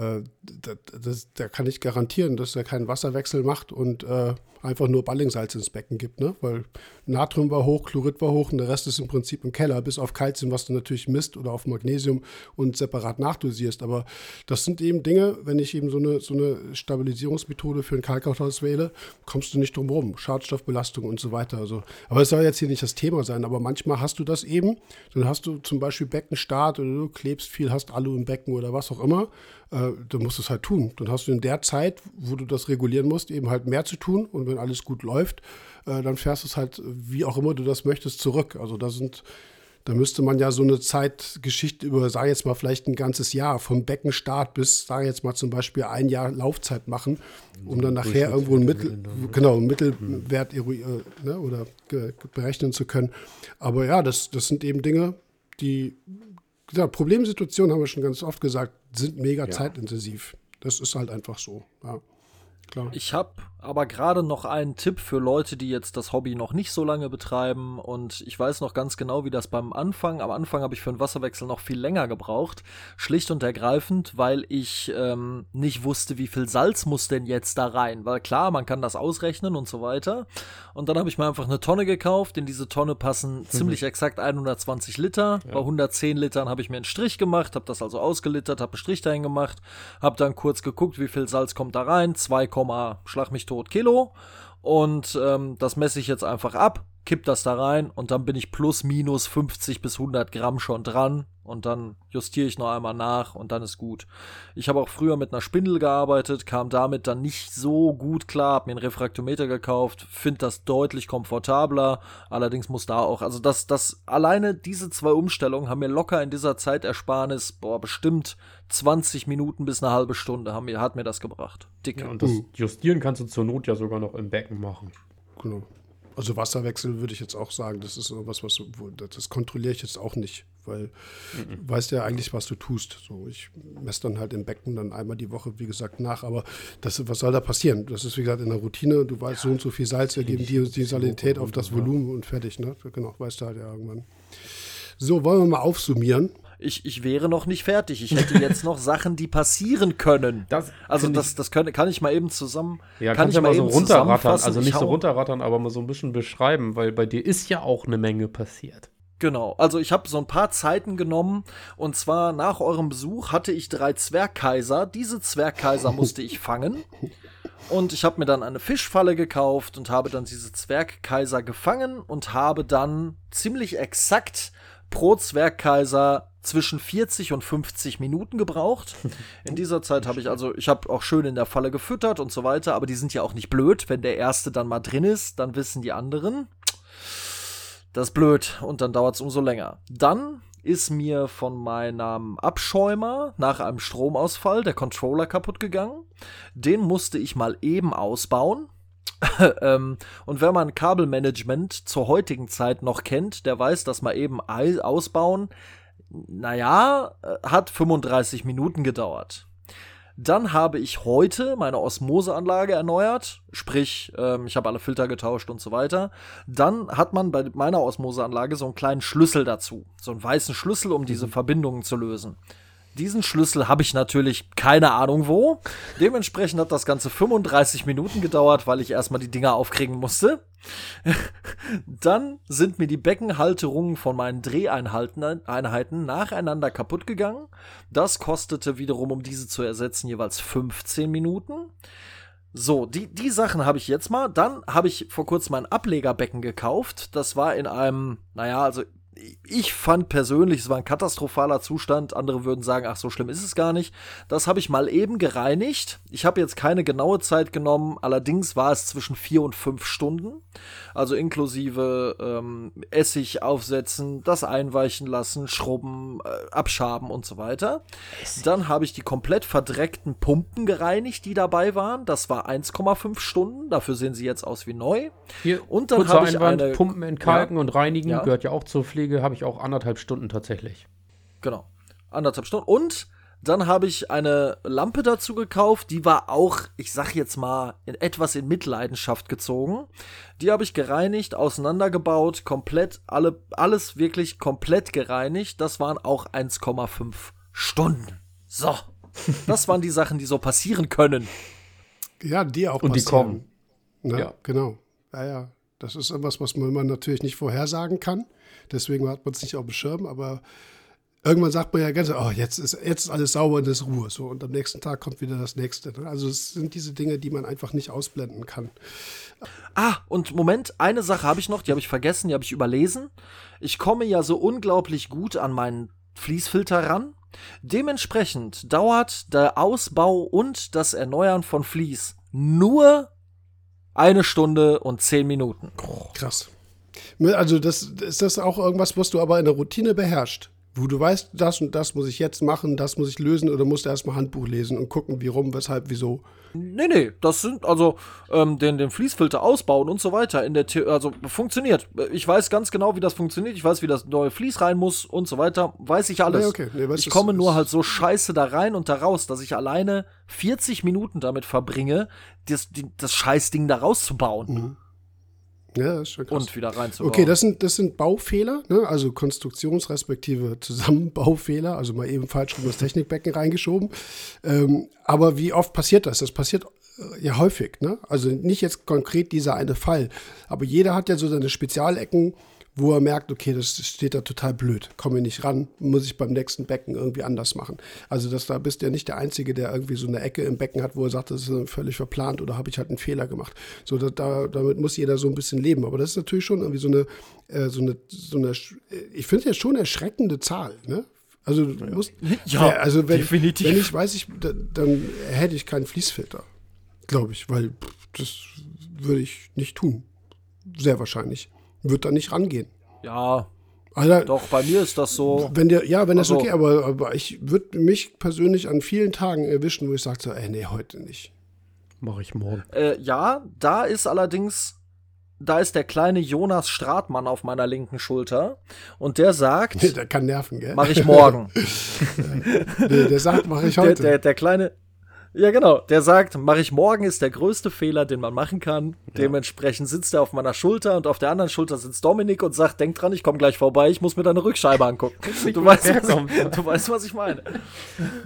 Äh, das, das, der kann ich garantieren, dass er keinen Wasserwechsel macht und äh, einfach nur Ballingsalz ins Becken gibt, ne? Weil Natrium war hoch, Chlorid war hoch und der Rest ist im Prinzip im Keller, bis auf Kalzium, was du natürlich misst oder auf Magnesium und separat nachdosierst. Aber das sind eben Dinge, wenn ich eben so eine, so eine Stabilisierungsmethode für ein Kalkhaus wähle, kommst du nicht drum rum. Schadstoffbelastung und so weiter. Also, aber es soll jetzt hier nicht das Thema sein, aber manchmal hast du das eben. Dann hast du zum Beispiel Beckenstart oder du klebst viel, hast Alu im Becken oder was auch immer. Äh, dann musst du es halt tun. Dann hast du in der Zeit, wo du das regulieren musst, eben halt mehr zu tun. Und wenn alles gut läuft, äh, dann fährst du es halt, wie auch immer du das möchtest, zurück. Also da sind da müsste man ja so eine Zeitgeschichte über, sage jetzt mal, vielleicht ein ganzes Jahr, vom Beckenstart bis, sage jetzt mal zum Beispiel ein Jahr Laufzeit machen, um dann nachher irgendwo ein Mittel, genau, einen Mittelwert mhm. ne, oder berechnen zu können. Aber ja, das, das sind eben Dinge, die, ja, Problemsituationen haben wir schon ganz oft gesagt, sind mega ja. zeitintensiv. Das ist halt einfach so. Ja. Klar. Ich habe aber gerade noch einen Tipp für Leute, die jetzt das Hobby noch nicht so lange betreiben und ich weiß noch ganz genau, wie das beim Anfang, am Anfang habe ich für einen Wasserwechsel noch viel länger gebraucht, schlicht und ergreifend, weil ich ähm, nicht wusste, wie viel Salz muss denn jetzt da rein, weil klar, man kann das ausrechnen und so weiter und dann habe ich mir einfach eine Tonne gekauft, in diese Tonne passen mhm. ziemlich exakt 120 Liter, ja. bei 110 Litern habe ich mir einen Strich gemacht, habe das also ausgelittert, habe einen Strich dahin gemacht, habe dann kurz geguckt, wie viel Salz kommt da rein, 2, schlag mich tot Kilo. Und ähm, das messe ich jetzt einfach ab, kipp das da rein und dann bin ich plus minus 50 bis 100 Gramm schon dran und dann justiere ich noch einmal nach und dann ist gut. Ich habe auch früher mit einer Spindel gearbeitet, kam damit dann nicht so gut klar, habe mir einen Refraktometer gekauft, finde das deutlich komfortabler. Allerdings muss da auch, also das, das alleine diese zwei Umstellungen haben mir locker in dieser Zeitersparnis, boah, bestimmt 20 Minuten bis eine halbe Stunde haben mir, hat mir das gebracht. Dicke. Ja, und das Justieren kannst du zur Not ja sogar noch im Becken machen. Genau. Also Wasserwechsel würde ich jetzt auch sagen, das ist was, was das kontrolliere ich jetzt auch nicht, weil mhm. du weißt ja eigentlich, was du tust. So, ich messe dann halt im Becken dann einmal die Woche, wie gesagt, nach. Aber das, was soll da passieren? Das ist wie gesagt in der Routine. Du weißt, ja, so und so viel Salz ergeben die, die Salinität auf das Volumen und fertig. Ne? Genau, weißt du halt ja irgendwann. So, wollen wir mal aufsummieren ich, ich wäre noch nicht fertig. Ich hätte jetzt noch Sachen, die passieren können. Das also das, das können, kann ich mal eben zusammen. Ja, kann ich ja mal so runterrattern. Also nicht so runterrattern, aber mal so ein bisschen beschreiben, weil bei dir ist ja auch eine Menge passiert. Genau, also ich habe so ein paar Zeiten genommen und zwar nach eurem Besuch hatte ich drei Zwergkaiser. Diese Zwergkaiser musste ich fangen und ich habe mir dann eine Fischfalle gekauft und habe dann diese Zwergkaiser gefangen und habe dann ziemlich exakt pro Zwergkaiser zwischen 40 und 50 Minuten gebraucht. In dieser Zeit habe ich also, ich habe auch schön in der Falle gefüttert und so weiter, aber die sind ja auch nicht blöd. Wenn der erste dann mal drin ist, dann wissen die anderen, das ist blöd und dann dauert es umso länger. Dann ist mir von meinem Abschäumer nach einem Stromausfall der Controller kaputt gegangen. Den musste ich mal eben ausbauen. ähm, und wenn man Kabelmanagement zur heutigen Zeit noch kennt, der weiß, dass man eben ausbauen naja, äh, hat 35 Minuten gedauert. Dann habe ich heute meine Osmoseanlage erneuert, sprich, ähm, ich habe alle Filter getauscht und so weiter. Dann hat man bei meiner Osmoseanlage so einen kleinen Schlüssel dazu, so einen weißen Schlüssel, um diese mhm. Verbindungen zu lösen. Diesen Schlüssel habe ich natürlich keine Ahnung wo. Dementsprechend hat das Ganze 35 Minuten gedauert, weil ich erstmal die Dinger aufkriegen musste. Dann sind mir die Beckenhalterungen von meinen Dreheinheiten nacheinander kaputt gegangen. Das kostete wiederum, um diese zu ersetzen, jeweils 15 Minuten. So, die, die Sachen habe ich jetzt mal. Dann habe ich vor kurzem ein Ablegerbecken gekauft. Das war in einem, naja, also ich fand persönlich, es war ein katastrophaler Zustand. Andere würden sagen, ach, so schlimm ist es gar nicht. Das habe ich mal eben gereinigt. Ich habe jetzt keine genaue Zeit genommen. Allerdings war es zwischen vier und fünf Stunden. Also inklusive ähm, Essig aufsetzen, das einweichen lassen, schrubben, äh, abschaben und so weiter. Essig. Dann habe ich die komplett verdreckten Pumpen gereinigt, die dabei waren. Das war 1,5 Stunden. Dafür sehen sie jetzt aus wie neu. Hier, und dann habe ich Einwand, eine Pumpen entkalken ja, und reinigen ja. gehört ja auch zur Pflege Pflege habe ich auch anderthalb Stunden tatsächlich. Genau. Anderthalb Stunden. Und dann habe ich eine Lampe dazu gekauft, die war auch, ich sag jetzt mal, in etwas in Mitleidenschaft gezogen. Die habe ich gereinigt, auseinandergebaut, komplett, alle, alles wirklich komplett gereinigt. Das waren auch 1,5 Stunden. So. Das waren die Sachen, die so passieren können. Ja, die auch Und passieren. die kommen. Na, ja. Genau. Ja, ja. Das ist etwas, was man natürlich nicht vorhersagen kann. Deswegen hat man es nicht auf dem Schirm, aber irgendwann sagt man ja ganz, oh, jetzt ist, jetzt ist alles sauber und ist Ruhe. So, und am nächsten Tag kommt wieder das nächste. Also es sind diese Dinge, die man einfach nicht ausblenden kann. Ah, und Moment, eine Sache habe ich noch, die habe ich vergessen, die habe ich überlesen. Ich komme ja so unglaublich gut an meinen Fließfilter ran. Dementsprechend dauert der Ausbau und das Erneuern von Fließ nur Eine Stunde und zehn Minuten. Krass. Also das, ist das auch irgendwas, was du aber in der Routine beherrschst? Wo du weißt, das und das muss ich jetzt machen, das muss ich lösen oder musst du erstmal Handbuch lesen und gucken, wie rum, weshalb, wieso? Nee, nee, das sind also ähm, den, den Fließfilter ausbauen und so weiter. In der The also funktioniert. Ich weiß ganz genau, wie das funktioniert. Ich weiß, wie das neue Fließ rein muss und so weiter. Weiß ich alles. Nee, okay. nee, ich komme nur halt so scheiße da rein und da raus, dass ich alleine 40 Minuten damit verbringe, das, das Scheißding da rauszubauen. Mhm. Ja, das ist schon krass. Und wieder reinzubauen. Okay, das sind, das sind Baufehler, ne? also Konstruktions- respektive Zusammenbaufehler, also mal eben falsch rum das Technikbecken reingeschoben. Ähm, aber wie oft passiert das? Das passiert äh, ja häufig, ne? Also nicht jetzt konkret dieser eine Fall, aber jeder hat ja so seine Spezialecken, wo er merkt, okay, das steht da total blöd, komme ich nicht ran, muss ich beim nächsten Becken irgendwie anders machen. Also das, da bist du ja nicht der Einzige, der irgendwie so eine Ecke im Becken hat, wo er sagt, das ist völlig verplant oder habe ich halt einen Fehler gemacht. So, da, da, damit muss jeder so ein bisschen leben. Aber das ist natürlich schon irgendwie so eine, äh, so eine, so eine ich finde ja schon erschreckende Zahl, ne? Also ja. Musst, ja, also wenn, definitiv. wenn ich weiß, ich, dann hätte ich keinen Fließfilter, glaube ich, weil das würde ich nicht tun. Sehr wahrscheinlich wird da nicht rangehen. Ja. Alter, doch, bei mir ist das so. Wenn der, ja, wenn das also, okay, aber, aber ich würde mich persönlich an vielen Tagen erwischen, wo ich sage so, ey, nee, heute nicht. Mache ich morgen. Äh, ja, da ist allerdings, da ist der kleine Jonas Stratmann auf meiner linken Schulter und der sagt. der kann nerven, gell? Mach ich morgen. nee, der sagt, mach ich heute. Der, der, der kleine, ja, genau. Der sagt, mache ich morgen ist der größte Fehler, den man machen kann. Ja. Dementsprechend sitzt er auf meiner Schulter und auf der anderen Schulter sitzt Dominik und sagt, denk dran, ich komme gleich vorbei, ich muss mir deine Rückscheibe angucken. Du weißt, was, du weißt, was ich meine.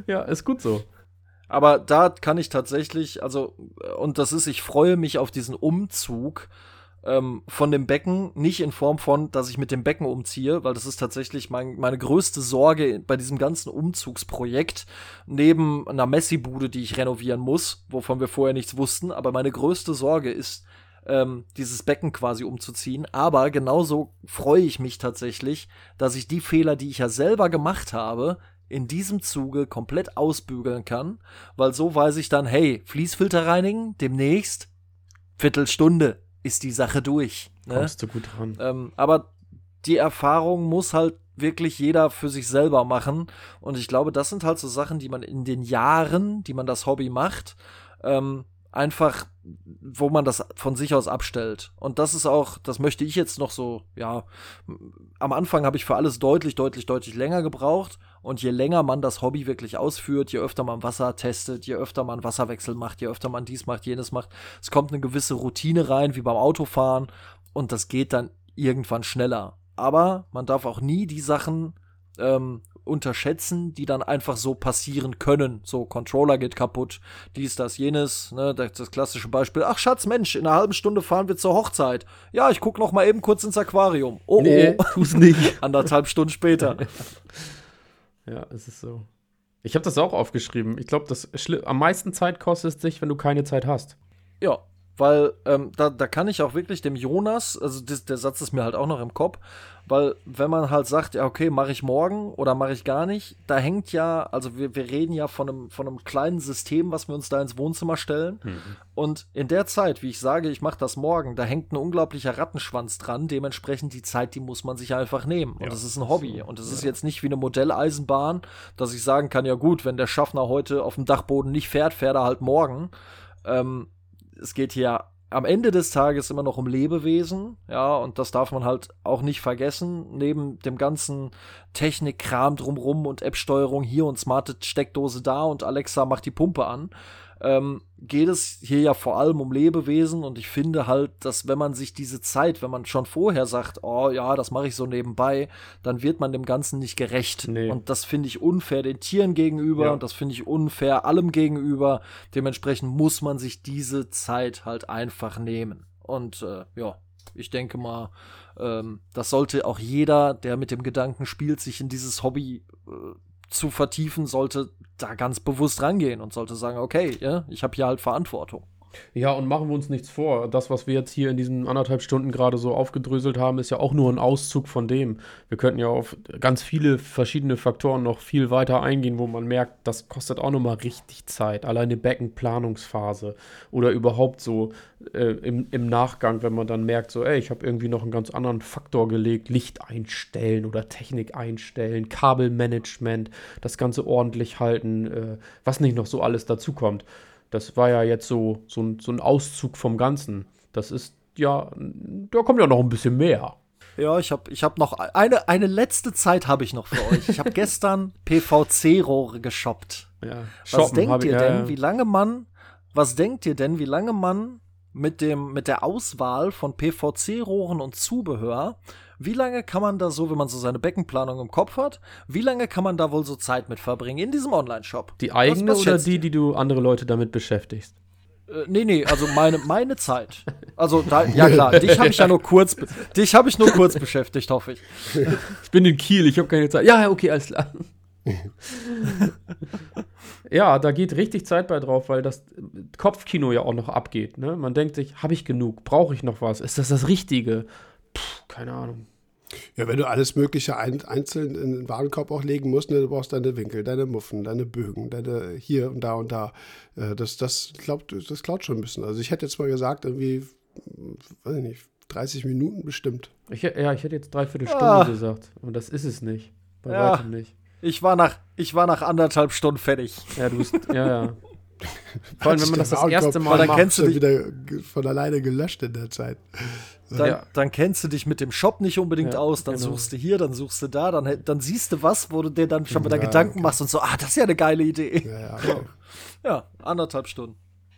Ja, ist gut so. Aber da kann ich tatsächlich, also, und das ist, ich freue mich auf diesen Umzug ähm, von dem Becken, nicht in Form von, dass ich mit dem Becken umziehe, weil das ist tatsächlich mein, meine größte Sorge bei diesem ganzen Umzugsprojekt, neben einer Messi-Bude, die ich renovieren muss, wovon wir vorher nichts wussten, aber meine größte Sorge ist, ähm, dieses Becken quasi umzuziehen. Aber genauso freue ich mich tatsächlich, dass ich die Fehler, die ich ja selber gemacht habe, in diesem Zuge komplett ausbügeln kann, weil so weiß ich dann, hey, Fließfilter reinigen, demnächst, Viertelstunde, ist die Sache durch. Ne? Kommst du gut ran. Ähm, aber die Erfahrung muss halt wirklich jeder für sich selber machen. Und ich glaube, das sind halt so Sachen, die man in den Jahren, die man das Hobby macht, ähm, einfach, wo man das von sich aus abstellt. Und das ist auch, das möchte ich jetzt noch so, ja, am Anfang habe ich für alles deutlich, deutlich, deutlich länger gebraucht. Und je länger man das Hobby wirklich ausführt, je öfter man Wasser testet, je öfter man Wasserwechsel macht, je öfter man dies macht, jenes macht, es kommt eine gewisse Routine rein, wie beim Autofahren. Und das geht dann irgendwann schneller. Aber man darf auch nie die Sachen ähm, unterschätzen, die dann einfach so passieren können. So, Controller geht kaputt, dies, das, jenes, ne, das, das, klassische Beispiel. Ach Schatz, Mensch, in einer halben Stunde fahren wir zur Hochzeit. Ja, ich guck noch mal eben kurz ins Aquarium. Oh, nee, oh. tu's nicht. Anderthalb Stunden später. ja, es ist so. Ich habe das auch aufgeschrieben. Ich glaube, das am meisten Zeit kostet es sich, wenn du keine Zeit hast. Ja, weil ähm, da, da kann ich auch wirklich dem Jonas, also das, der Satz ist mir halt auch noch im Kopf, weil wenn man halt sagt, ja okay, mache ich morgen oder mache ich gar nicht, da hängt ja, also wir, wir reden ja von einem, von einem kleinen System, was wir uns da ins Wohnzimmer stellen mhm. und in der Zeit, wie ich sage, ich mache das morgen, da hängt ein unglaublicher Rattenschwanz dran, dementsprechend die Zeit, die muss man sich einfach nehmen und ja, das ist ein Hobby und das ja. ist jetzt nicht wie eine Modelleisenbahn, dass ich sagen kann, ja gut, wenn der Schaffner heute auf dem Dachboden nicht fährt, fährt er halt morgen. Ähm, es geht hier am Ende des Tages immer noch um Lebewesen, ja, und das darf man halt auch nicht vergessen. Neben dem ganzen Technikkram drumrum und App-Steuerung hier und smarte Steckdose da und Alexa macht die Pumpe an, ähm, geht es hier ja vor allem um Lebewesen und ich finde halt, dass wenn man sich diese Zeit, wenn man schon vorher sagt, oh ja, das mache ich so nebenbei, dann wird man dem Ganzen nicht gerecht. Nee. Und das finde ich unfair den Tieren gegenüber ja. und das finde ich unfair allem gegenüber. Dementsprechend muss man sich diese Zeit halt einfach nehmen. Und äh, ja, ich denke mal, ähm, das sollte auch jeder, der mit dem Gedanken spielt, sich in dieses Hobby äh, zu vertiefen, sollte da ganz bewusst rangehen und sollte sagen, okay, ja, ich habe hier halt Verantwortung. Ja, und machen wir uns nichts vor. Das, was wir jetzt hier in diesen anderthalb Stunden gerade so aufgedröselt haben, ist ja auch nur ein Auszug von dem. Wir könnten ja auf ganz viele verschiedene Faktoren noch viel weiter eingehen, wo man merkt, das kostet auch nochmal richtig Zeit. Alleine Beckenplanungsphase oder überhaupt so äh, im, im Nachgang, wenn man dann merkt, so, ey, ich habe irgendwie noch einen ganz anderen Faktor gelegt, Licht einstellen oder Technik einstellen, Kabelmanagement, das Ganze ordentlich halten, äh, was nicht noch so alles dazukommt. Das war ja jetzt so, so, ein, so ein Auszug vom Ganzen. Das ist ja, da kommt ja noch ein bisschen mehr. Ja, ich habe ich hab noch eine, eine letzte Zeit habe ich noch für euch. Ich habe gestern PVC-Rohre geshoppt. Ja, was denkt ihr denn, ja. wie lange man, was denkt ihr denn, wie lange man mit dem, mit der Auswahl von PVC-Rohren und Zubehör wie lange kann man da so, wenn man so seine Beckenplanung im Kopf hat, wie lange kann man da wohl so Zeit mit verbringen in diesem Online-Shop? Die eigene was, was oder die, die du andere Leute damit beschäftigst? Äh, nee, nee, also meine, meine Zeit. Also, da, ja klar, dich habe ich ja nur kurz, dich habe ich nur kurz beschäftigt, hoffe ich. Ich bin in Kiel, ich habe keine Zeit. Ja, okay, alles klar. ja, da geht richtig Zeit bei drauf, weil das Kopfkino ja auch noch abgeht. Ne? Man denkt sich, habe ich genug? Brauche ich noch was? Ist das das Richtige? Puh, keine Ahnung. Ja, wenn du alles Mögliche ein, einzeln in den Warenkorb auch legen musst, ne, du brauchst deine Winkel, deine Muffen, deine Bögen, deine hier und da und da. Äh, das, das, glaubt, das klaut schon ein bisschen. Also ich hätte jetzt mal gesagt, irgendwie, weiß ich nicht, 30 Minuten bestimmt. Ich, ja, ich hätte jetzt dreiviertel Stunde ah. gesagt. Und das ist es nicht. Bei ja, weitem nicht. Ich war, nach, ich war nach anderthalb Stunden fertig. Ja, du bist, ja, ja. Vor allem, wenn man das das erste Mal dann macht, kennst du dich wieder von alleine gelöscht in der Zeit. Dann, ja. dann, kennst du dich mit dem Shop nicht unbedingt ja, aus, dann genau. suchst du hier, dann suchst du da, dann, dann siehst du was, wo du dir dann schon wieder ja, Gedanken okay. machst und so, ah, das ist ja eine geile Idee. Ja, okay. ja anderthalb Stunden.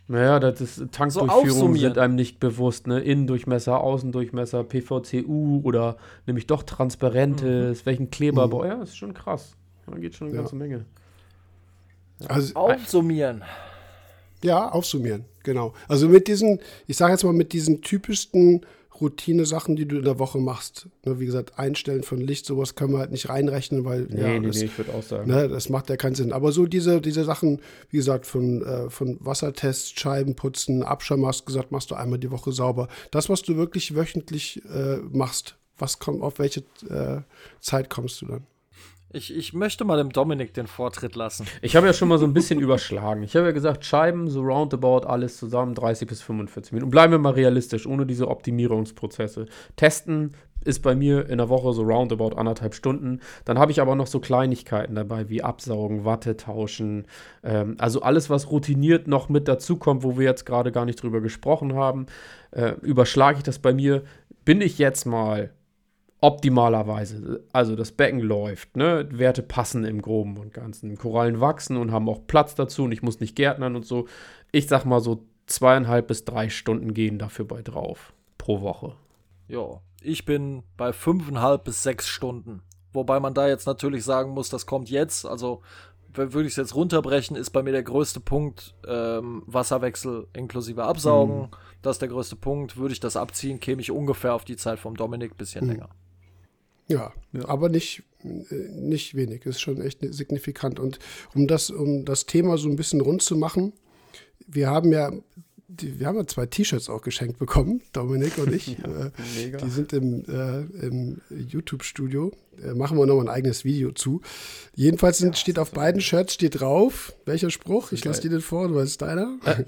Naja, das ist, Tankdurchführungen so sind einem nicht bewusst, ne? Innendurchmesser, Außendurchmesser, PVCU oder nämlich doch transparentes, mhm. welchen Kleber, mhm. ja, ist schon krass. Da geht schon eine ganze Menge. Also, Aufsummieren. Ja, aufsummieren, genau. Also mit diesen, ich sage jetzt mal, mit diesen typischsten Routine-Sachen, die du in der Woche machst. Ne, wie gesagt, Einstellen von Licht, sowas können wir halt nicht reinrechnen, weil. Nee, ja, nee, das, nee, ich würde auch sagen. Ne, das macht ja keinen Sinn. Aber so diese, diese Sachen, wie gesagt, von, äh, von Wassertests, Scheibenputzen, Abschirm hast gesagt, machst du einmal die Woche sauber. Das, was du wirklich wöchentlich äh, machst, was kommt, auf welche äh, Zeit kommst du dann? Ich, ich möchte mal dem Dominik den Vortritt lassen. Ich habe ja schon mal so ein bisschen überschlagen. Ich habe ja gesagt, Scheiben, so roundabout, alles zusammen 30 bis 45 Minuten. Und bleiben wir mal realistisch, ohne diese Optimierungsprozesse. Testen ist bei mir in der Woche so roundabout anderthalb Stunden. Dann habe ich aber noch so Kleinigkeiten dabei, wie Absaugen, Watte tauschen. Ähm, also alles, was routiniert noch mit dazukommt, wo wir jetzt gerade gar nicht drüber gesprochen haben. Äh, überschlage ich das bei mir. Bin ich jetzt mal optimalerweise. Also das Becken läuft, ne? Werte passen im Groben und Ganzen. Korallen wachsen und haben auch Platz dazu und ich muss nicht gärtnern und so. Ich sag mal so zweieinhalb bis drei Stunden gehen dafür bei drauf pro Woche. Ja, ich bin bei fünfeinhalb bis sechs Stunden. Wobei man da jetzt natürlich sagen muss, das kommt jetzt. Also würde ich es jetzt runterbrechen, ist bei mir der größte Punkt ähm, Wasserwechsel inklusive Absaugen. Mhm. Das ist der größte Punkt. Würde ich das abziehen, käme ich ungefähr auf die Zeit vom Dominik, bisschen mhm. länger. Ja, ja, aber nicht, äh, nicht wenig. Ist schon echt signifikant. Und um das, um das Thema so ein bisschen rund zu machen, wir haben ja, die, wir haben ja zwei T-Shirts auch geschenkt bekommen, Dominik und ich. ja, äh, die sind im, äh, im YouTube-Studio. Äh, machen wir nochmal ein eigenes Video zu. Jedenfalls sind, ja, steht auf beiden Shirts steht drauf, welcher Spruch? Ich lasse dir den vor, du weißt deiner. Äh,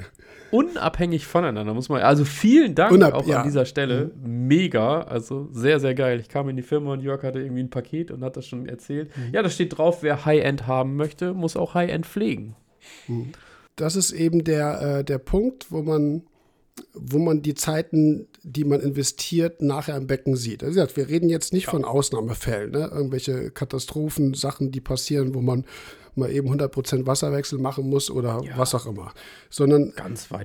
unabhängig voneinander, muss man. Also vielen Dank Unab auch ja. an dieser Stelle. Mhm. Mega, also sehr, sehr geil. Ich kam in die Firma und Jörg hatte irgendwie ein Paket und hat das schon erzählt. Mhm. Ja, da steht drauf, wer High-End haben möchte, muss auch High-End pflegen. Mhm. Das ist eben der, äh, der Punkt, wo man, wo man die Zeiten, die man investiert, nachher im Becken sieht. Also, wir reden jetzt nicht ja. von Ausnahmefällen, ne? irgendwelche Katastrophen, Sachen, die passieren, wo man mal eben 100% Wasserwechsel machen muss oder ja. was auch immer. Sondern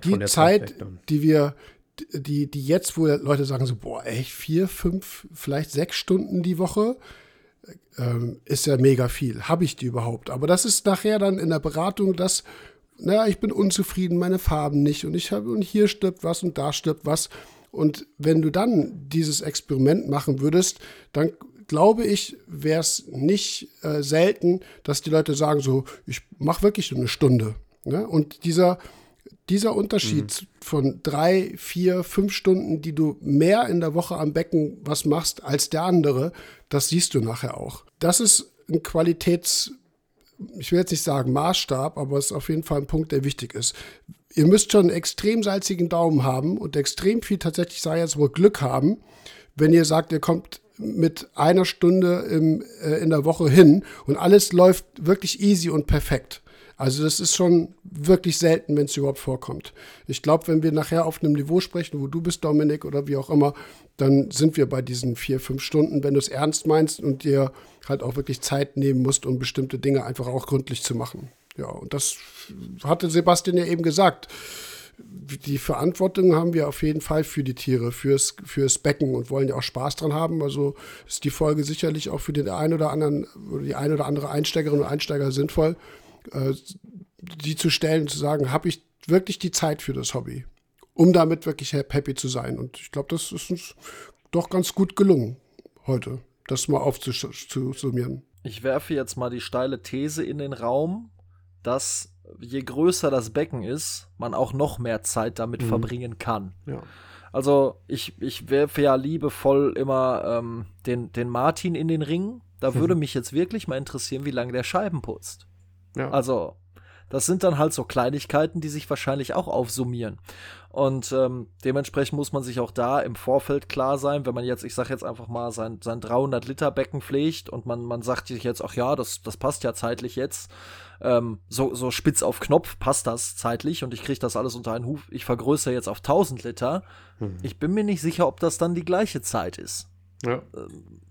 die Zeit, die wir, die, die jetzt, wo Leute sagen so, boah, echt, vier, fünf, vielleicht sechs Stunden die Woche, ähm, ist ja mega viel. Habe ich die überhaupt? Aber das ist nachher dann in der Beratung das, naja, ich bin unzufrieden, meine Farben nicht und ich habe, und hier stirbt was und da stirbt was. Und wenn du dann dieses Experiment machen würdest, dann glaube ich, wäre es nicht äh, selten, dass die Leute sagen so, ich mache wirklich eine Stunde. Ne? Und dieser, dieser Unterschied mhm. von drei, vier, fünf Stunden, die du mehr in der Woche am Becken was machst als der andere, das siehst du nachher auch. Das ist ein Qualitäts, ich will jetzt nicht sagen Maßstab, aber es ist auf jeden Fall ein Punkt, der wichtig ist. Ihr müsst schon einen extrem salzigen Daumen haben und extrem viel tatsächlich, sei jetzt wohl Glück haben, wenn ihr sagt, ihr kommt mit einer Stunde im, äh, in der Woche hin und alles läuft wirklich easy und perfekt. Also das ist schon wirklich selten, wenn es überhaupt vorkommt. Ich glaube, wenn wir nachher auf einem Niveau sprechen, wo du bist, Dominik, oder wie auch immer, dann sind wir bei diesen vier, fünf Stunden, wenn du es ernst meinst und dir halt auch wirklich Zeit nehmen musst, um bestimmte Dinge einfach auch gründlich zu machen. Ja, und das hatte Sebastian ja eben gesagt. Die Verantwortung haben wir auf jeden Fall für die Tiere, fürs, fürs Becken und wollen ja auch Spaß dran haben. Also ist die Folge sicherlich auch für den einen oder anderen oder die ein oder andere Einsteigerin und Einsteiger sinnvoll, äh, die zu stellen und zu sagen, habe ich wirklich die Zeit für das Hobby, um damit wirklich happy zu sein. Und ich glaube, das ist uns doch ganz gut gelungen heute, das mal aufzusummieren. Ich werfe jetzt mal die steile These in den Raum, dass je größer das Becken ist, man auch noch mehr Zeit damit mhm. verbringen kann. Ja. Also ich, ich werfe ja liebevoll immer ähm, den, den Martin in den Ring. Da mhm. würde mich jetzt wirklich mal interessieren, wie lange der Scheiben putzt. Ja. Also, das sind dann halt so Kleinigkeiten, die sich wahrscheinlich auch aufsummieren. Und ähm, dementsprechend muss man sich auch da im Vorfeld klar sein, wenn man jetzt, ich sag jetzt einfach mal, sein, sein 300 Liter Becken pflegt und man, man sagt sich jetzt, ach ja, das, das passt ja zeitlich jetzt, ähm, so, so spitz auf Knopf passt das zeitlich und ich kriege das alles unter einen Huf. Ich vergrößere jetzt auf 1000 Liter. Hm. Ich bin mir nicht sicher, ob das dann die gleiche Zeit ist. Ja. Ähm,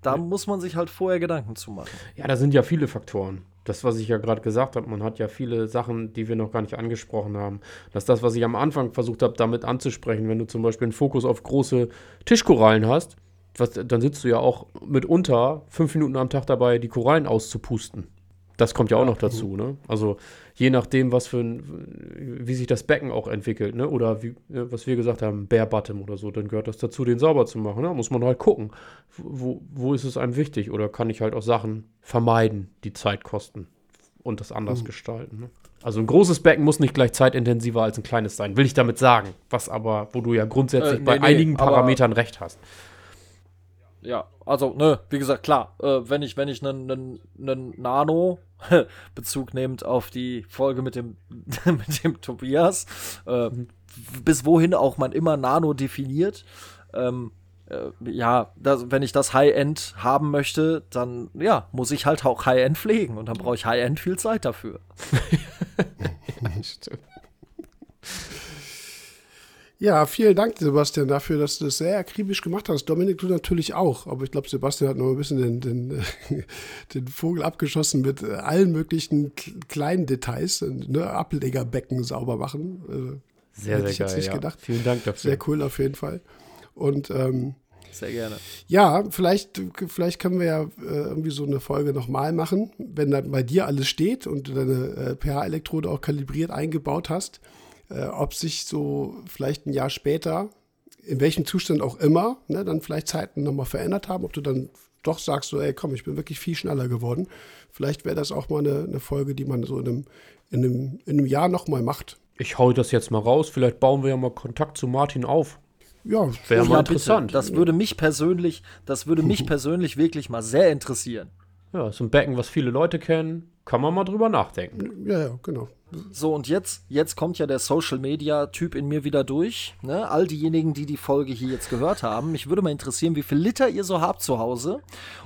da ja. muss man sich halt vorher Gedanken zu machen. Ja, da sind ja viele Faktoren das, was ich ja gerade gesagt habe, man hat ja viele Sachen, die wir noch gar nicht angesprochen haben. Das ist das, was ich am Anfang versucht habe, damit anzusprechen. Wenn du zum Beispiel einen Fokus auf große Tischkorallen hast, was, dann sitzt du ja auch mitunter fünf Minuten am Tag dabei, die Korallen auszupusten. Das kommt ja auch noch dazu, ne? Also je nachdem, was für ein, wie sich das Becken auch entwickelt, ne? Oder wie, was wir gesagt haben, Bare Bottom oder so, dann gehört das dazu, den sauber zu machen. Ne? Muss man halt gucken, wo, wo ist es einem wichtig? Oder kann ich halt auch Sachen vermeiden, die Zeit kosten und das anders mhm. gestalten. Ne? Also ein großes Becken muss nicht gleich zeitintensiver als ein kleines sein, will ich damit sagen. Was aber, wo du ja grundsätzlich äh, nee, bei nee, einigen Parametern recht hast ja, also, ne, wie gesagt, klar, äh, wenn ich, wenn ich einen Nano Bezug nehmend auf die Folge mit dem, mit dem Tobias, äh, bis wohin auch man immer Nano definiert, ähm, äh, ja, das, wenn ich das High-End haben möchte, dann ja, muss ich halt auch High-End pflegen und dann brauche ich High-End viel Zeit dafür. ja, stimmt. Ja, vielen Dank, Sebastian, dafür, dass du das sehr akribisch gemacht hast. Dominik, du natürlich auch. Aber ich glaube, Sebastian hat noch ein bisschen den, den, den Vogel abgeschossen mit allen möglichen kleinen Details. Ne? Ablegerbecken sauber machen. Äh, sehr, sehr geil. Ja. Gedacht. Vielen Dank dafür. Sehr cool auf jeden Fall. Und ähm, sehr gerne. Ja, vielleicht, vielleicht können wir ja äh, irgendwie so eine Folge nochmal machen, wenn dann bei dir alles steht und du deine äh, pH-Elektrode auch kalibriert eingebaut hast äh, ob sich so vielleicht ein Jahr später, in welchem Zustand auch immer, ne, dann vielleicht Zeiten nochmal verändert haben, ob du dann doch sagst, so, ey, komm, ich bin wirklich viel schneller geworden. Vielleicht wäre das auch mal eine, eine, Folge, die man so in einem, in einem, in einem Jahr nochmal macht. Ich hau das jetzt mal raus, vielleicht bauen wir ja mal Kontakt zu Martin auf. Ja, wäre mal interessant. Bitte. Das würde mich persönlich, das würde mich persönlich wirklich mal sehr interessieren. Ja, ist ein Becken, was viele Leute kennen. Kann man mal drüber nachdenken. Ja, ja, genau. So, und jetzt, jetzt kommt ja der Social Media Typ in mir wieder durch. Ne? All diejenigen, die die Folge hier jetzt gehört haben. Mich würde mal interessieren, wie viel Liter ihr so habt zu Hause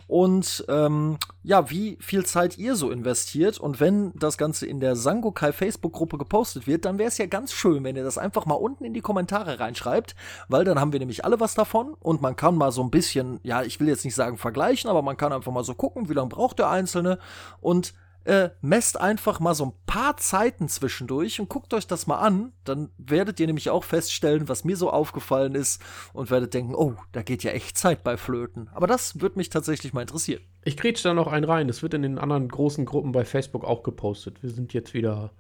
und ähm, ja, wie viel Zeit ihr so investiert. Und wenn das Ganze in der Sangokai Facebook-Gruppe gepostet wird, dann wäre es ja ganz schön, wenn ihr das einfach mal unten in die Kommentare reinschreibt, weil dann haben wir nämlich alle was davon und man kann mal so ein bisschen, ja, ich will jetzt nicht sagen vergleichen, aber man kann einfach mal so gucken, wie lange braucht der Einzelne und äh, messt einfach mal so ein paar Zeiten zwischendurch und guckt euch das mal an. Dann werdet ihr nämlich auch feststellen, was mir so aufgefallen ist und werdet denken, oh, da geht ja echt Zeit bei Flöten. Aber das würde mich tatsächlich mal interessieren. Ich kriege da noch einen rein. Das wird in den anderen großen Gruppen bei Facebook auch gepostet. Wir sind jetzt wieder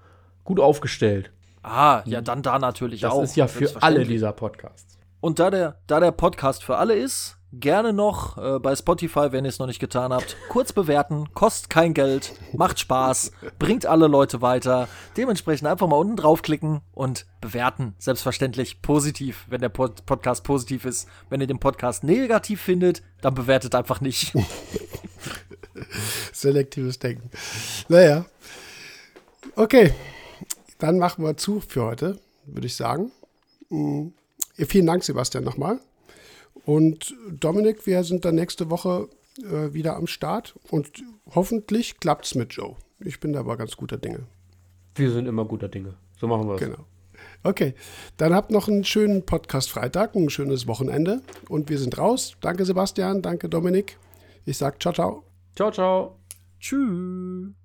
gut aufgestellt. Ah, ja, dann da natürlich das auch. Das ist ja für alle dieser Podcasts. Und da der, da der Podcast für alle ist, gerne noch äh, bei Spotify, wenn ihr es noch nicht getan habt, kurz bewerten. Kostet kein Geld, macht Spaß, bringt alle Leute weiter. Dementsprechend einfach mal unten draufklicken und bewerten. Selbstverständlich positiv, wenn der Pod Podcast positiv ist. Wenn ihr den Podcast negativ findet, dann bewertet einfach nicht. Selektives Denken. Naja. Okay, dann machen wir zu für heute, würde ich sagen. Mhm. Vielen Dank, Sebastian, nochmal. Und Dominik, wir sind dann nächste Woche äh, wieder am Start und hoffentlich klappt es mit Joe. Ich bin da aber ganz guter Dinge. Wir sind immer guter Dinge. So machen wir es. Genau. Okay, dann habt noch einen schönen Podcast Freitag, ein schönes Wochenende und wir sind raus. Danke Sebastian, danke Dominik. Ich sag ciao, ciao. Ciao, ciao. Tschüss.